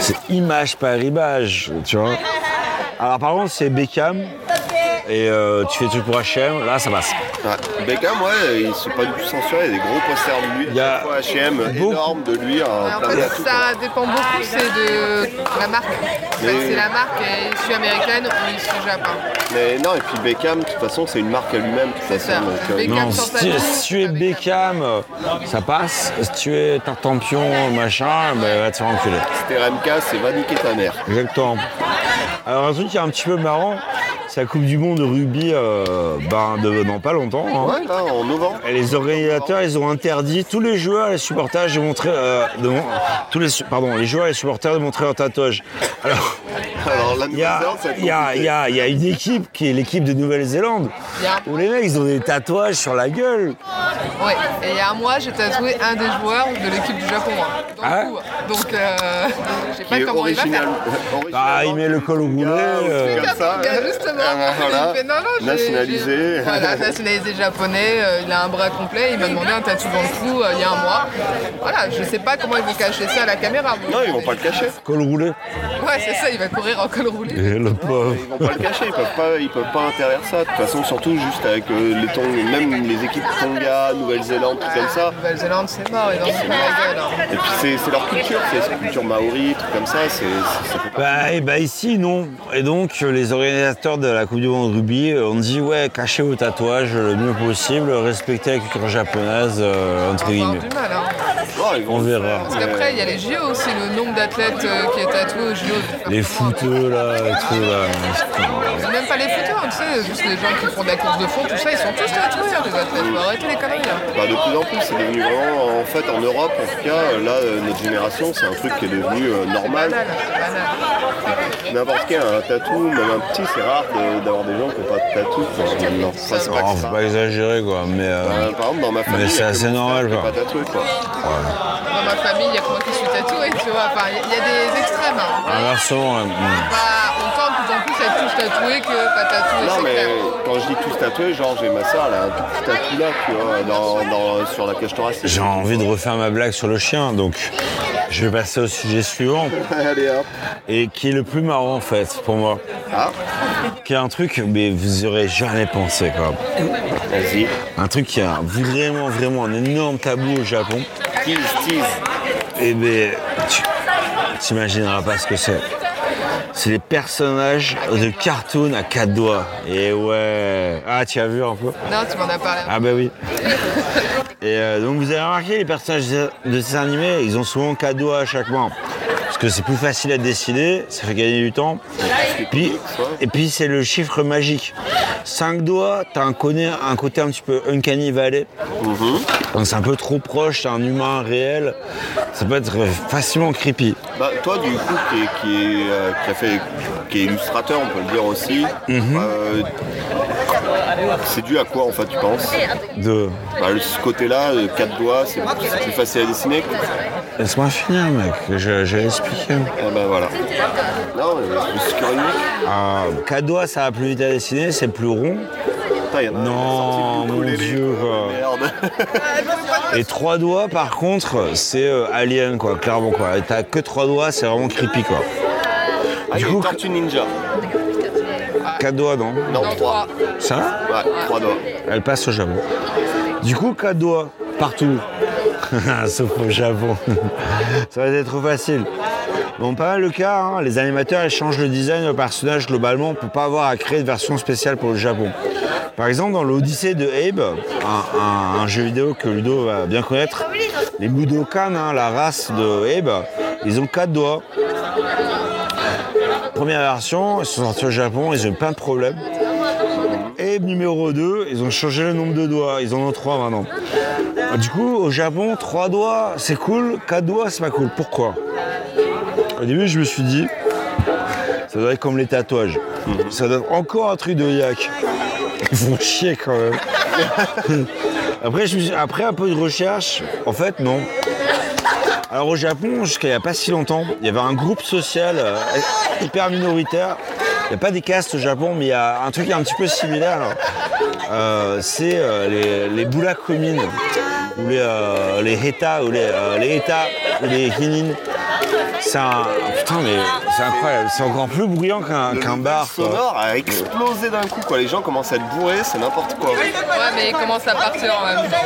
c'est image par image, tu vois. Alors par contre, c'est Beckham et euh, tu fais des trucs pour H&M, là ça passe. Ouais. Beckham, ouais, il se pas du tout censuré. Il y a des gros posters de lui. Il y a Fois H&M beaucoup- énorme de lui. En plein quoi. ça dépend beaucoup, c'est de la marque. Mais- C'est la marque est issue américaine ou issue Japon. Mais non, et puis Beckham, de toute façon, c'est une marque à lui-même. De toute ça. façon, donc, euh, Beckham Non, si, tu- si es Beckham, euh, ça passe. Si tu es Tartampion, machin, ben va te faire enculer. c'était RMK, c'est va niquer ta mère. Exactement. Alors un truc qui est un petit peu marrant, c'est la Coupe du Monde de rugby euh, ben, de, dans pas longtemps. hein. Ouais, là, en novembre. Et les organisateurs, ils ont interdit tous les joueurs et les supporters de montrer, euh, de tous les, pardon, les joueurs et les supporters de montrer leur tatouage. Alors, Alors, la il y a, Nouvelle-Zélande, ça va être il y a- compliqué. il y a- il y a une équipe qui est l'équipe de Nouvelle-Zélande, où les mecs, ils ont des tatouages sur la gueule. Ouais, et il y a un mois, j'ai tatoué un des joueurs de l'équipe du Japon. hein, Ah cou. Donc, euh, je sais pas comment il va original. faire. Ah, il met le col roulé. euh, comme ça. Il y a justement. Ah, voilà. Il fait, non, non, Nationalisé. Voilà, nationalisé japonais. euh, il a un bras complet. Il m'a demandé un tatou dans le cou euh, il y a un mois. Voilà, je sais pas comment ils vont cacher ça à la caméra. Non, ils vont pas le cacher. Col roulé. Ouais, c'est ça, il va courir en col roulé. Et le pauvre. Ils vont pas le cacher, ils peuvent pas, ils peuvent pas interdire ça. De toute façon, surtout juste avec euh, les Tong- même les équipes Tonga, Nouvelle-Zélande, tout comme ça. Nouvelle-Zélande, c'est mort, ils en. Et puis c'est leur culture, c'est la culture maori, trucs comme ça. C'est c'est- ça fait pas. Bah, et bah ici non. Et donc les organisateurs de la Coupe du Monde de rugby euh, ont dit ouais cachez vos tatouages le mieux possible, respectez la culture japonaise euh, entre guillemets. du mal. Hein. Vont On verra. Parce qu'après, il y a les JO aussi, le nombre d'athlètes euh, qui est tatoué aux JO. Les footeux là et tout là. Juste les gens qui font de la course de fond, tout ça, ils sont tous tatoués, hein, les athlètes. Faut arrêter les conneries. hein. Bah, de plus en plus, c'est devenu vraiment, en fait, en Europe, en tout cas, là, euh, notre génération, c'est un truc qui est devenu euh, normal. N'importe qui a un tatou, même un petit, c'est rare de- d'avoir des gens qui n'ont pas de tatou. Non, ça, c'est pas que faut ça. pas exagérer quoi, mais euh, par exemple, dans ma famille, c'est il y a que assez normal, quoi. pas tatoué, quoi. Dans ma famille, il y a que moi qui suis tatouée, tu vois. Enfin, il y, a- il y a des extrêmes. hein. inversement. ouais, hmm. Bah, de plus être tous tatoués que pas tatoués, Non, mais clair. quand je dis tous tatoués, genre, j'ai ma soeur, elle a un tout petit tatou là, tu vois, dans, dans- sur la cage thoracique. J'ai envie de refaire ma blague sur le chien, donc je vais passer au sujet suivant, Allez, hop. et qui est le plus marrant en fait pour moi. Ah, Qui est un truc, mais vous aurez jamais pensé quoi. vas-y. Un truc qui a vraiment, vraiment un énorme tabou au Japon. Tease, tease. Et ben, tu t'imagineras pas ce que c'est. C'est les personnages de cartoon à quatre doigts. Et ouais. Ah, tu as vu un peu Non, tu m'en as parlé. Ah bah oui. Et euh, donc vous avez remarqué, les personnages de de ces animés, ils ont souvent quatre doigts à chaque main. Parce que c'est plus facile à dessiner, ça fait gagner du temps. Puis, et puis c'est le chiffre magique. Cinq doigts, t'as un, un côté un petit peu uncanny valley. Donc c'est un peu trop proche, t'as un humain réel. Ça peut être facilement creepy. Bah, toi, du coup, qui, est, qui, est, euh, qui a fait, qui est illustrateur, on peut le dire aussi, euh, c'est dû à quoi, en fait, tu penses De... bah, Ce côté-là, euh, quatre doigts, c'est plus facile à dessiner. Laisse-moi finir mec, je vais expliquer. Ah bah voilà. Non, mais c'est plus curieux. Ah, quatre doigts, ça va plus vite à dessiner, c'est plus rond. Putain, y en a un qui est Non, du mon Dieu, quoi. quoi. Merde. Et trois doigts, par contre, c'est euh, alien, quoi, clairement, quoi. T'as que trois doigts, c'est vraiment creepy, quoi. Ah, a coup, une Tortue Ninja. Quatre doigts, non Non, trois. Ça Ouais, trois doigts. Elle passe au Japon. Du coup, quatre doigts, partout. Sauf au Japon. Ça va être trop facile. Bon, pas mal le cas, hein. les animateurs ils changent le design au personnage globalement pour pas avoir à créer de version spéciale pour le Japon. Par exemple, dans l'Odyssée de Abe, un, un- un jeu vidéo que Ludo va bien connaître, les Budokan, hein, la race de Abe, ils ont quatre doigts. Première version, ils sont sortis au Japon, ils ont eu plein de problèmes. Et numéro 2, ils ont changé le nombre de doigts, ils en ont 3 maintenant. Du coup, au Japon, 3 doigts, c'est cool, 4 doigts, c'est pas cool. Pourquoi? Au début, je me suis dit, ça doit être comme les tatouages. Ça doit être encore un truc de yak. Ils font chier quand même. après, après un peu de recherche, en fait, non. Alors au Japon, jusqu'à il n'y a pas si longtemps, il y avait un groupe social euh, hyper minoritaire. Il n'y a pas des castes au Japon, mais il y a un truc un petit peu similaire. Euh, c'est euh, les, les bulakomines, ou les, euh, les heta, ou les, euh, les heta, ou les hinin. C'est un... Putain, mais c'est incroyable. C'est encore plus bruyant qu'un bar. quoi. sonore a explosé d'un coup, quoi. Les gens commencent à être bourrés, c'est n'importe quoi. Ouais, mais il commence à partir en même temps.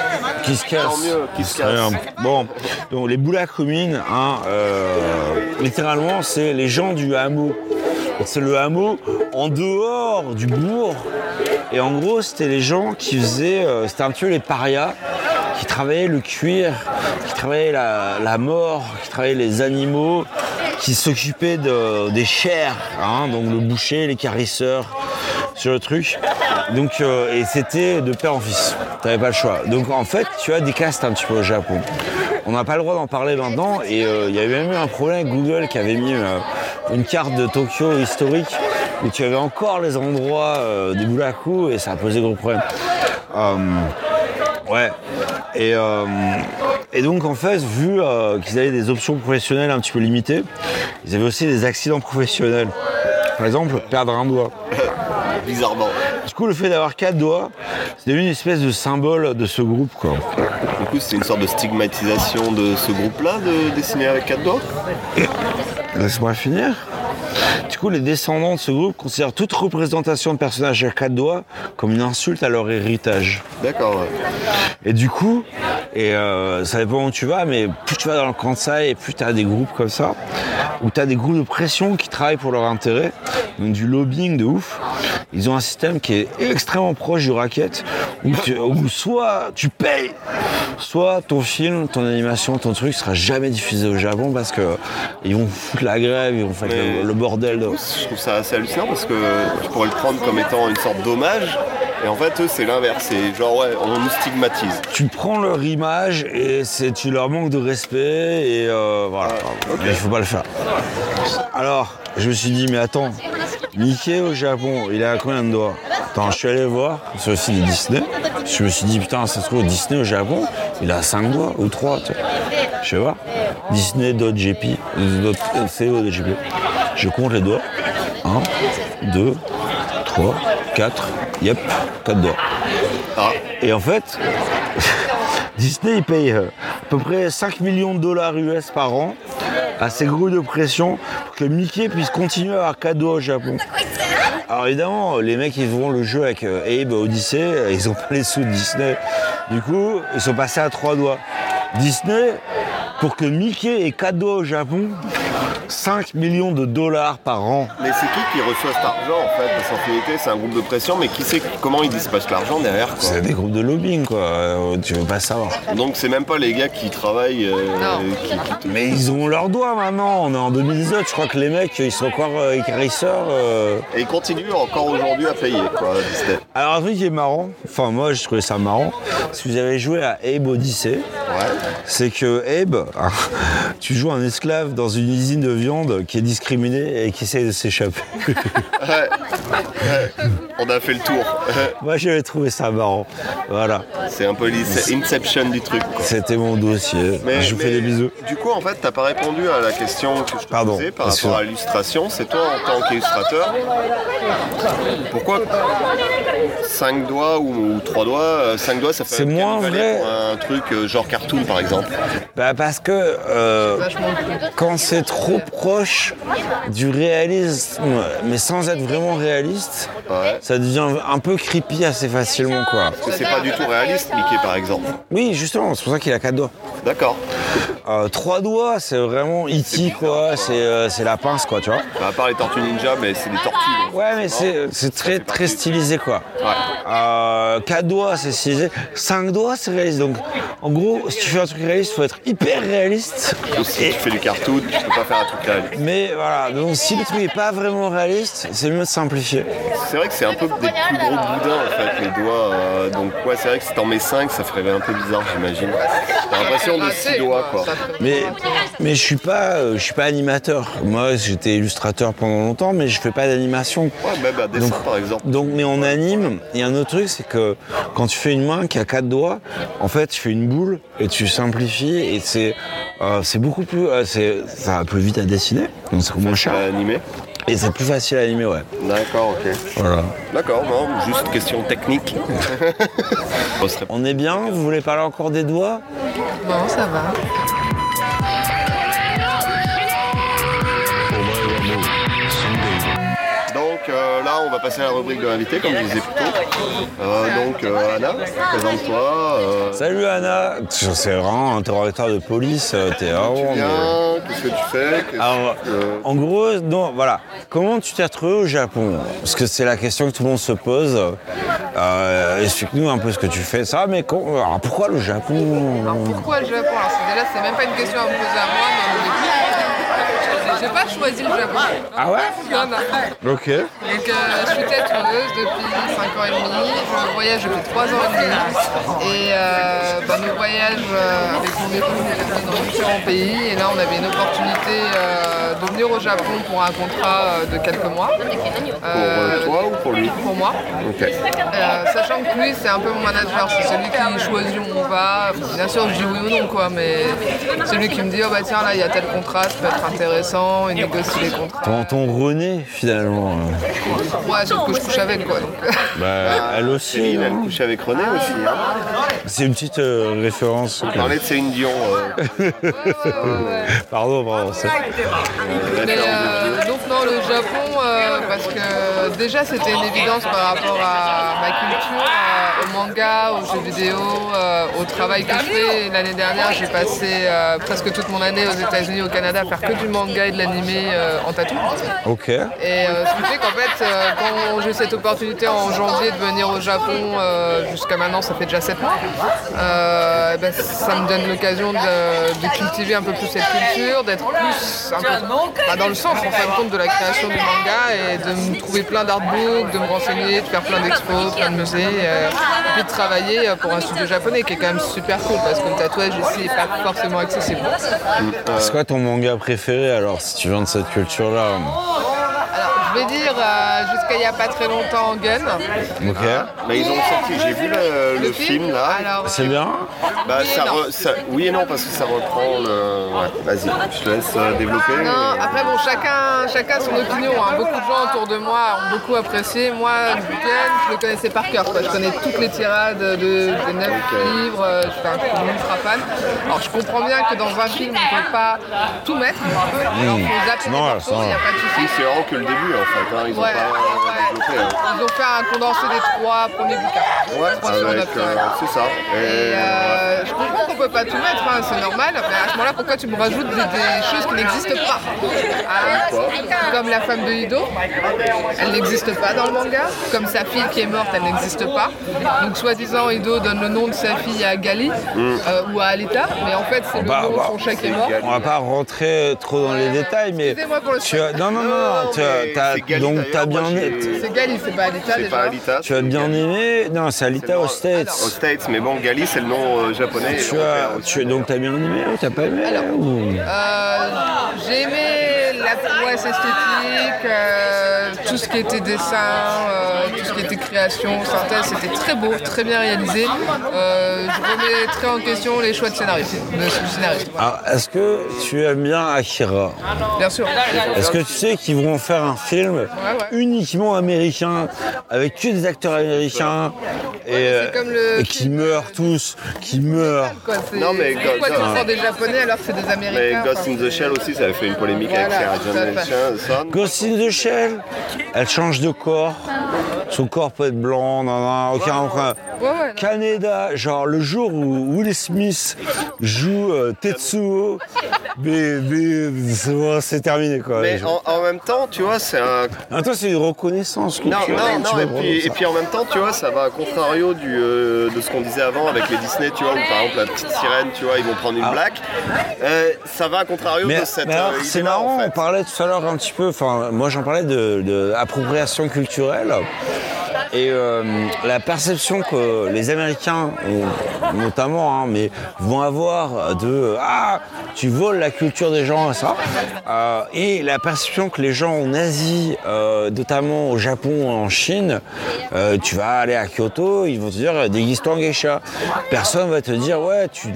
qui se casse. Tant mieux, qui se C'est rien. casse. Bon, donc les boulas communes, hein, euh, littéralement, c'est les gens du hameau. C'est le hameau en dehors du bourg. Et en gros, c'était les gens qui faisaient, euh, c'était un petit peu les parias, qui travaillaient le cuir, qui travaillaient la, la mort, qui travaillaient les animaux, qui s'occupaient de- des chairs, hein, donc le boucher, les carisseurs, sur le truc. Donc, euh, et c'était de père en fils. T'avais pas le choix. Donc en fait, tu as des castes un petit peu au Japon. On n'a pas le droit d'en parler maintenant. Et euh, il y a même eu un problème avec Google qui avait mis euh, une carte de Tokyo historique où tu avais encore les endroits des Bulaku et ça a posé gros problème. Euh, ouais. Et, euh, et donc en fait, vu euh, qu'ils avaient des options professionnelles un petit peu limitées, ils avaient aussi des accidents professionnels. Par exemple, perdre un doigt. Bizarrement. Du coup, le fait d'avoir quatre doigts, c'est devenu une espèce de symbole de ce groupe, quoi. Du coup, c'est une sorte de stigmatisation de ce groupe-là, de dessiner avec quatre doigts? Laisse-moi finir. Du coup, les descendants de ce groupe considèrent toute représentation de personnages à quatre doigts comme une insulte à leur héritage. D'accord, ouais. Et du coup, Et euh, ça dépend où tu vas, mais plus tu vas dans le Kansai et plus tu as des groupes comme ça, où tu as des groupes de pression qui travaillent pour leur intérêt, donc du lobbying de ouf. Ils ont un système qui est extrêmement proche du racket, où, tu- où soit tu payes, soit ton film, ton animation, ton truc sera jamais diffusé au Japon parce que ils vont foutre la grève, ils vont faire Mais- le, le bordel. de- Je trouve ça assez hallucinant parce que tu pourrais le prendre comme étant une sorte d'hommage. Et en fait, eux, c'est l'inverse. C'est genre, ouais, on nous stigmatise. Tu prends leur image et c'est tu leur manques de respect et euh, voilà. Mais il faut pas le faire. Alors, je me suis dit, mais attends, Mickey au Japon, il a combien de doigts? Attends, je suis allé voir sur le site de Disney. Je me suis dit, putain, ça se trouve, Disney au Japon, il a 5 doigts ou 3. Tu sais. Je sais pas. Disney.jp, euh, co.jp. Je compte les doigts. 1, 2, 3, 4, yep, 4 doigts. Ah, Et en fait, Disney il paye euh, à peu près 5 millions de dollars US par an à ces groupes de pression pour que Mickey puisse continuer à avoir cadeau au Japon. Alors évidemment, les mecs ils vont le jeu avec euh, Abe Odyssey, ils ont pas les sous de Disney. Du coup, ils sont passés à trois doigts. Disney, pour que Mickey ait cadeau au Japon, 5 millions de dollars par an. mais c'est qui qui reçoit cet argent en fait? Parce qu'en finalité, c'est un groupe de pression, mais qui sait comment ils dispatchent l'argent derrière. C'est des groupes de lobbying quoi, Euh, tu veux pas savoir. Donc c'est même pas les gars qui travaillent, euh, Non. qui, Mais ils ont leurs doigts maintenant, on est en 2018, je crois que les mecs ils sont encore euh, écarisseurs. euh. Et ils continuent encore aujourd'hui à payer quoi, Disney. Alors un truc qui est marrant, enfin moi je trouvais ça marrant, si vous avez joué à Abe Odyssey, Ouais. c'est que Abe, tu joues un esclave dans une usine de viande qui est discriminée et qui essaye de s'échapper. Ouais. Ouais. On a fait le tour. moi j'avais trouvé ça marrant, voilà, c'est un peu l'inception du truc. c'était mon dossier, je vous fais des bisous. Du coup, en fait, t'as pas répondu à la question que je te Pardon, posais par rapport à l'illustration. C'est toi, en tant qu'illustrateur, pourquoi 5 doigts ou 3 doigts 5 doigts, ça fait moins vrai. pour un truc euh, genre cartoon, par exemple. Bah parce que euh, quand c'est trop proche du réalisme, mais sans être vraiment réaliste, Ouais. ça devient un peu creepy assez facilement quoi. Parce que c'est pas du tout réaliste, Mickey, par exemple. Oui, justement, c'est pour ça qu'il a quatre doigts. D'accord. Euh, trois doigts, c'est vraiment E.T. quoi, c'est euh, c'est la pince quoi, tu vois. Bah, à part les tortues ninja, mais c'est des tortues. donc Ouais, mais c'est très très stylisé quoi. Ouais. Euh, 4 doigts, c'est stylisé. 5 doigts, c'est réaliste. Donc, en gros, si tu fais un truc réaliste, faut être hyper réaliste. Si tu fais du cartoon, tu peux pas faire un truc mais voilà, donc si le truc est pas vraiment réaliste, c'est mieux de simplifier. C'est vrai que c'est un peu des plus gros boudins en fait, les doigts. euh, donc ouais, c'est vrai que si t'en mets 5, ça ferait un peu bizarre, j'imagine. T'as l'impression de 6 doigts quoi. Mais, mais je suis pas, euh, je suis pas animateur. Moi, j'étais illustrateur pendant longtemps, mais je fais pas d'animation. Ouais, même à dessin Donc- par exemple. Donc, mais on anime. Il y a un autre truc, c'est que quand tu fais une main qui a quatre doigts, en fait, tu fais une boule et tu simplifies et c'est, euh, c'est beaucoup plus, ça va plus vite à dessiner, donc c'est moins cher À animer. et c'est plus facile à animer, ouais. D'accord, ok. Voilà. D'accord, non, juste une question technique. On est bien. Vous voulez parler encore des doigts? Non, ça va. Là, on va passer à la rubrique de l'invité, comme je disais plus tôt. Euh, donc euh, Anna, présente-toi. euh, Salut Anna. C'est vraiment un interrogateur de police. euh, T'es mais- Viens, qu'est-ce que tu fais Qu'est-ce Alors, que- en gros, non, voilà. Comment tu t'es retrouvé au Japon? Parce que c'est la question que tout le monde se pose. Euh, Explique-nous un peu ce que tu fais. Ça, mais con- alors, pourquoi le Japon? Pourquoi le Japon? Alors, c'est- déjà, c'est même pas une question à me poser à moi, mais au début, j'ai pas choisi le Japon. Ah ouais Non, non. Ok. Donc, euh, je suis tête heureuse depuis 5 ans et demi. Je voyage depuis 3 ans et demi. Et euh, bah, nos voyages euh, avec mon époux, on a fait dans différents pays. Et là, on avait une opportunité euh, de venir au Japon pour un contrat de quelques mois. Pour toi ou pour lui Pour moi. Ok. Sachant que lui, c'est un peu mon manager, c'est celui qui choisit où on va. Bien sûr, je dis oui ou non, quoi, mais c'est lui qui me dit, oh bah tiens, là, il y a tel contrat, ça peut être intéressant, il négocie les contrats. Ton, ton René, finalement. Ouais, sauf que je couche avec quoi. Donc, euh, Bah, elle aussi. Céline, elle hein. couche avec René aussi. Hein. C'est une petite euh, référence. On parlait de Céline Dion. euh, Pardon, pardon. mais, euh, donc non, le Japon, euh, parce que déjà c'était une évidence par rapport à ma culture, euh, au manga, aux jeux vidéo, euh, au travail que je fais. L'année dernière, j'ai passé euh, presque toute mon année aux États-Unis, au Canada, à faire que du manga et de l'animé euh, en tatou. Ok. Et euh, ce qui fait qu'en fait, euh, quand j'ai cette opportunité en janvier de venir au Japon, jusqu'à maintenant, ça fait déjà 7 mois, euh, ben, ça me donne l'occasion de, de cultiver un peu plus cette culture, d'être plus un peu, bah, dans le sens en fin de compte de la création du manga et de me trouver plein d'artbooks, de me renseigner, de faire plein d'expos, plein de musées, et puis de travailler pour un studio japonais qui est quand même super cool parce que le tatouage ici n'est pas forcément accessible. C'est quoi ton manga préféré alors, tu viens de cette culture-là je vais dire, euh, jusqu'à il n'y a pas très longtemps, Gun. Ok. bah, ils ont sorti, j'ai vu le, le Le film là. Alors, C'est bien Bah, Oui et ça non. re- ça- oui et non, parce que ça reprend le. Ouais, vas-y, je te laisse euh, développer. Non, après bon, chacun, chacun son opinion. hein. Beaucoup de gens autour de moi ont beaucoup apprécié. Moi, Gun, je le connaissais par cœur. quoi. Je connais toutes les tirades de, des neuf livres. euh, Je suis un ultra fan. Alors, je comprends bien que dans un film, on ne peut pas tout mettre. Non, il n'y a pas de Oui, souci. c'est vraiment que le début en fait. hein, Ils ont Ouais, pas ouais. développé. hein. Ils ont fait un condensé des trois premiers bouquins. Ouais, euh, c'est ça. Et Et, euh, je comprends qu'on peut pas tout mettre, hein, c'est normal, mais à ce moment-là, pourquoi tu me rajoutes des, des choses qui n'existent pas? Ah, Comme la femme de Ido, elle n'existe pas dans le manga. Comme sa fille qui est morte, elle n'existe pas. Donc, soi-disant, Ido donne le nom de sa fille à Gali euh, ou à Alita, mais en fait, c'est le Bah, nom bah, de son chat qui est mort. On va pas rentrer trop dans les détails, mais Excusez-moi pour le tu as... Non, non, non, non, tu as- mais t'as- Gali, donc t'as bien... j'ai- C'est Gali, c'est pas Alita C'est déjà. pas Alita. Tu as bien Gali. aimé Non, c'est Alita aux States. Aux States, mais bon, Gali c'est le nom euh, japonais. Tu as, tu, donc t'as bien aimé ou t'as pas aimé ou- Euh, j'ai aimé la prouesse esthétique, euh, tout ce qui était dessin, euh, tout ce qui était création, synthèse, c'était très beau, très bien réalisé. Euh, je remettrai en question les choix de scénariste. De, du scénariste. Alors, est-ce que tu aimes bien Akira Bien sûr. Est-ce que tu sais qu'ils vont faire un film uniquement américain, avec que des acteurs américains, et, euh, et qui meurent tous, qui meurent Quoi, c'est- Non, mais pourquoi tu sors des japonais alors que c'est des Mais américains Ghost enfin, in the Shell aussi, ça avait fait une polémique avec Sarah. Johnson. Ghost in the Shell, elle change de corps. Son corps peut être blanc, nan, nan, aucun, aucun. Ouais. Canada, genre le jour où Will Smith joue euh, Tetsuo, mais, mais c'est terminé quoi. Mais en, en même temps, tu vois, c'est un. En même temps, c'est une reconnaissance Non, et puis, ça. et puis en même temps, tu vois, ça va à contrario du, euh, de ce qu'on disait avant avec les Disney, tu vois, où par exemple la petite sirène, tu vois, ils vont prendre une Ah. black. Euh, ça va à contrario Mais, de cette. euh, c'est marrant, en fait. on parlait tout à l'heure un petit peu, enfin moi j'en parlais de, de appropriation culturelle et euh, la perception que les Américains, notamment, hein, mais vont avoir de ah tu voles la culture des gens ça Euh, et la perception que les gens en Asie, euh, notamment au Japon, en Chine, euh, tu vas aller à Kyoto, ils vont te dire déguise-toi en geisha. Personne va te dire ouais tu,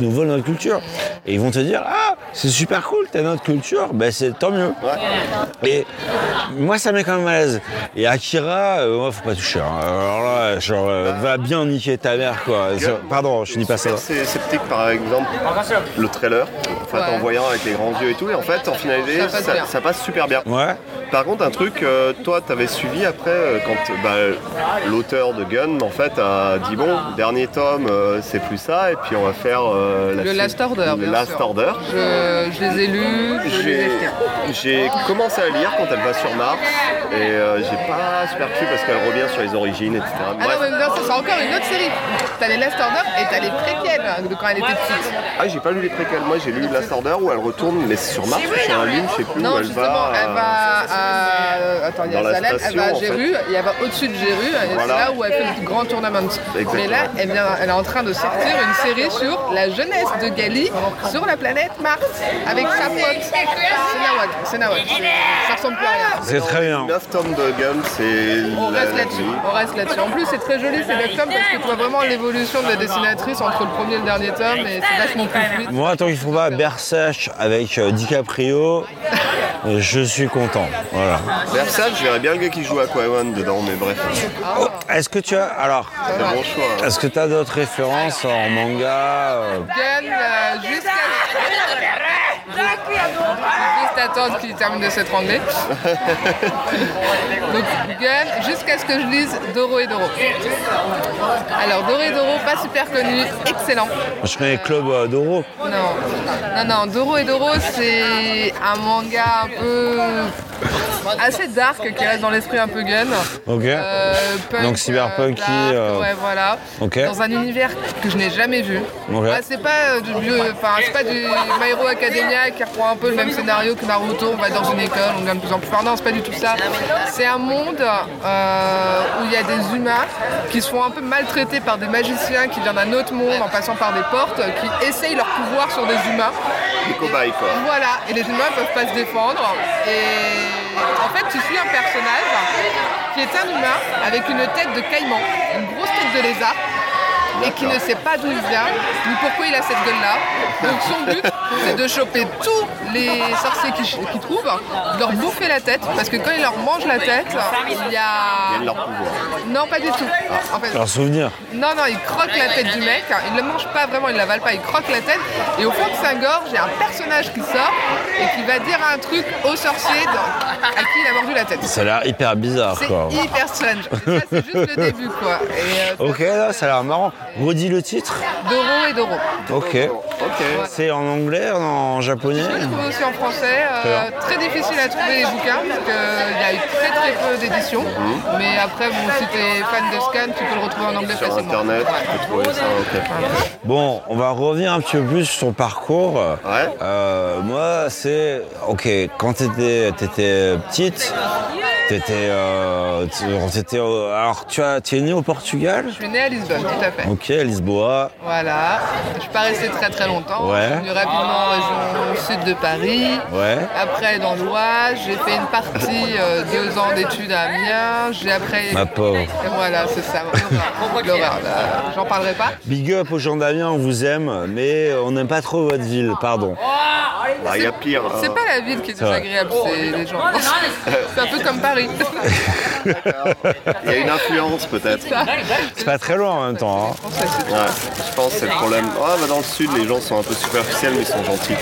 nous voles notre culture et ils vont te dire ah c'est super cool t'as notre culture ben c'est tant mieux. Et moi ça met quand même à l'aise. Et Akira, euh, moi faut pas hein. Alors là genre euh, va bien niquer ta mère quoi. Pardon je dis pas ça. C'est sceptique par exemple le trailer, en fait, Ouais. en voyant avec les grands yeux et tout, et en fait en finalité Ça passe ça, bien. ça passe super bien. Ouais. Par contre un truc, euh, toi t'avais suivi après euh, quand bah, l'auteur de Gun en fait a dit bon dernier tome euh, c'est plus ça et puis on va faire euh, la Le. Last Order, le bien Last sûr. Order. Je, je les ai lus, J'ai commencé à lire quand elle va sur Mars et euh, j'ai pas super cru parce qu'elle revient sur les origines etc. Ah non, mais non, ça, c'est encore une autre série. T'as les Last Order et t'as les préquels hein, de quand elle était petite. Ah j'ai pas lu les préquels, moi j'ai lu Last Order où elle retourne mais c'est sur Mars ou sur un lune, je sais plus où Non, elle justement, va. elle va à. Attends, il y a Salem, elle station, va à. Jéru, et elle va au-dessus de Jéru, Voilà. c'est là où elle fait le grand tournament. Mais là, elle, vient, elle est en train de sortir une série sur la jeunesse de Gali sur la planète Mars, avec sa pote. C'est Nawak, c'est Nawak. Ça ressemble plus à rien. C'est très bien. 9 tomes de Gun, c'est On la- reste la là-dessus, on reste là-dessus. En plus, c'est très joli ces neuf tomes parce que tu vois vraiment l'évolution de la dessinatrice entre le premier et le dernier tome, et c'est vachement plus fluide. Moi, tant qu'il faut pas Berserk avec euh, DiCaprio, je suis content. Voilà. Je verrais bien le gars qui joue à Aquaman dedans, mais bref. Est-ce que tu as. Alors, C'est un bon choix. hein. est-ce que tu as d'autres références en manga euh, euh, jusqu'à. Attendre qu'il termine de s'étrangler. Donc, Gun, jusqu'à ce que je lise Doro et Doro. Alors, Doro et Doro, pas super connu, excellent. Je connais Club euh, Doro. Non, non, non, Doro et Doro, c'est un manga un peu assez dark qui reste dans l'esprit un peu gun. Ok. Euh, punk, Donc cyberpunky, dark, euh, ouais, voilà. ok. Dans un univers que je n'ai jamais vu. Ouais, c'est pas euh, du vieux, enfin c'est pas du My Hero Academia qui reprend un peu le même scénario que Naruto. On va dans une école, on devient de plus en plus fort. Non, c'est pas du tout ça. C'est un monde euh, où il y a des humains qui se font un peu maltraités par des magiciens qui viennent d'un autre monde en passant par des portes, qui essayent leur pouvoir sur des humains. Les cobayes, quoi. Voilà, et les humains peuvent pas se défendre. Et en fait, tu suis un personnage qui est un humain avec une tête de caïman, une grosse tête de lézard, et qui ne sait pas d'où il vient, ni pourquoi il a cette gueule-là. Donc son but, c'est de choper tous les sorciers qu'il trouve, de leur bouffer la tête, parce que quand il leur mange la tête, il y a... gagnent leur pouvoir. Non, pas du tout. En fait, Leur souvenir. non, non, il croque la tête du mec, il ne le mange pas vraiment, il ne l'avale pas, il croque la tête, et au fond de sa gorge, il y a un personnage qui sort et qui va dire un truc au sorcier dans- à qui il a mordu la tête. Ça a l'air hyper bizarre, C'est quoi. hyper strange. C'est juste le début, quoi. Et, euh, Ok, là, ça a l'air marrant. Redis le titre. Doro et Doro. Ok. Ok. C'est en anglais, en japonais Je l'ai trouvé aussi en français. euh, très difficile à trouver les bouquins parce qu'il y a eu très très peu d'éditions. Mais après, bon, si tu es fan de Scan, tu peux le retrouver en anglais Sur facilement. internet, tu peux trouver ça, ok. Bon, on va revenir un petit peu plus sur ton parcours. Ouais. Euh, moi, c'est. Ok, quand t'étais étais petite, t'étais. Euh, euh, alors, tu, as, tu es né au Portugal? Je suis née à Lisbonne, tout à fait. Ok, à Lisboa. Voilà. Je suis pas restée très très longtemps. Ouais. Je suis rapidement en région sud de Paris. Ouais. Après dans l'Oise, j'ai fait une partie, euh, deux ans d'études à Amiens. J'ai après. Ma pauvre. Et voilà, c'est ça. l'horreur. J'en parlerai pas. Big up aux gens d'Amiens, on vous aime, mais on n'aime pas trop votre ville, pardon. Bah, il y a pire. hein. C'est pas la ville qui est désagréable, c'est les gens. C'est un peu comme Paris. Il y a une influence, peut-être. C'est pas très loin en même temps. hein. Ouais, je pense que c'est le problème. Ah, bah, dans le sud, les gens sont un peu superficiels, mais ils sont gentils.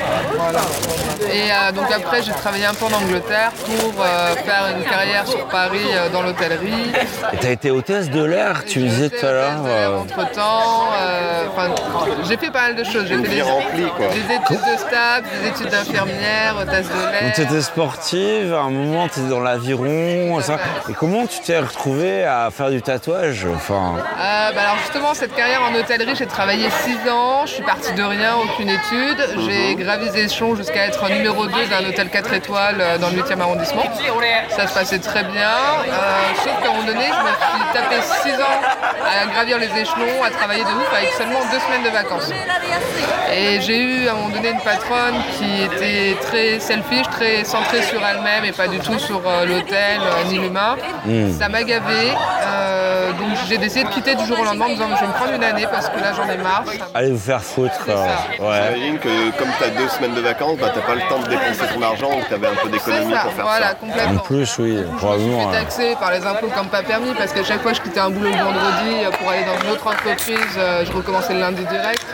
Et euh, donc après, j'ai travaillé un peu en Angleterre pour euh, faire une carrière sur Paris euh, dans l'hôtellerie. Et t'as été hôtesse de l'air, tu me disais tout à l'heure. euh, Entre temps, j'ai fait pas mal de choses. J'ai fait des, quoi. des études de staff, des études d'infirmière, hôtesse de Donc l'air. t'étais sportive, à un moment t'étais dans l'aviron, ça. Et comment tu t'es retrouvée à faire du tatouage Enfin, Euh, bah alors justement, cette carrière en hôtellerie, j'ai travaillé 6 ans, je suis partie de rien, aucune étude. J'ai gravi les échelons jusqu'à être numéro 2 d'un hôtel 4 étoiles euh, dans le 8e arrondissement. Ça se passait très bien, euh, sauf qu'à un moment donné, je me suis tapé 6 ans à gravir les échelons, à travailler de ouf avec seulement 2 semaines de vacances. Et j'ai eu à un moment donné une patronne qui était très selfish, très centrée sur elle-même et pas du tout sur euh, l'hôtel euh, ni l'humain. Ça m'a gavé. euh, donc j'ai décidé de quitter du jour au lendemain en me disant je vais me prendre une année parce que là j'en ai marre. Allez vous faire foutre. Ouais. J'imagine que comme tu as deux semaines de vacances, bah, t'as pas le temps de dépenser ton argent ou tu avais un peu d'économie pour faire voilà, ça. En complètement. plus, oui, Je me probablement. suis ouais. fait taxer par les impôts comme pas permis parce qu'à chaque fois que je quittais un boulot le vendredi euh, pour aller dans une autre entreprise, euh, je recommençais le lundi direct.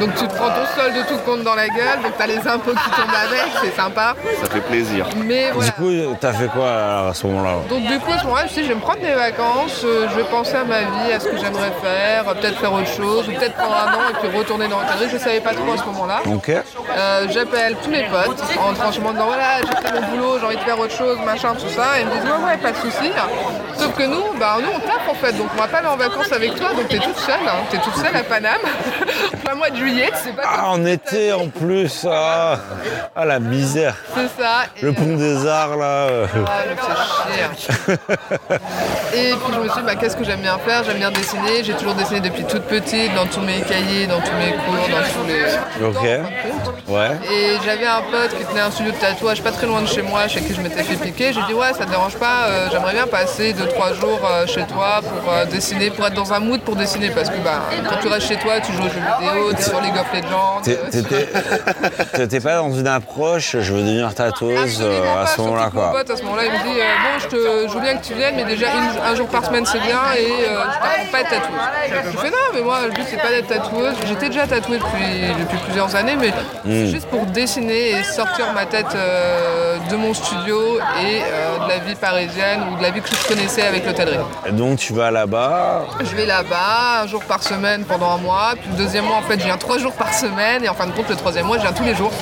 Donc tu te prends ton solde de tout compte dans la gueule, donc t'as les impôts qui tombent avec, c'est sympa. Ça fait plaisir. Mais voilà. Du coup, t'as fait quoi à ce moment-là? Donc du coup, à ce moment-là, je me suis dit, je vais me prendre des vacances, euh, je vais penser à ma vie, à ce que j'aimerais faire, euh, peut-être faire autre chose, ou peut-être prendre un an et puis retourner dans l'hôtellerie. Je ne savais pas trop à ce moment-là. Ok. Euh, J'appelle tous mes potes en franchement disant voilà, j'ai fait mon boulot, j'ai envie de faire autre chose, machin, tout ça. Et ils me disent ouais, ouais, pas de soucis. Sauf que nous, bah, nous on tape en fait, donc on va pas aller en vacances avec toi, donc t'es toute seule, hein. t'es toute seule à Paname, plein mois de juillet, sais pas Ah, en été en plus. Ah, Ah, la misère. C'est ça. Et, Le pont des arts là. euh. Ah, fait chier. Et puis je me suis dit, bah, qu'est-ce que j'aime bien faire? J'aime bien dessiner. J'ai toujours dessiné depuis toute petite, dans tous mes cahiers, dans tous mes cours, dans tous les. Ok. Dans. Ouais. Et j'avais un pote qui tenait un studio de tatouage pas très loin de chez moi, chez qui je m'étais fait piquer. J'ai dit, ouais, ça te dérange pas, euh, j'aimerais bien passer 2-3 jours euh, chez toi pour euh, dessiner, pour être dans un mood pour dessiner. Parce que bah, quand tu restes chez toi, tu joues aux jeux vidéo, t'es sur League of Legends. T'étais pas dans une approche, je veux devenir tatoueuse à ce moment-là, quoi. pote, à ce moment-là, il me dit Bon, je, te, je veux bien que tu viennes, mais déjà une- un jour par semaine, c'est bien, et je t'apprends pas être tatoueuse. Je fais Non, mais moi, le but, c'est pas d'être tatoueuse. J'étais déjà tatouée depuis, depuis plusieurs années, mais c'est juste pour dessiner et sortir ma tête euh, de mon studio et euh, de la vie parisienne ou de la vie que je connaissais avec l'hôtellerie. Et donc tu vas là-bas, Je vais là-bas un jour par semaine pendant un mois. Puis le deuxième mois, en fait, je viens trois jours par semaine. Et en fin de compte, le troisième mois, je viens tous les jours.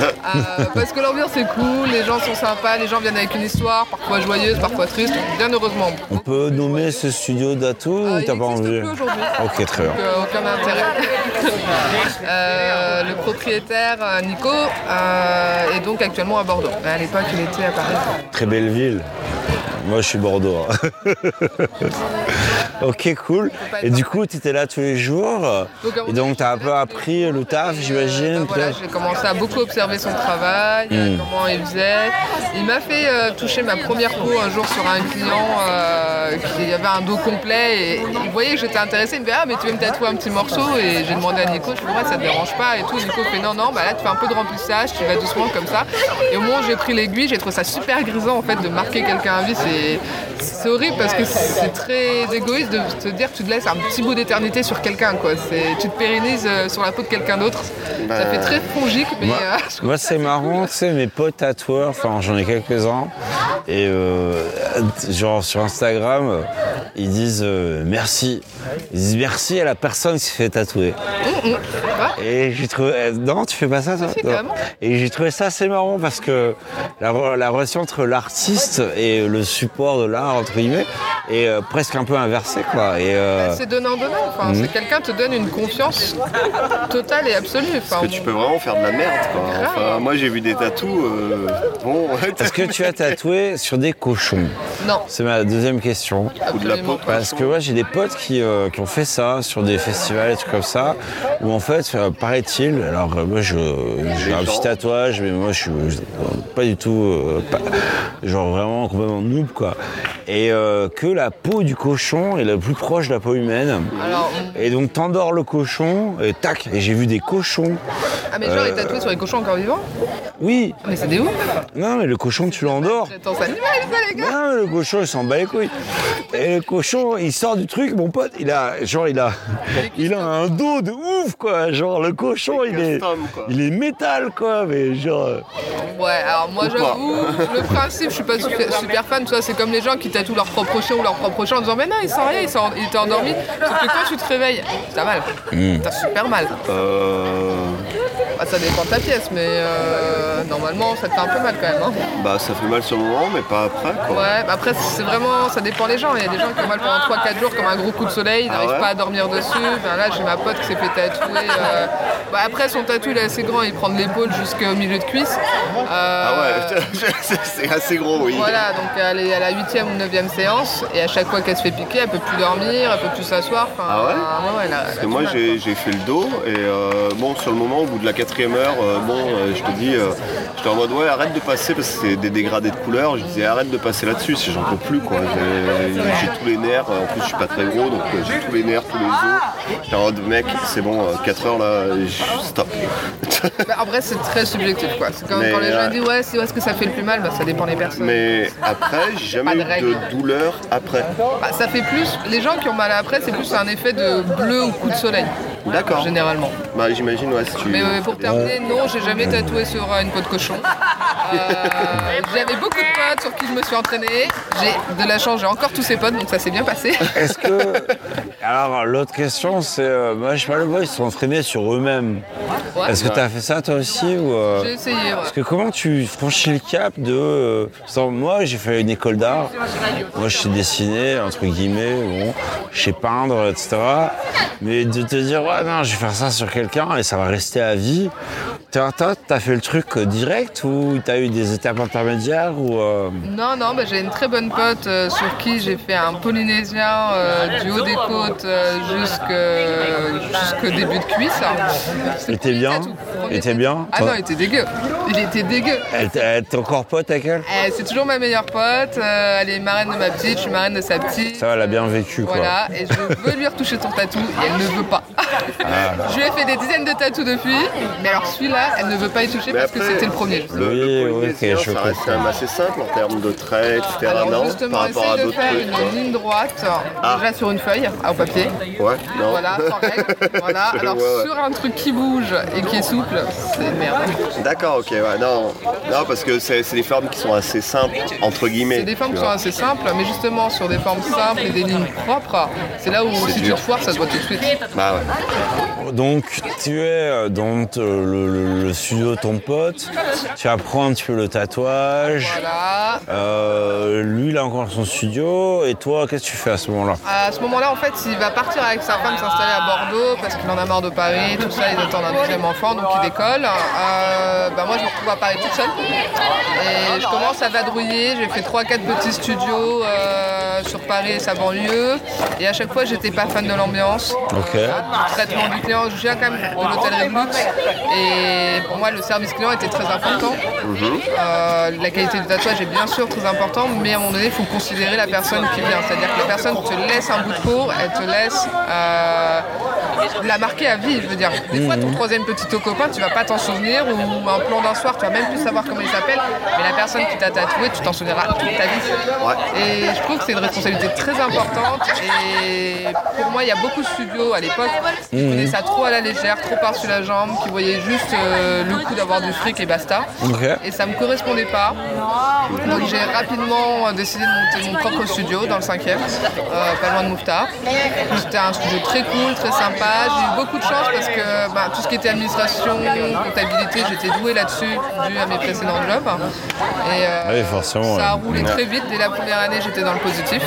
Euh, parce que l'ambiance est cool, les gens sont sympas, les gens viennent avec une histoire, parfois joyeuse, parfois triste. Bien heureusement. on peut nommer ce studio d'atout Euh, ou t'as pas envie aujourd'hui. Ok, très bien. Donc, euh, aucun intérêt. Euh, le propriétaire, euh, Nico, euh, est donc actuellement à Bordeaux. Mais à l'époque, il était à Paris. Très belle ville. Moi, je suis Bordeaux. ok, cool. Et du coup, tu étais là tous les jours. Et donc, tu as un peu appris le taf, Et, j'imagine. euh, bah, voilà, j'ai commencé à beaucoup observer son travail, euh, comment il faisait. Il m'a fait euh, toucher ma première peau un jour sur un client euh, qui avait un dos complet et il voyait que j'étais intéressée. Il me dit Ah, mais tu veux me tatouer un petit morceau? Et j'ai demandé à Nico, je Ouais, ça te dérange pas et tout. Nico fait Non, non, bah là tu fais un peu de remplissage, tu vas doucement comme ça. Et au moment où j'ai pris l'aiguille, j'ai trouvé ça super grisant en fait de marquer quelqu'un à vie. C'est horrible parce que c'est très égoïste de te dire que tu te laisses un petit bout d'éternité sur quelqu'un. Quoi. C'est, tu te pérennises euh, sur la peau de quelqu'un d'autre. Ça fait très fongique, mais Moi, euh, moi, c'est marrant, tu sais, mes potes tatoueurs, enfin j'en ai quelques-uns, et euh, genre sur Instagram, ils disent euh, merci. Ils disent merci à la personne qui s'est fait tatouer. Et j'ai trouvé. Non, tu fais pas ça, toi? Si. Et j'ai trouvé ça assez marrant parce que la, re- la relation entre l'artiste et le support de l'art, entre guillemets, est presque un peu inversée, quoi. Et, euh, c'est donnant-donnant. Enfin, Mhm. c'est quelqu'un te donne une confiance totale et absolue. Enfin, Que tu peux vraiment faire de la merde, quoi. Enfin, moi, j'ai vu des tatous. euh, bon, Est-ce que tu as tatoué sur des cochons Non. C'est ma deuxième question. ou de la peau. Parce que ouais, j'ai des potes qui, euh, qui ont fait ça sur des festivals et trucs comme ça, où en fait, euh, paraît-il, alors euh, moi je, j'ai un petit tatouage, mais moi je suis euh, pas du tout, euh, pas- genre vraiment complètement noob quoi. Et euh, que la peau du cochon est la plus proche de la peau humaine. Alors, Et donc t'endors le cochon, et tac, et j'ai vu des cochons. ah, mais genre, il est tatoué sur les cochons encore vivants Oui, Mais c'est des ouf non mais le cochon tu l'endors. Animal, ça, les gars Non, mais le cochon, il s'en bat les couilles. Et le cochon, il sort du truc, mon pote, il a, genre, il a, il a un dos de ouf, quoi. Genre, le cochon, il est, custom, il est métal, quoi. Mais genre, euh, Ouais, alors moi j'avoue, le principe, je suis pas super, super fan, tu vois, c'est comme les gens qui tatouent leur propre chien ou leur propre chat en disant mais non, il sent rien, il, sent- il était endormi. Sauf que quand tu te réveilles, t'as mal. T'as super mal. Euh, Bah, ça dépend de ta pièce, mais euh, normalement ça te fait un peu mal quand même. hein. bah, ça fait mal sur le moment, mais pas après, quoi. Ouais, bah après c'est vraiment, ça dépend des gens. Il y a des gens qui ont mal pendant 3-4 jours comme un gros coup de soleil, ils Ah n'arrivent ouais pas à dormir dessus. Ben là j'ai ma pote qui s'est fait tatouer. euh, Bah, après son tatou il est assez grand, il prend de l'épaule jusqu'au milieu de cuisse. Euh, Ah ouais, c'est- assez gros, oui. Voilà, donc elle est à la 8 ou 9 séance et à chaque fois qu'elle se fait piquer, elle peut plus dormir, elle peut plus s'asseoir. Enfin, Ah ouais ouais, elle a- elle a Parce que moi j'ai fait le dos et bon sur le moment au bout de la quatrième heure euh, bon euh, je te dis euh, j'étais en mode ouais arrête de passer parce que c'est des dégradés de couleurs je disais arrête de passer là-dessus si j'en peux plus quoi j'ai tous les nerfs en plus je suis pas très gros donc j'ai tous les nerfs tous les os j'étais en mode mec c'est bon 4 heures là je- stop Bah, en vrai, c'est très subjectif quoi. C'est comme Mais, quand les gens disent ouais, c'est où est-ce que ça fait le plus mal, bah, ça dépend des personnes. mais après j'ai jamais de eu de douleur après Bah, ça fait plus. Les gens qui ont mal après, c'est plus un effet de bleu ou coup de soleil. D'accord. Généralement. bah j'imagine ouais si tu Mais euh, pour terminer, non, j'ai jamais tatoué sur euh, une peau de cochon. Euh, J'avais beaucoup de potes sur qui je me suis entraînée. J'ai de la chance, j'ai encore tous ces potes, donc ça s'est bien passé. est-ce que. Alors, l'autre question, c'est. euh, moi, je sais pas, le boys, ils sont entraînés sur eux-mêmes. Ouais. Est-ce que tu as fait ça toi aussi ou, euh, J'ai essayé, ouais. Parce que comment tu franchis le cap de. sans- moi, j'ai fait une école d'art. Moi, je sais dessiner, entre guillemets. Bon, je sais peindre, etc. Mais de te dire, ouais, non, je vais faire ça sur quelqu'un et ça va rester à vie. Toi, toi, t'as fait le truc direct ou t'as eu des étapes intermédiaires ou. euh, Non, non, bah, j'ai une très bonne pote euh, sur qui j'ai fait un polynésien euh, du haut des côtes jusque- jusqu'au début de cuisse. Il était bien Il était bien Ah non, il était dégueu. Il était dégueu. Elle, t'es encore pote avec elle? Eh, c'est toujours ma meilleure pote. elle est marraine de ma petite, je suis marraine de sa petite. Ça va, elle a bien vécu, quoi. Voilà, et je veux lui retoucher son tatou et elle ne veut pas. Ah. Je lui ai fait des dizaines de tatous depuis, mais alors celui-là, là, elle ne veut pas y toucher Mais parce après, que c'était le premier. Le, Oui, le oui, polynésien, ok, je ça reste quand même assez simple en termes de traits, etc. Alors non justement, Par rapport à de d'autres faire trucs. une ligne droite, Ah. déjà sur une feuille, au papier. Ouais, non. Voilà, sans règle. Voilà. Alors vois, ouais. sur un truc qui bouge et qui est souple, c'est merde. D'accord, ok, ouais, non. Non, parce que c'est des formes qui sont assez simples, entre guillemets. C'est des formes tu qui sont assez simples, mais justement sur des formes simples et des lignes propres, c'est là où si tu dur. te foires, ça se voit tout de suite. Bah ouais. Donc tu es euh, dans le, le- le studio de ton pote, tu apprends un petit peu le tatouage. Voilà. Euh, lui, il a encore son studio. Et toi, qu'est-ce que tu fais à ce moment-là? À ce moment-là, en fait, il va partir avec sa femme s'installer à Bordeaux parce qu'il en a marre de Paris, tout ça, ils attendent un deuxième enfant, donc il décolle. Euh, bah, moi, je me retrouve à Paris toute seule. Et je commence à vadrouiller, j'ai fait 3-4 petits studios euh, sur Paris et sa banlieue. Et à chaque fois, j'étais pas fan de l'ambiance. Ok. du traitement du client. Je viens quand même de l'hôtellerie de luxe et pour moi le service client était très important. Euh, la qualité du tatouage est bien sûr très importante, mais à un moment donné il faut considérer la personne qui vient. C'est-à-dire que la personne te laisse un bout de peau, elle te laisse euh, la marquer à vie. Je veux dire, des fois ton troisième petit copain tu vas pas t'en souvenir ou un plan d'un soir tu vas même plus savoir comment il s'appelle, mais la personne qui t'a tatoué tu t'en souviendras toute ta vie. Et je trouve que c'est une responsabilité très importante et pour moi il y a beaucoup de studios à l'époque qui prenaient ça trop à la légère, trop par-dessus la jambe, qui voyaient juste euh, le coup d'avoir du fric et basta. Et ça me correspondait pas. Donc j'ai rapidement décidé de monter mon propre studio dans le 5e, euh, pas loin de Mouffetard. C'était un studio très cool, très sympa. J'ai eu beaucoup de chance parce que bah, tout ce qui était administration, comptabilité, j'étais douée là-dessus dû à mes précédents jobs. Et euh, Ah oui, ça a roulé très vite. Dès la première année, j'étais dans le positif.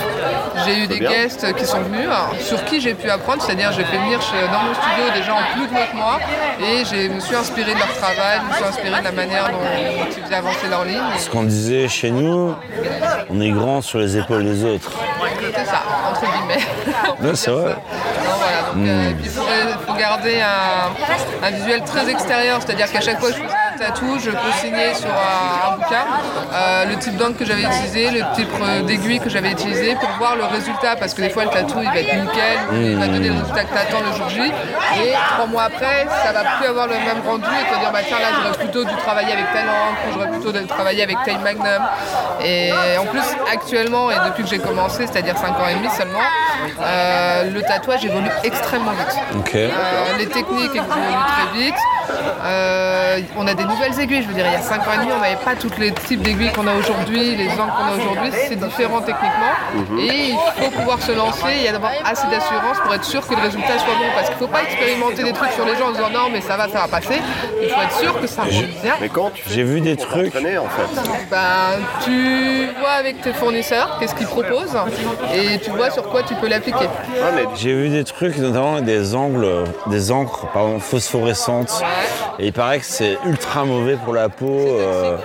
J'ai eu des bien. guests qui sont venus, sur qui j'ai pu apprendre, c'est-à-dire j'ai fait venir chez- dans mon studio des gens plus doués que moi et je me suis inspiré de leur travail, je me suis inspiré de la manière dont ils faisaient avancer leur ligne. Ce qu'on disait chez nous, on est grand sur les épaules des autres. C'est ça, entre guillemets. Ouais, c'est vrai. Non, voilà, euh, puis, il faut, faut garder un, un visuel très extérieur, c'est-à-dire qu'à chaque fois je tatou, je peux signer sur un, un bouquin euh, le type d'encre que j'avais utilisé, le type euh, d'aiguille que j'avais utilisé pour voir le résultat, parce que des fois le tatou il va être nickel, il va donner le résultat que tu attends le jour J, et trois mois après, ça va plus avoir le même rendu et te dire bah tiens là j'aurais plutôt dû travailler avec telle encre, j'aurais plutôt dû travailler avec telle magnum. Et en plus actuellement et depuis que j'ai commencé, c'est-à-dire 5 ans et demi seulement, euh, le tatouage évolue extrêmement vite. Ok. Euh, les techniques évoluent très vite. On a des nouvelles aiguilles. Je veux dire, il y a 5 ans et demi, on n'avait pas tous les types d'aiguilles qu'on a aujourd'hui, les angles qu'on a aujourd'hui. C'est différent techniquement. Et il faut pouvoir se lancer et avoir assez d'assurance pour être sûr que le résultat soit bon. Parce qu'il ne faut pas expérimenter des trucs sur les gens en disant non, mais ça va, ça va passer. Il faut être sûr que ça roule bien. Mais quand tu fais J'ai vu des trucs. en fait Ben, tu vois avec tes fournisseurs qu'est-ce qu'ils proposent et tu vois sur quoi tu peux l'appliquer. Ouais, mais J'ai vu des trucs, notamment des angles, des encres pardon, phosphorescentes. Et il paraît que c'est ultra mauvais pour la peau. euh,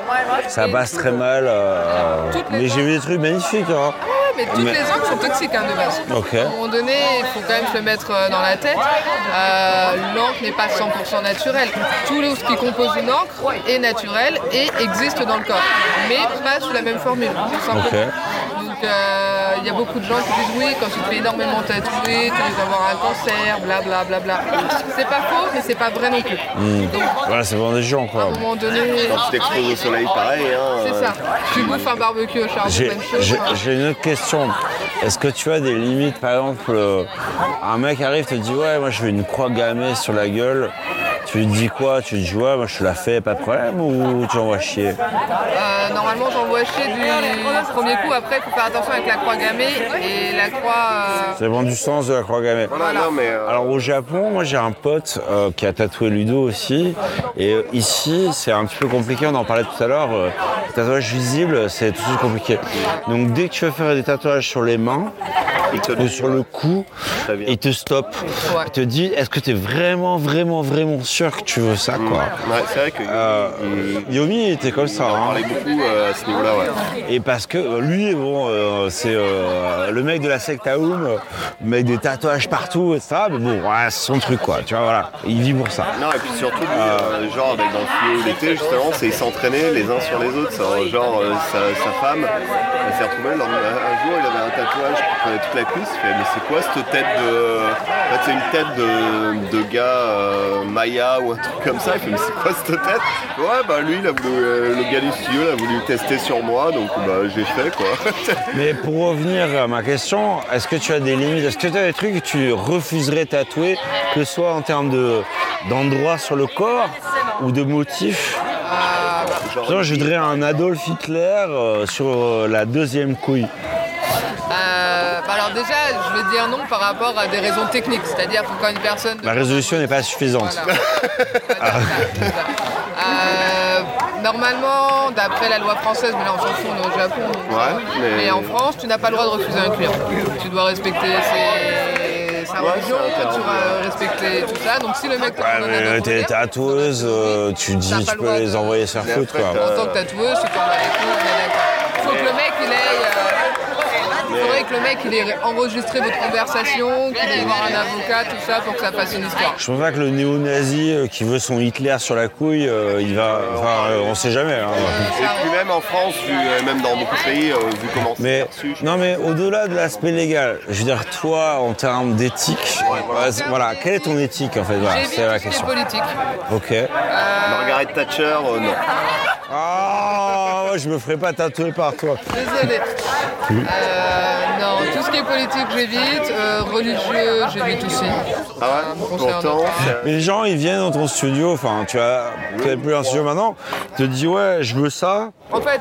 ça passe très mal. euh, mais j'ai vu des trucs magnifiques. Hein. Ouais, mais toutes Mais- les encres sont toxiques hein, de base. Ok. À un moment donné, il faut quand même se le mettre euh, dans la tête. Euh, l'encre n'est pas 100% naturelle. Tout ce qui compose une encre est naturel et existe dans le corps, mais pas sous la même formule, tout simplement. Ok. Donc euh, il y a beaucoup de gens qui disent oui, quand tu te fais énormément tatouer, tu risques d'avoir un cancer, blablabla. Bla, bla, bla. C'est pas faux, mais c'est pas vrai non plus. Donc Voilà, c'est pour des gens à quoi. un moment donné, quand tu t'exposes au soleil, pareil. Hein, c'est euh, ça. Tu bouffes un barbecue au charbon, J'ai même chose. j'ai- j'ai une autre question. Est-ce que tu as des limites Par exemple, euh, un mec arrive, te dit Ouais, moi je veux une croix gammée sur la gueule. Tu lui dis quoi? Tu lui dis Ouais, moi je te la fais, pas de problème Ou tu envoies chier? Euh, normalement, j'envoie chier du premier coup. Après, il faut faire attention avec la croix gammée et la croix. euh, Ça dépend du sens de la croix gammée. Voilà, non, mais. euh, Alors au Japon, moi j'ai un pote euh, qui a tatoué Ludo aussi. Et euh, ici, c'est un petit peu compliqué, on en parlait tout à l'heure. euh, les tatouages visibles, c'est tout de suite compliqué. Donc dès que tu veux faire des tatouages sur les mains te ou sur le cou, il te stoppe. Il te dit, est-ce que tu es vraiment, vraiment, vraiment sûr que tu veux ça quoi Ouais, c'est vrai que. Euh, il- Yomi il était comme ça. on hein. parlait beaucoup euh, à ce niveau-là, ouais. Et parce que euh, lui, bon, euh, c'est euh, le mec de la secte Aoum, mec des tatouages partout, etc. Mais bon, ouais, c'est son truc, quoi. Tu vois, voilà. Il vit pour ça. Non, et puis surtout, lui, genre, avec dans le fluo l'été, justement, c'est s'entraîner les uns sur les autres. Ça, genre, sa, sa femme, elle s'est retrouvée, un jour, il avait un tatouage qui prenait toute la cuisse, il mais c'est quoi cette tête de. En fait, c'est une tête de, de gars euh, Ou un truc comme ça. Il fait mais c'est quoi cette tête? Ouais, bah lui, il a voulu, euh, le gars du studio, il a voulu tester sur moi, donc bah j'ai fait quoi. Mais pour revenir à ma question, est-ce que tu as des limites? Est-ce que tu as des trucs que tu refuserais tatouer, que ce soit en termes de, d'endroits sur le corps ou de motifs? Par exemple, je voudrais un Adolf Hitler euh, sur euh, la deuxième couille. Bah alors déjà, je vais dire non par rapport à des raisons techniques, c'est-à-dire quand une personne... La résolution n'est pas suffisante. Voilà. Ouais, c'est ça, c'est ça. Euh, normalement, d'après la loi française, mais là on s'en fout, on est au Japon. donc, Ouais, mais- mais en France, tu n'as pas le droit de refuser un client. Tu dois respecter ses, sa Ouais, religion, tu dois respecter tout ça. Donc si le mec Ouais, mais t'es tatoueuse, euh, tu dis tu peux les de- envoyer se faire Mais foutre quoi. en tant que tatoueuse, tu t'en bats les couilles, on est d'accord. Faut que le mec il ait. euh, faudrait que le mec il ait enregistré votre conversation, qu'il ait voir un avocat, tout ça pour que ça fasse une histoire. Je pense pas que le néo-nazi euh, qui veut son Hitler sur la couille, euh, il va. Enfin, euh, on sait jamais. hein. Et puis même en France, vu, euh, même dans beaucoup de pays, euh, vu comment c'est Mais perçu, non, mais au-delà de l'aspect légal, je veux dire, toi, en termes d'éthique, voilà, quelle est ton éthique en fait? Voilà, c'est la question. politique. Ok. Margaret Thatcher, euh, non. Ah, je me ferai pas tatouer par toi. Euh, tout ce qui est politique, j'évite. Euh, religieux, j'évite aussi. Ah ouais Pourtant, Mais les gens, ils viennent dans ton studio, enfin, tu as plus un studio maintenant, ils te disent, ouais, je veux ça. En fait,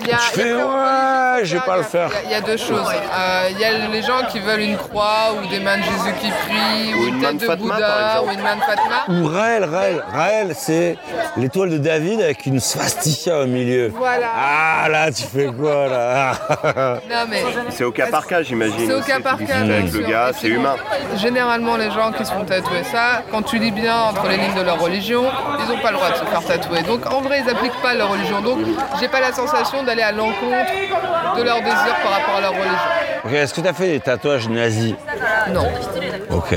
il y a. A fais, ouais, je vais pas le faire. Il y a- Il y, a deux choses. Euh, Il y a les gens qui veulent une croix ou des mains de Jésus qui prient ou, Ou une tête de Fatma, Bouddha ou une main de Fatma. Ou Raël, Raël, Raël, c'est l'étoile de David avec une swastika au milieu. Voilà. Ah, là, tu fais quoi, là Non mais c'est au cas par cas, j'imagine. C'est au cas par cas, avec le gars, c'est humain. Généralement, les gens qui se font tatouer ça, quand tu lis bien entre les lignes de leur religion, ils n'ont pas le droit de se faire tatouer. Donc en vrai, ils n'appliquent pas leur religion. Donc j'ai pas la sensation d'aller à l'encontre de leur désir par rapport à leur religion. Ok, est-ce que tu as fait des tatouages nazis Non. Ok.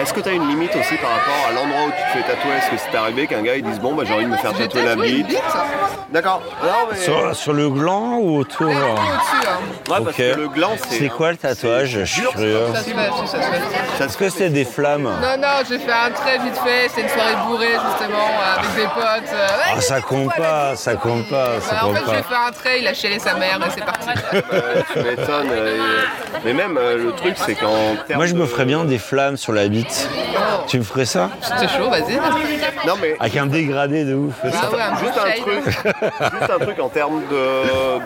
Est-ce que tu as une limite aussi par rapport à l'endroit où tu te fais tatouer? Est-ce que c'est arrivé qu'un gars il dise bon bah j'ai envie de me faire tatouer la bite? D'accord. Non mais Sur, sur le gland ou autour? Euh au-dessus. hein. Ouais, parce Ok. que le gland c'est. C'est quoi le tatouage? Je suis curieux. Ça se fait, si, ça se fait. Est-ce que c'était des flammes? Non, non, j'ai fait un trait vite fait. C'est une soirée bourrée justement avec des potes. euh, ouais, Ah, ça compte pas, ça compte pas, ça bah, en compte fait, j'ai pas. fait un trait, il a chialé sa mère et c'est parti. Euh, tu m'étonnes. euh, et- Mais même euh, le truc c'est qu'en Moi, je me ferais bien des flammes sur la bite. Tu me ferais ça C'est chaud, vas-y. Non mais Avec un dégradé de ouf. Ah ouais, un Juste un truc, juste un truc en termes de,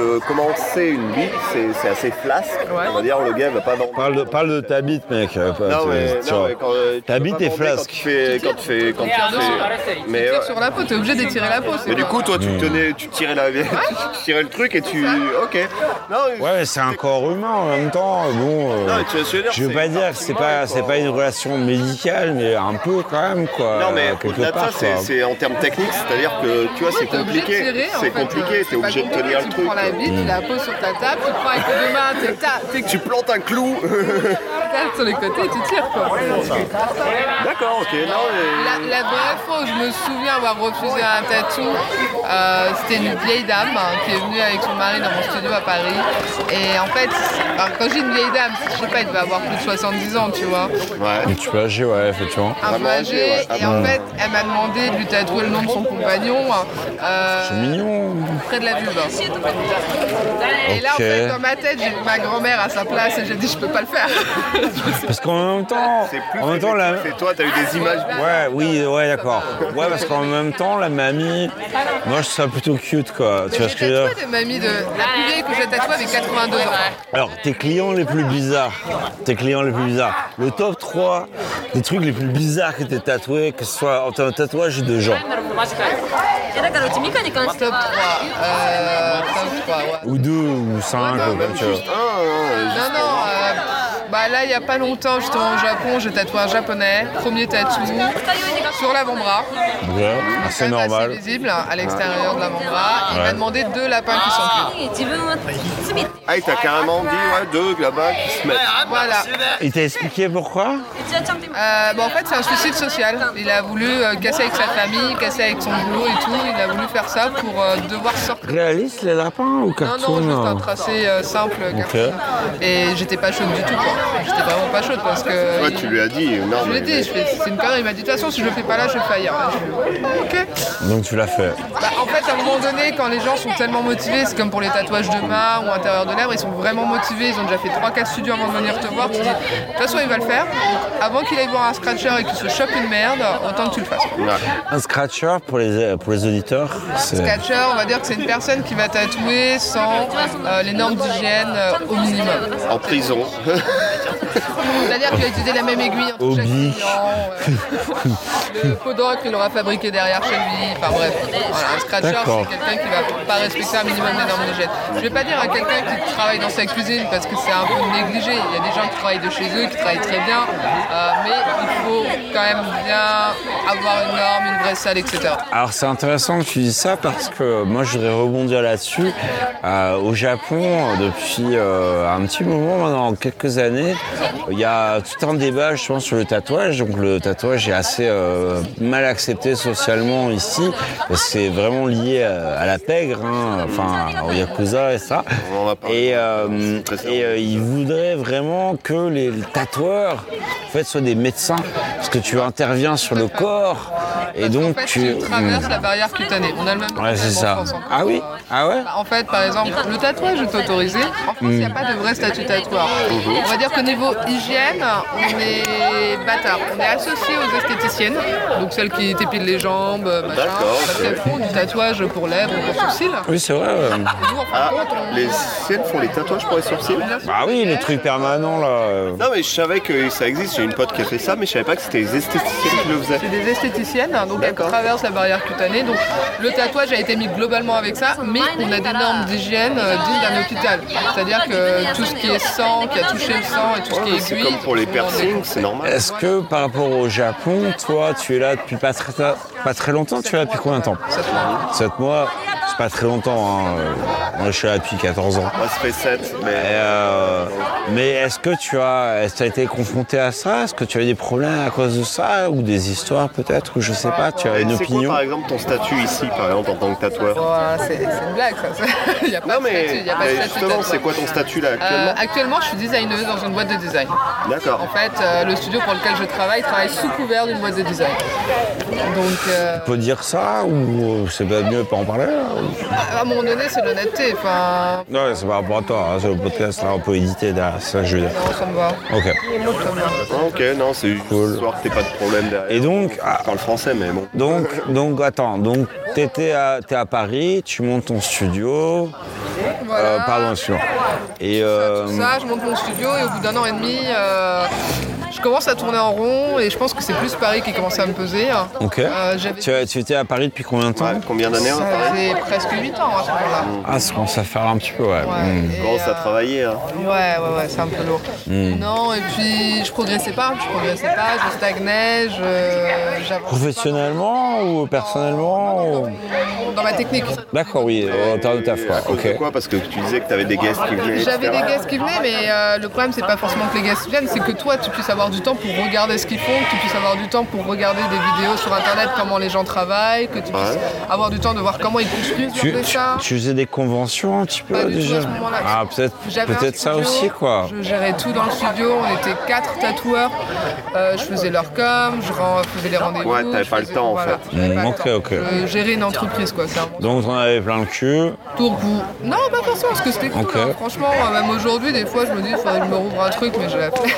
de comment c'est une bite, c'est, c'est assez flasque. Ouais. On va dire le gars il va pas dans. Parle de, parle de ta bite, mec. euh, pas- Non tu- mais, tu non, vois. mais quand euh, tu Ta peux bite pas est bander flasque. Quand tu fais, quand tu fais, quand tu fais. Mais, euh, sur la peau, t'es obligé d'étirer la peau. c'est mais du pas- coup toi tu Hmm. tenais, tu tirais la, tu tirais le truc et tu, ok. Non, Ouais, mais c'est un corps humain en même temps. Bon, euh, Non, tu je veux dire, je veux c'est pas dire que c'est pas, c'est pas une relation médicale, mais un peu quand même, quoi. Non mais au-delà de ça, part, c'est, en termes techniques, c'est-à-dire que tu vois, c'est compliqué. C'est compliqué, t'es obligé de compliqué, tenir le tu truc. prends la bite, tu la poses sur ta table, tu prends avec deux mains, Tu plantes un clou. sur les côtés et tu tires quoi. D'accord, ok. La, vraie fois où je me souviens avoir refusé un tatou, euh, c'était une vieille dame hein, qui est venue avec son mari dans mon studio à Paris. Et en fait, quand j'ai une vieille dame, je sais pas, elle devait avoir plus de 70 ans, tu vois. Ouais. Un petit peu âgé, ouais, effectivement. Un peu âgée, ouais. Et en fait, elle m'a demandé de lui tatouer le nom de son compagnon. euh, C'est mignon. près de la vulve. Et là, en fait, dans ma tête, j'ai vu ma grand-mère à sa place et j'ai dit, je peux pas le faire. Parce qu'en même temps, C'est plus en même temps, la... C'est toi, t'as eu des images. Ouais, oui, ouais, d'accord. Ouais, parce qu'en même temps, la mamie, moi, je trouve ça plutôt cute, quoi. Tu vois ce que je veux dire des mamies de. La plus vieille que j'ai tatouée avait 82 ans. Alors, tes clients les plus bizarres. Tes clients les plus bizarres. Le top 3 des trucs les plus bizarres que t'es tatoué, que ce soit en termes de tatouage ou de gens. Top 3. Euh, top 3, ouais. Ou deux, ou cinq, non, comme même tu veux. Ah, non, Non, non, euh, Bah là, il n'y a pas longtemps, justement au Japon, j'ai tatoué un japonais, premier tatou sur l'avant-bras. Ouais, c'est Quand même normal. assez visible hein, à l'extérieur de l'avant-bras. Il Ouais. m'a demandé deux lapins qui sont cuits. Ah, il t'a carrément dit, ouais, deux là-bas qui se mettent. Voilà. Il t'a expliqué pourquoi Euh, bah, en fait, c'est un suicide social. Il a voulu euh, casser avec sa famille, casser avec son boulot et tout. Il a voulu faire ça pour euh, devoir sortir. Réaliste les lapins ou Non, cartoon non, juste un tracé euh, simple. Et j'étais pas chaude du tout, quoi. J'étais vraiment pas chaude parce que. Il- tu lui as dit, non, Je lui ai dit, fais, c'est une connerie. Il m'a dit, de toute façon, si je le fais pas là, je vais faillir. Là, je fais, ok. Donc tu l'as fait. Bah, en fait, à un moment donné, quand les gens sont tellement motivés, c'est comme pour les tatouages de main ou intérieur de lèvres, ils sont vraiment motivés. Ils ont déjà fait 3-4 studios avant de venir te voir. Tu dis, de toute façon, il va le faire. Avant qu'il aille voir un scratcher et qu'il se chope une merde, autant que tu le fasses. Ouais. Un scratcher pour les, pour les auditeurs, c'est... Scratcher, on va dire que c'est une personne qui va tatouer sans euh, les normes d'hygiène euh, au minimum. En prison. C'est-à-dire qu'il va utiliser la même aiguille entre chaque Hobby. client. euh, le d'encre, il l'aura fabriqué derrière chez lui. Enfin bref, voilà, un scratcher, D'accord. c'est quelqu'un qui va pas respecter un minimum des normes d'hygiène. Je vais pas dire à quelqu'un qui travaille dans sa cuisine parce que c'est un peu négligé. Il y a des gens qui travaillent de chez eux, qui travaillent très bien, euh, mais il faut quand même bien avoir une norme, une vraie salle, etc. Alors c'est intéressant que tu dises ça parce que moi je voudrais rebondir là-dessus. Euh, au Japon, depuis euh, un petit moment maintenant, quelques années, il y a tout un débat justement sur le tatouage. Donc le tatouage est assez euh, mal accepté socialement ici c'est vraiment lié à, à la pègre, hein, enfin au yakuza et ça. Et, euh, et euh, ils voudraient vraiment que les tatoueurs en fait, soient des médecins parce que tu interviens sur le corps et donc fait, tu. tu traverses la barrière cutanée. On a le même Ouais, c'est ça. France. Ah oui? Ah ouais? Bah, En fait, par exemple, le tatouage est autorisé. En France, il n'y a pas de vrai statut tatoueur. On va dire qu'au niveau hygiène, on est bâtard. On est associé aux esthéticiennes, donc celles qui t'épilent les jambes, machin, D'accord, parce qu'elles font du tatouage pour lèvres ou pour sourcils. Oui, c'est vrai. ouais. Ah, les siennes font les tatouages pour les sourcils? Ah oui, le truc permanent là. euh. Non, mais je savais que ça existe. J'ai une pote qui a fait ça, mais je savais pas que c'était les esthéticiennes qui le faisaient. C'est des esthéticiennes, donc elles D'accord. traversent la barrière cutanée. Donc le tatouage a été mis globalement avec ça, mais on a des normes d'hygiène euh, dignes d'un hôpital. C'est-à-dire que tout ce qui est sang, qui a touché le sang et tout ce Ouais, qui mais est c'est comme pour les piercings, c'est normal. Est-ce que par rapport au Japon, toi, tu es là depuis pas très, pas très longtemps Tu es là depuis combien de temps? Sept mois. 7 mois C'est pas très longtemps. Hein. euh, Moi, je suis là depuis 14 ans. Moi, ça fait 7, mais. Euh, mais est-ce que tu as, est-ce que tu as été confronté à ça? Est-ce que tu as eu des problèmes à cause de ça? Ou des histoires peut-être? Ou je sais pas, tu as une c'est quoi, opinion? par exemple, ton statut ici, par exemple, en tant que tatoueur? Voilà, c'est une blague ça. Il n'y a pas Non, de statut. mais, il y a pas de mais statut justement, c'est quoi ton statut là Euh, actuellement actuellement, je suis designeuse dans une boîte de design. D'accord. En fait, euh, le studio pour lequel je travaille travaille sous couvert d'une boîte de design. Donc, euh, Tu peux dire ça Ou c'est mieux de pas en parler là à un moment donné, c'est l'honnêteté. Enfin, Non, c'est par rapport à toi. hein, C'est le podcast là, on peut éditer derrière. C'est ça que je veux dire. non, ça me va. Ok. Ah, Ok, non, c'est juste Cool. histoire que t'aies pas de problème derrière. Et donc, ah, Je parle français, mais bon. donc, donc, attends. Donc, t'étais à, t'es à Paris, tu montes ton studio. Voilà. Euh, pardon, excuse-moi. Et euh, Tout ça, je monte mon studio et au bout d'un an et demi, euh, je commence à tourner en rond et je pense que c'est plus Paris qui commence à me peser. ok. Euh, tu, tu étais à Paris depuis combien de temps Ouais, combien d'années Ça à Paris faisait presque 8 ans à ce moment-là. Ah, ça commence à faire un petit peu, ouais. Ouais, Hmm. et, Commence à euh, travailler. Hein. Ouais, ouais, ouais, c'est un peu lourd. Non, et puis je progressais pas, je progressais pas, je stagnais, je. j'avançais Professionnellement ou personnellement ou- Dans ma technique. D'accord, oui, en termes de taf, quoi. Ok. Pourquoi Parce que tu disais que t'avais des guests qui venaient. J'avais etc. des guests qui venaient, mais euh, le problème, c'est pas forcément que les guests viennent, c'est que toi, tu puisses avoir du temps pour regarder ce qu'ils font, que tu puisses avoir du temps pour regarder des vidéos sur internet, comment les gens travaillent, que tu puisses avoir du temps de voir comment ils construisent Tu, leurs tu, faisais des conventions un petit peu Pas du tout déjà à ce moment-là. Ah, peut-être peut-être ça aussi, quoi. Je gérais tout dans le studio, on était quatre tatoueurs. Euh, je faisais leur com, je ren- faisais les rendez-vous. Ouais, t'avais pas le temps, en fait. Mm, le ok, temps. ok. Je gérais une entreprise, quoi. c'est un Donc, on avait plein le cul. tour goût. Non, pas forcément, parce que c'était cool. Hein. Franchement, euh, même aujourd'hui, des fois, je me dis, faudrait que je me rouvre un truc, mais je l'ai fait.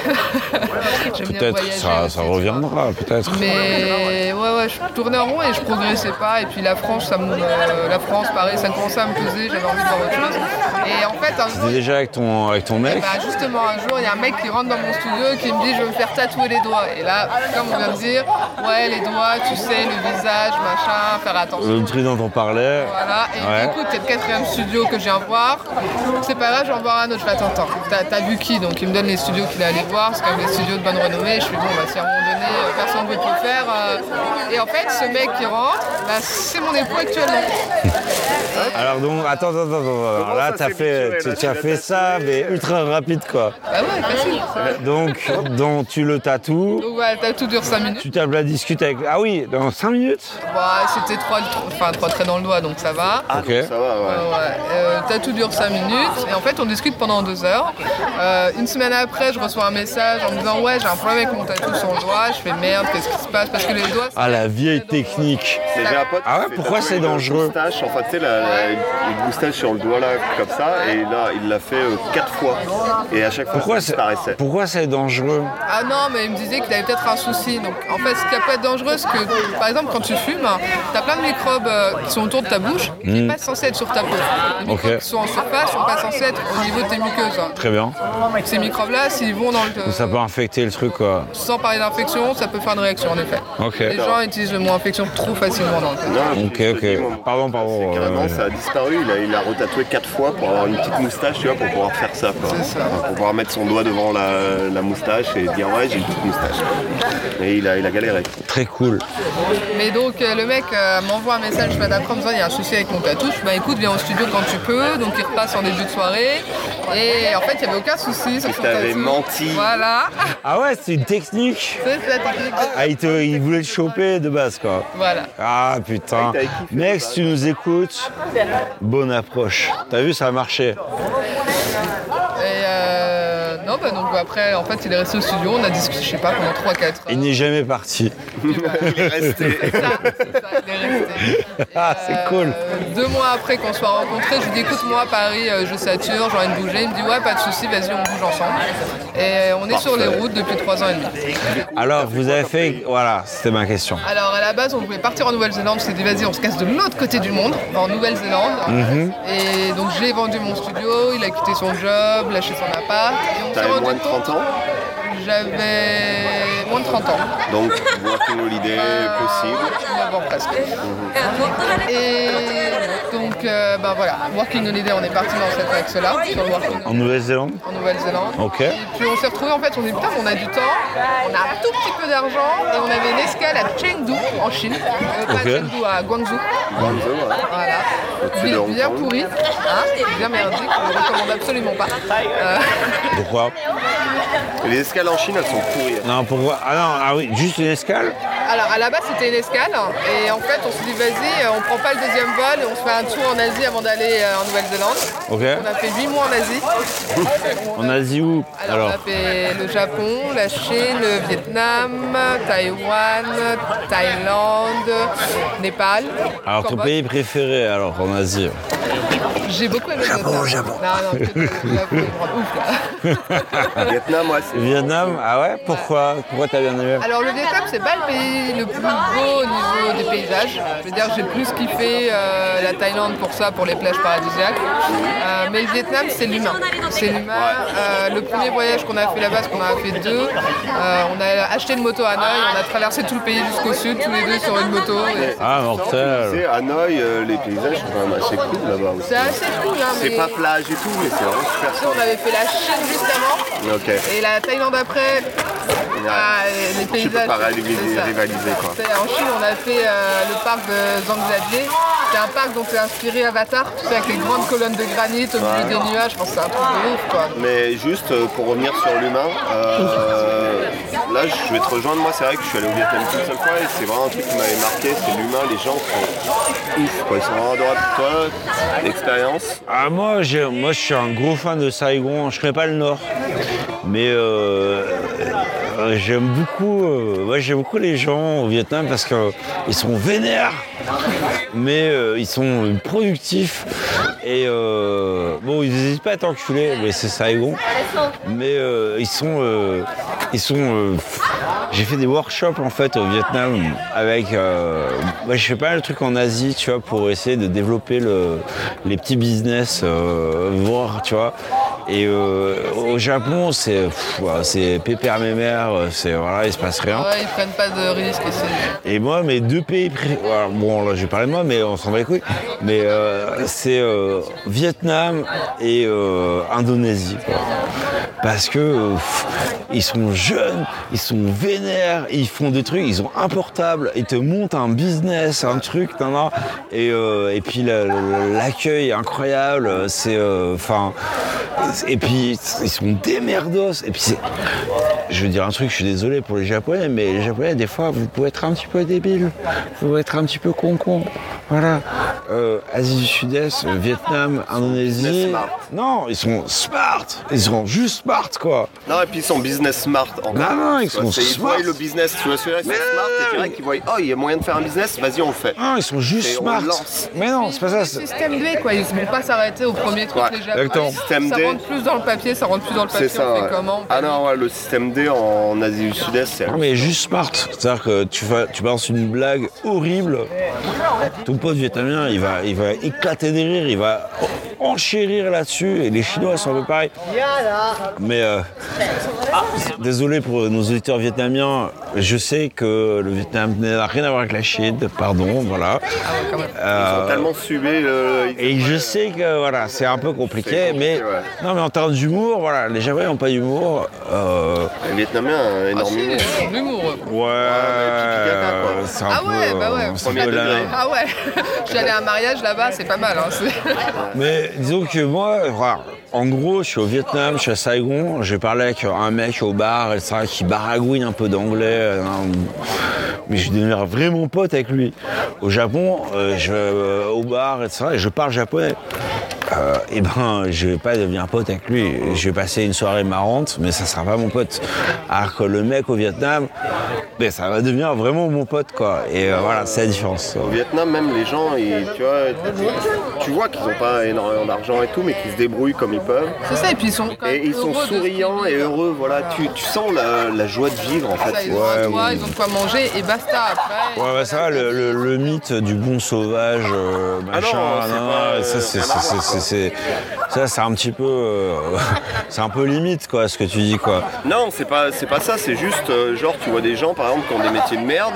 Peut-être, ça, ça vois. reviendra, peut-être. Mais ouais, ouais, je tournais en rond et je progressais pas. Et puis la France, ça me, euh, la France, pareil, ça commençait à me peser. J'avais envie de voir autre chose. Et en fait, un jour, déjà avec ton, avec ton mec bah, justement, un jour, il y a un mec qui rentre dans mon studio et qui me dit Je veux me faire tatouer les doigts. Et là, comme on vient de dire, ouais, les doigts, tu sais, le visage, machin, faire attention. Le truc dont on parlait. Voilà, et Ouais. écoute, c'est le quatrième studio que je viens voir. C'est pas grave, je vais en voir un autre. Je fais attends, t'as vu qui? Donc il me donne les studios qu'il est allé voir, c'est même des studios de bonne renommée. Je fais bon, bah, si à un moment donné, euh, personne ne veut tout faire. euh, Et en fait, ce mec qui rentre, bah, c'est mon époux actuellement. Alors donc, attends, attends, attends, attends. Comment Là, t'as s'est fait, tu, as fait ça, mais ultra rapide, quoi. Bah ouais, facile. Donc, donc tu le tatoues, Donc t'as tout dure 5 minutes. tu tapes la discute avec... Ah oui, dans 5 minutes Bah, c'était trois, enfin, trois traits dans le doigt, donc ça va. Ah, Ok. donc ça va, ouais. Ouais, ouais. Euh, tatou dure 5 minutes et en fait on discute pendant 2 heures. Euh, une semaine après, je reçois un message en me disant Ouais, j'ai un problème avec mon tatou sur le doigt. Je fais merde, qu'est-ce qui se passe? Parce que les doigts. Ah, la vieille technique. Mais j'ai un pote Ah ouais, pourquoi c'est dangereux? moustache, en fait, tu sais, la, la- une moustache sur le doigt là, comme ça, et là, il l'a fait euh, quatre fois. Et à chaque fois, Pourquoi ça c'est disparaissait. pourquoi c'est dangereux? Ah non, mais il me disait qu'il avait peut-être un souci. Donc en fait, ce qui peut être dangereux, c'est que par exemple, quand tu fumes, tu as plein de microbes euh, qui sont autour de ta bouche qui ne sont pas censés être sur ta peau. Les microbes Ok. qui sont en surface sont pas censés être au niveau de tes muqueuses. Très bien. Ces microbes-là, s'ils vont dans le. Ça peut infecter le truc, quoi. Sans parler d'infection, ça peut faire une réaction en effet. Ok. Les gens utilisent le mot infection trop facilement dans le cas. Non, Ok, je ok. dis, moi, mon Pardon, pardon, c'est Carrément, euh, ça a disparu. Il a, il a retatoué quatre fois pour avoir une petite moustache, tu vois, pour pouvoir faire ça. Quoi. C'est ça. Enfin, pour pouvoir mettre son doigt devant la, la moustache et dire ouais, j'ai une petite moustache. Et il a, il a galéré. Très cool. Mais donc euh, le mec euh, m'envoie un message le matin après en me disant il y a un souci avec mon tatou. Je dis bah écoute viens au studio quand tu peux. Donc il repasse en début de soirée. Et en fait il n'y avait aucun souci sur Il son menti. Voilà. Ah ouais, c'est une technique. C'est la technique. Ah, il, te, il voulait te choper de base, quoi. Voilà. Ah putain. Mec, si tu nous écoutes, bonne approche. T'as vu, ça a marché. Et euh, non bah donc après en fait il est resté au studio. On a discuté je sais pas pendant 3-4 heures. Il n'est jamais parti. Il est resté. C'est ça, c'est ça, il est resté. Ah, c'est cool. Euh, deux mois après qu'on soit rencontrés, je lui dis écoute moi à Paris euh, je sature, j'ai envie de bouger. Il me dit ouais pas de souci, vas-y on bouge ensemble. Et on est sur les routes depuis trois ans et demi. Alors, vous avez fait. Voilà, c'était ma question. Alors à la base on voulait partir en Nouvelle-Zélande, on s'est dit vas-y on se casse de l'autre côté du monde, en Nouvelle-Zélande. Mhm. Et donc j'ai vendu mon studio, il a quitté son job, lâché son appart. Et on s'est rendu compte- 广州 J'avais moins de 30 ans. donc working holiday possible. 9 ans presque. Et donc, euh, ben voilà, Working Holiday, on est parti dans cette axe-là, En Nouvelle-Zélande en Nouvelle-Zélande. Ok. Et puis on s'est retrouvés, en fait, on dit putain, on a du temps, on a un tout petit peu d'argent, et on avait une escale à Chengdu, en Chine. Euh, pas à Chengdu, à Guangzhou. Guangzhou, ouais. Voilà. Ville bien Kong. pourrie, hein, bien merdique, on ne recommande absolument pas. Euh, Pourquoi? Et les escales en Chine, elles sont pourries. Non, pourquoi Ah non, ah oui, juste une escale Alors à la base c'était une escale et en fait on s'est dit vas-y euh, on prend pas le deuxième vol et on se fait un tour en Asie avant d'aller euh, en Nouvelle-Zélande. Ok. On a fait 8 mois en Asie. En Asie où Alors, Alors, on a fait le Japon, la Chine, le Vietnam, Taïwan, Thaïlande, Népal. alors ton pays préféré alors en Asie J'ai beaucoup aimé le Vietnam. Japon. Non, non, Japon, ouf là. Vietnam, ouais, c'est. Vietnam Ah ouais Pourquoi Pourquoi t'as bien aimé? Alors le Vietnam c'est pas le pays le plus beau au niveau des paysages. Je veux dire j'ai plus kiffé euh, la Thaïlande pour ça, pour les plages paradisiaques. Euh, mais le Vietnam c'est l'humain. C'est l'humain. Euh, le premier voyage qu'on a fait là-bas, parce qu'on en a fait deux, euh, on a acheté une moto à Hanoï, on a traversé tout le pays jusqu'au sud, tous les deux sur une moto. et Ah, Tu mortel sais, Hanoï, les paysages sont quand même assez cool là-bas aussi. C'est assez cool hein, mais C'est pas plage et tout, mais c'est vraiment super on avait fait la Chine juste avant Ok. et la Thaïlande après. Ah, les Tu peux paysages. pas c'est rivaliser, ça. rivaliser quoi. C'est- En Chine, on a fait euh, le parc de Zhangjiajie. C'est un parc dont c'est inspiré Avatar, tu sais, avec les grandes colonnes de granit au milieu des nuages. Je pense que c'est un truc de ouf, quoi. Mais juste euh, pour revenir sur l'humain, euh, là je vais te rejoindre. Moi, c'est vrai que je suis allé au Vietnam qu'une seule fois et c'est vraiment un truc qui m'avait marqué c'est l'humain. Les gens sont ouf, quoi. Ils sont vraiment adorables. Toi, l'expérience Ah moi, moi je suis un gros fan de Saigon, je connais pas le nord. Mais euh, uh, euh, j'aime beaucoup, euh, j'aime beaucoup les gens au Vietnam parce qu'ils sont vénères. mais euh, ils sont productifs et bon ils n'hésitent pas à t'enculer, mais c'est Saigon. Mais ils sont, ils sont. j'ai fait des workshops en fait au Vietnam avec. moi, je fais pas mal de trucs en Asie, tu vois, pour essayer de développer le, les petits business, voir, tu vois. Et au Japon, c'est c'est pépère mémère, c'est voilà, il se passe rien. Ouais, ils prennent pas de risques. Et moi, mes deux pays voilà, bon, là, je vais parler de moi, mais on s'en bat les couilles. Mais euh, c'est euh, Vietnam et euh, Indonésie. quoi. Parce que euh, pff, ils sont jeunes, ils sont vénères, ils font des trucs, ils ont un portable, ils te montent un business, un truc, nan, nan. et, euh, et puis la- la- l'accueil est incroyable. C'est, euh, enfin, et puis ils sont des merdos. Et puis c'est, je veux dire un truc, je suis désolé pour les Japonais, mais les Japonais, des fois, vous pouvez être un petit peu débile, vous pouvez être un petit peu con-con. Voilà. Euh, Asie du Sud-Est, euh, Vietnam, Indonésie. smart. Non, ils sont smart. Ils sont juste smart, quoi. Non, et puis ils sont business smart encore. Non, non, ils sont c'est- Ils smart. voient le business, tu vois, celui-là, ils sont smart, et ils voient, oh, il y a moyen de faire un business, vas-y, on le fait. Non, ils sont juste Et on smart. lance. Mais non, c'est pas ça. c'est- Système D, quoi. Ils vont pas s'arrêter au premier truc Ouais, Japonais. exactement. Système ça D. rentre plus dans le papier, ça rentre plus dans le papier. C'est ça, on fait ouais. comment Ah non, ouais, le système D en Asie du Sud-Est, c'est... Non mais juste smart, c'est-à-dire que tu, vas, tu balances une blague horrible, ton pote vietnamien il va, il va éclater des rires, il va enchérir là-dessus, et les Chinois sont un peu pareils. Mais euh, désolé pour nos auditeurs vietnamiens, je sais que le Vietnam n'a rien à voir avec la Chine, pardon, voilà. Ils Euh, ont tellement subi le... ils- et je sais que voilà, c'est un peu compliqué, mais ouais. non mais en termes d'humour, voilà, les Japonais n'ont pas d'humour. Euh, Les Vietnamiens, Ah, énormément. si, ils ont de l'humour. eux. ouais, pipi caca, quoi. c'est un Ah peu, ouais, bah ouais. Premier degré. Ah ouais, je suis allée à un mariage là-bas, c'est pas mal. Hein. Mais disons que moi, en gros, je suis au Vietnam, je suis à Saigon, j'ai parlé avec un mec au bar, etc., qui baragouine un peu d'anglais, hein, mais je deviens vraiment pote avec lui. Au Japon, euh, je euh, au bar, etc., et je parle japonais. Euh, et ben, je vais pas devenir pote avec lui. Je vais passer une soirée marrante, mais ça sera pas mon pote. Alors que le mec au Vietnam, ben, ça va devenir vraiment mon pote, quoi. Et euh, voilà, c'est la différence. Au Vietnam, même les gens, ils- tu vois, tu vois qu'ils n'ont pas énormément d'argent et tout, mais qu'ils se débrouillent comme ils peuvent. C'est ça, et puis ils sont Et ils sont souriants et heureux, voilà. Tu, tu sens la, la joie de vivre, en Ça, fait. ont toit, ils ont de quoi manger et basta après. Ouais, bah ça va, le, le- le mythe du bon sauvage, euh, Ah non, machin, pas, nan, ça, euh, c'est, à c'est- ça, c'est un petit peu, euh, c'est un peu limite, quoi, ce que tu dis, quoi. Non, c'est pas, c'est pas ça, c'est juste, euh, genre, tu vois des gens, par exemple, qui ont des métiers de merde,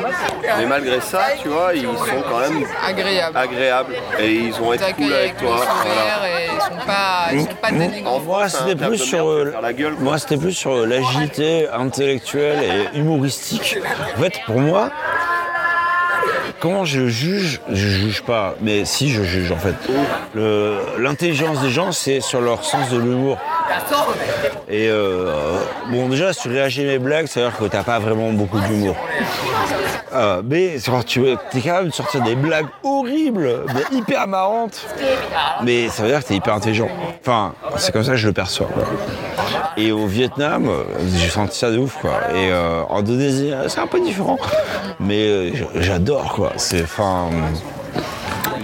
mais malgré ça, tu vois, ils sont quand même Agréable. agréables et ils vont être cool avec toi. voilà. et ils sont pas, ils sont pas dénigrants. Moi, c'était plus sur, euh, c'est faire la gueule. quoi. moi, c'était plus sur l'agilité intellectuelle et humoristique. En fait, pour moi, Comment je juge Je juge pas, mais si je juge en fait. L'intelligence des gens, c'est sur leur sens de l'humour. Et euh, bon, déjà, si tu réagis mes blagues, ça veut dire que t'as pas vraiment beaucoup d'humour. Euh, mais tu es capable de sortir des blagues horribles, mais hyper marrantes. Mais ça veut dire que t'es hyper intelligent. Enfin, c'est comme ça que je le perçois. Et au Vietnam, euh, j'ai senti ça de ouf, quoi. Et euh, en Indonésie, euh, c'est un peu différent. Mais j'adore, quoi. C'est, enfin,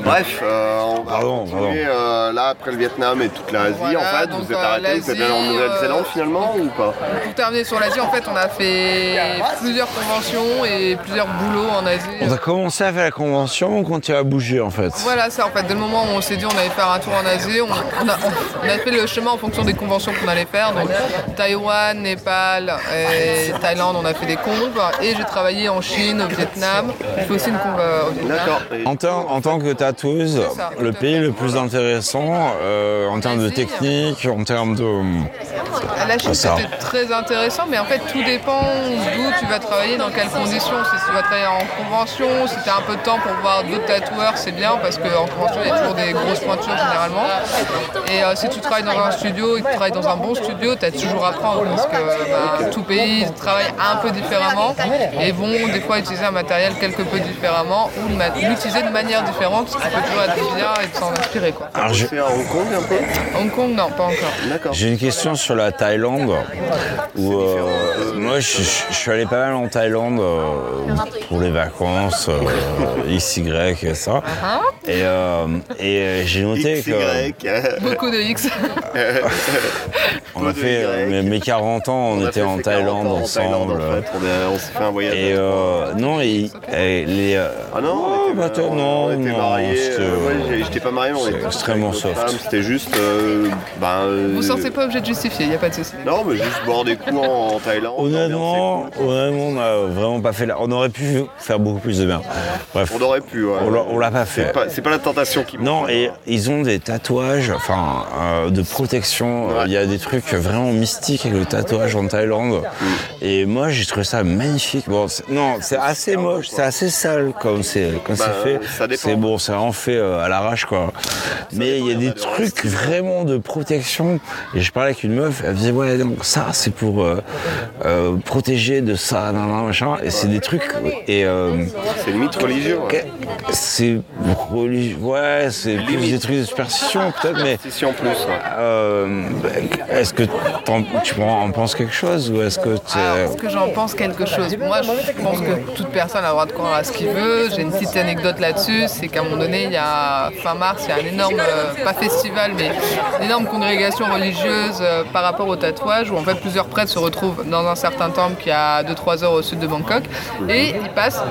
Bref, euh, on va Pardon, continuer euh, là après le Vietnam et toute l'Asie. Voilà, en fait, vous êtes euh, arrêté, vous êtes allé en Nouvelle-Zélande finalement ou pas? Pour terminer sur l'Asie, en fait, on a fait plusieurs conventions et plusieurs boulots en Asie. on a commencé à faire la convention, on continue à bouger, en fait. Voilà, c'est en fait, dès le moment où on s'est dit on allait faire un tour en Asie, on, on a, on a fait le chemin en fonction des conventions qu'on allait faire. Donc Taïwan, Népal et Thaïlande, on a fait des conves. Et j'ai travaillé en Chine, au Vietnam. J'ai fait aussi une euh, au Vietnam. D'accord. En, tant- en tant que tatoueuse, Ça, le pays le plus intéressant euh, en termes de Asie. technique, en termes de... La Chine, c'était très intéressant, mais en fait, tout dépend d'où tu vas travailler, dans quelles conditions. Si tu vas travailler en convention, si tu as un peu de temps pour voir d'autres tatoueurs, c'est bien, parce qu'en convention, il y a toujours des grosses pointures généralement. Et euh, si tu travailles dans un studio et que tu travailles dans un bon studio, tu as toujours à apprendre, parce que bah, tout pays travaille un peu différemment et vont des fois utiliser un matériel quelque peu différemment ou l'utiliser de manière différente, ce qui peut toujours être bien et de s'en inspirer. Quoi. Alors, je- à Hong Kong un peu Hong Kong, non, pas encore. D'accord. J'ai une question sur la Thaïlande. Où, euh, moi, je, je- je suis allé pas mal en Thaïlande euh, pour les vacances, euh, XY et ça. Et, euh, et euh, j'ai noté X, que Beaucoup de X. on a fait mes, mes 40 ans, on, a était en ses 40 Thaïlande ans en Thaïlande, ensemble. en fait. On, on s'est fait un voyage. Et euh, non, et, et les. Ah non, oh, on était, bah, on- non, on était non, mariés. Euh, ouais, j'étais pas marié, on c'est était extrêmement soft. C'était juste. euh, ben, euh, Vous sentez pas obligé de justifier, il n'y a pas de souci. Non, mais juste boire des coups en, en Thaïlande. Honnêtement, honnêtement, on n'a vraiment pas fait. la- On aurait pu faire beaucoup plus de bien. Bref, On aurait pu, ouais. on l'a- pas fait. C'est pas, pas la tentation qui Non, et ils ont des tatouages, enfin, euh, de protection. Ouais. Il y a des trucs vraiment mystiques avec le tatouage en Thaïlande. Et moi, j'ai trouvé ça magnifique. Bon, non, c'est assez moche, c'est assez sale comme c'est Bah, c'est fait. ça dépend. C'est bon, c'est vraiment fait euh, à l'arrache, quoi. Mais il y a des trucs vraiment de protection. Et je parlais avec une meuf, elle me disait ouais, donc ça, c'est pour euh, euh, protéger de ça, nan, nan, machin. Et c'est des trucs et euh, C'est le mythe religieux. ouais. Ok, C'est religieux, ouais, c'est plus des trucs de superstition peut-être, mais plus. ouais. euh, est-ce que tu en penses quelque chose ou est-ce que tu Alors, est-ce que j'en pense quelque chose? Moi, je pense que toute personne a le droit de croire à ce qu'il veut. J'ai une petite anecdote là-dessus, c'est qu'à moment donné, il y a fin mars, il y a un énorme, euh, pas festival, mais une énorme congrégation religieuse euh, par rapport au tatouage, où en fait plusieurs prêtres se retrouvent dans un certain temple qui est à 2-3 heures au sud de Bangkok, et ils passent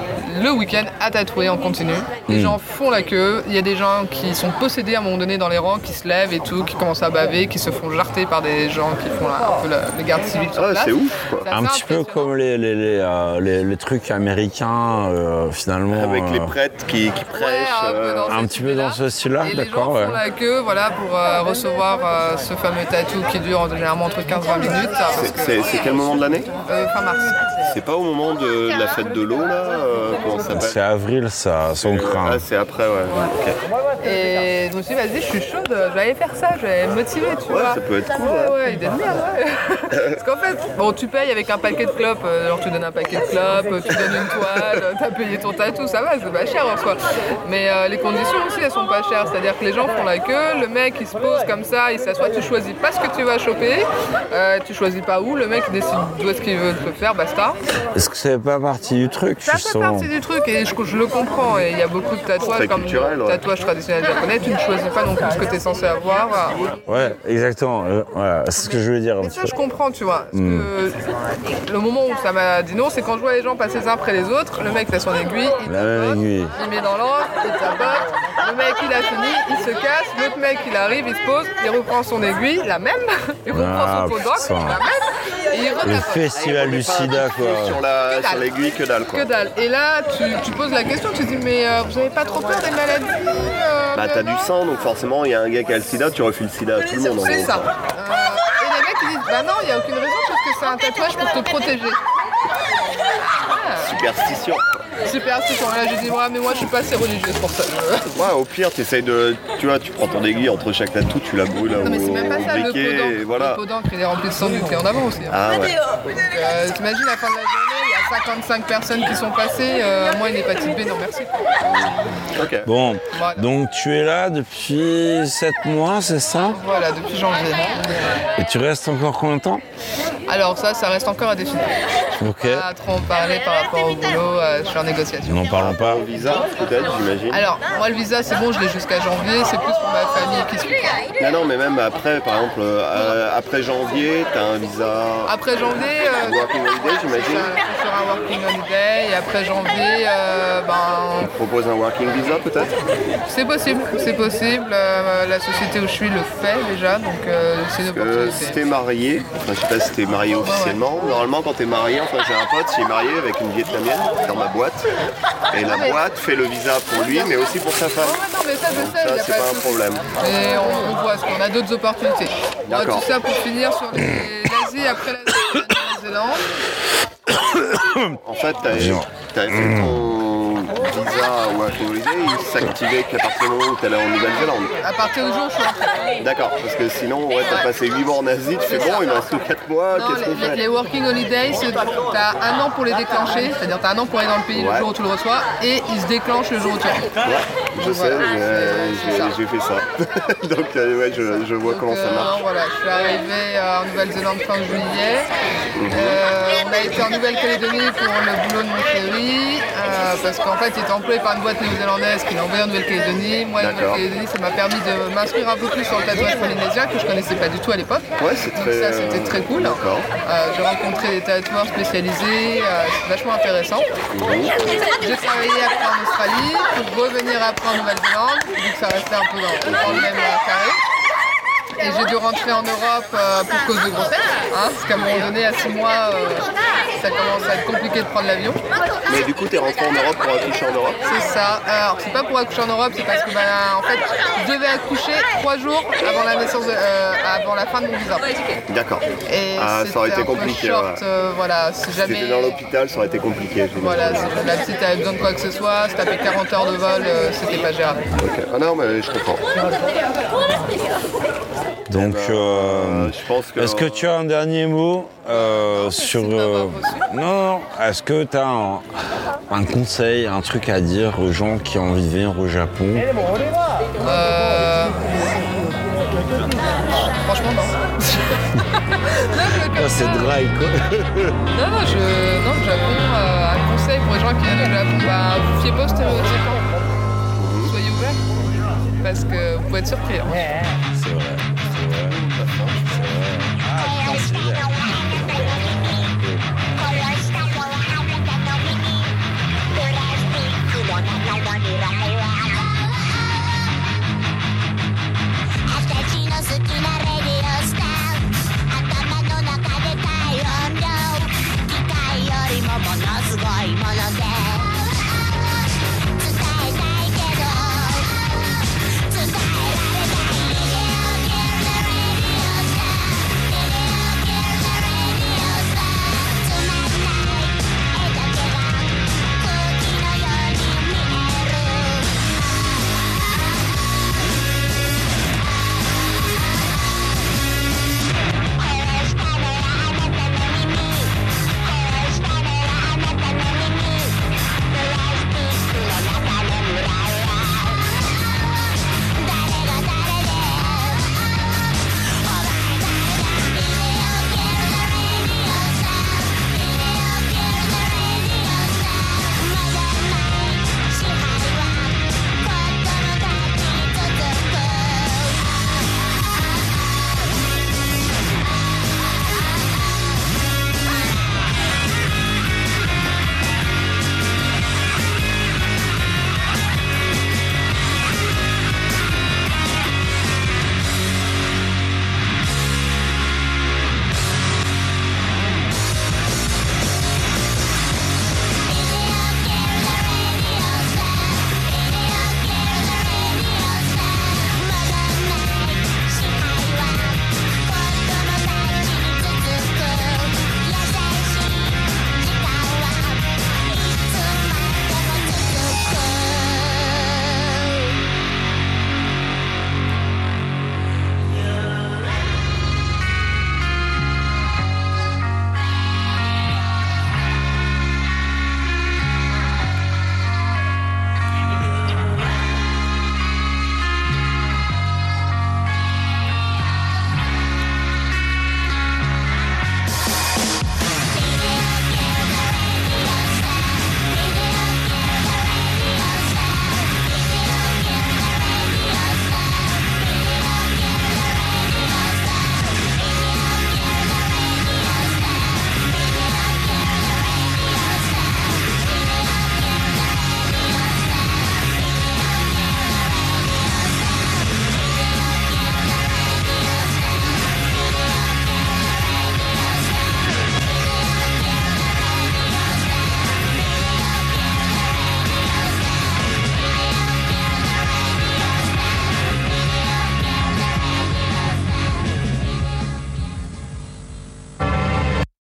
le week-end à tatouer en continu. Les gens font la queue, il y a des gens qui sont possédés à un moment donné dans les rangs, qui se lèvent et tout, qui commencent à baver, qui se font jarter par des gens qui font la- un peu la, le garde civil sur Ouais, place. c'est ouf, quoi. Un petit peu comme les, les, les, euh, les- les trucs américains euh, finalement. Avec les prêtres qui, qui prêchent. Ouais, euh, un petit peu dans ce style-là, Et les d'accord, gens ouais. font la queue voilà, pour euh, recevoir euh, ce fameux tatou qui dure généralement entre 15-20 minutes. ça, parce que- C'est quel moment de l'année euh, fin mars. C'est pas au moment de la fête de l'eau là euh, Comment ça C'est avril, ça, son craint. Ah, c'est après, ouais. Et je me suis dit, vas-y, je suis chaude, je vais aller faire ça, je vais me motiver, tu Ouais, vois. ça peut être cool, Ouais, ouais. idée de merde, ouais. Parce qu'en fait, bon, tu payes avec un paquet de clopes, genre tu donnes un paquet de clopes, tu donnes une toile, t'as payé ton tatou, ça va, c'est pas cher en soi. Mais euh, les conditions aussi, elles sont pas chères. C'est-à-dire que les gens font la queue, le mec il se pose comme ça, il s'assoit, tu choisis pas ce que tu vas choper, euh, tu choisis pas où, le mec il décide d'où est-ce qu'il veut te faire, basta. Est-ce que c'est pas partie du truc Ça fait partie du truc et je, je le comprends. Et il y a beaucoup de tatouages comme culturel, le ouais. tatouage traditionnel japonais, tu ne choisis pas non plus ce que tu es censé avoir. Ouais, exactement. euh, voilà, c'est ce que je voulais dire. ça, peu. je comprends, tu vois. Parce que le moment où ça m'a dit non, c'est quand je vois les gens passer les uns après les autres. Le mec, a son aiguille, il La même tapote, aiguille. il met dans l'encre, il Le mec, il a fini, il se casse. L'autre mec, il arrive, il se pose, il reprend son aiguille, la même. Il reprend Ah, son pot d'encre, putain. la même. Et il Le festival du sida, quoi. Sur l'aiguille, que dalle quoi. Que dalle. Et là, tu, tu poses la question, tu dis, mais euh, vous avez pas trop peur des maladies euh, Bah, t'as du sang, donc forcément, il y a un gars qui a le sida, tu refules le sida à tout le monde. en C'est ça. Euh, et les mecs ils disent bah non, il n'y a aucune raison parce que c'est un tatouage pour te protéger. Superstition. Superstition. Là j'ai dit ouais mais moi je suis pas assez religieuse pour ça. Ouais, au pire, t'essayes de. Tu vois, tu prends ton aiguille entre chaque tatou, tu la brûles Non mais c'est même pas ça, le pot d'encre. voilà. Le pot d'encre il est rempli de sang du clé en avant aussi. hein. Ah ouais. Donc euh, t'imagines la fin de la journée, il y a 55 personnes qui sont passées, euh, moi une hépatite B, non merci. Ok. Bon, Voilà. donc tu es là depuis 7 mois, c'est ça? Voilà, depuis janvier. Et tu restes encore combien de temps? Alors ça, ça reste encore à définir. Ok. Pas trop en parler par rapport au boulot, euh, je suis en négociation. N'en parlons pas. Au visa, peut-être, j'imagine. Alors, moi le visa c'est bon, je l'ai jusqu'à janvier, c'est plus pour ma famille qui se Non, non, mais même après, par exemple, euh, après janvier, t'as un visa Après janvier, euh, working holiday, j'imagine. je serai un working holiday et après janvier, euh, ben, Propose un working visa, peut-être? c'est possible, c'est possible. euh, la société où je suis le fait déjà, donc euh, c'est une Euh, si opportunité. t'es marié, enfin je sais pas si t'es marié officiellement, normalement quand t'es marié, enfin j'ai un pote qui est marié avec une vietnamienne dans ma boîte, et la mais- boîte fait le visa pour lui mais aussi pour sa femme. Non, mais ça n'y Ça a c'est pas un problème. Et on, on voit, qu'on a d'autres opportunités. Bon, D'accord. tout ça pour finir sur les- l'Asie, après l'Asie, la Nouvelle-Zélande. En fait t'avais fait ton, visa Working Holiday, il s'activait qu'à partir du moment où tu allais en Nouvelle-Zélande. À partir du jour où je suis rentrée. D'accord, parce que sinon, ouais, t'as passé 8 mois en Asie, tu fais bon, il me reste 4 mois, qu'est-ce qu'on les, fait les Working Holidays, t'as un an pour les déclencher, c'est-à-dire t'as un an pour aller dans le pays Ouais. le jour où tu le reçois, et ils se déclenchent le jour où tu rentres. Ouais, je sais, Voilà, j'ai- fait ça. Donc, euh, ouais, je, je vois comment ça Euh, marche. voilà, je suis arrivée euh, en Nouvelle-Zélande fin juillet. Euh, on a été en Nouvelle-Calédonie pour le boulot de mon chéri, euh, parce qu'en fait, il était employé par une boîte néo-zélandaise qui l'a envoyé en Nouvelle-Calédonie. Moi, la D'accord. Nouvelle-Calédonie, ça m'a permis de m'instruire un peu plus sur le tatouage polynésien que je connaissais pas du tout à l'époque. Ouais, c'est Donc très. ça, c'était très cool. Euh, J'ai rencontré des tatoueurs spécialisés, euh, c'est vachement intéressant. J'ai travaillé après en Australie pour revenir après en Nouvelle-Zélande, vu que ça restait un peu dans, dans le même carré. Et j'ai dû rentrer en Europe euh, pour cause de grossesse, hein, parce qu'à un moment donné, à 6 mois, euh, ça commence à être compliqué de prendre l'avion. Mais du coup, t'es rentré en Europe pour accoucher en Europe C'est ça. Alors, c'est pas pour accoucher en Europe, c'est parce que, bah, en fait, je devais accoucher 3 jours avant la naissance, de- euh, avant la fin de mon visa. D'accord. Et Ah, ça aurait été compliqué, short, ouais. euh, voilà, si Si jamais. t'étais dans l'hôpital, ça aurait été compliqué. Voilà, si la petite avait besoin de quoi que ce soit, si t'as fait 40 heures de vol, euh, c'était pas gérable. Ok. Ah non, mais je comprends. Donc, euh, Euh, je pense que. est-ce que tu as un dernier mot euh, sur. euh, non, non, est-ce que tu as un, un conseil, un truc à dire aux gens qui ont envie de venir au Japon? Euh... Franchement, non. Ah, C'est dry quoi non, non, je... non, le Japon, euh, un conseil pour les gens qui viennent au Japon, bah, vous fiez pas aux stéréotypes. Soyez ouverts, parce que vous pouvez être surpris. hein. C'est vrai.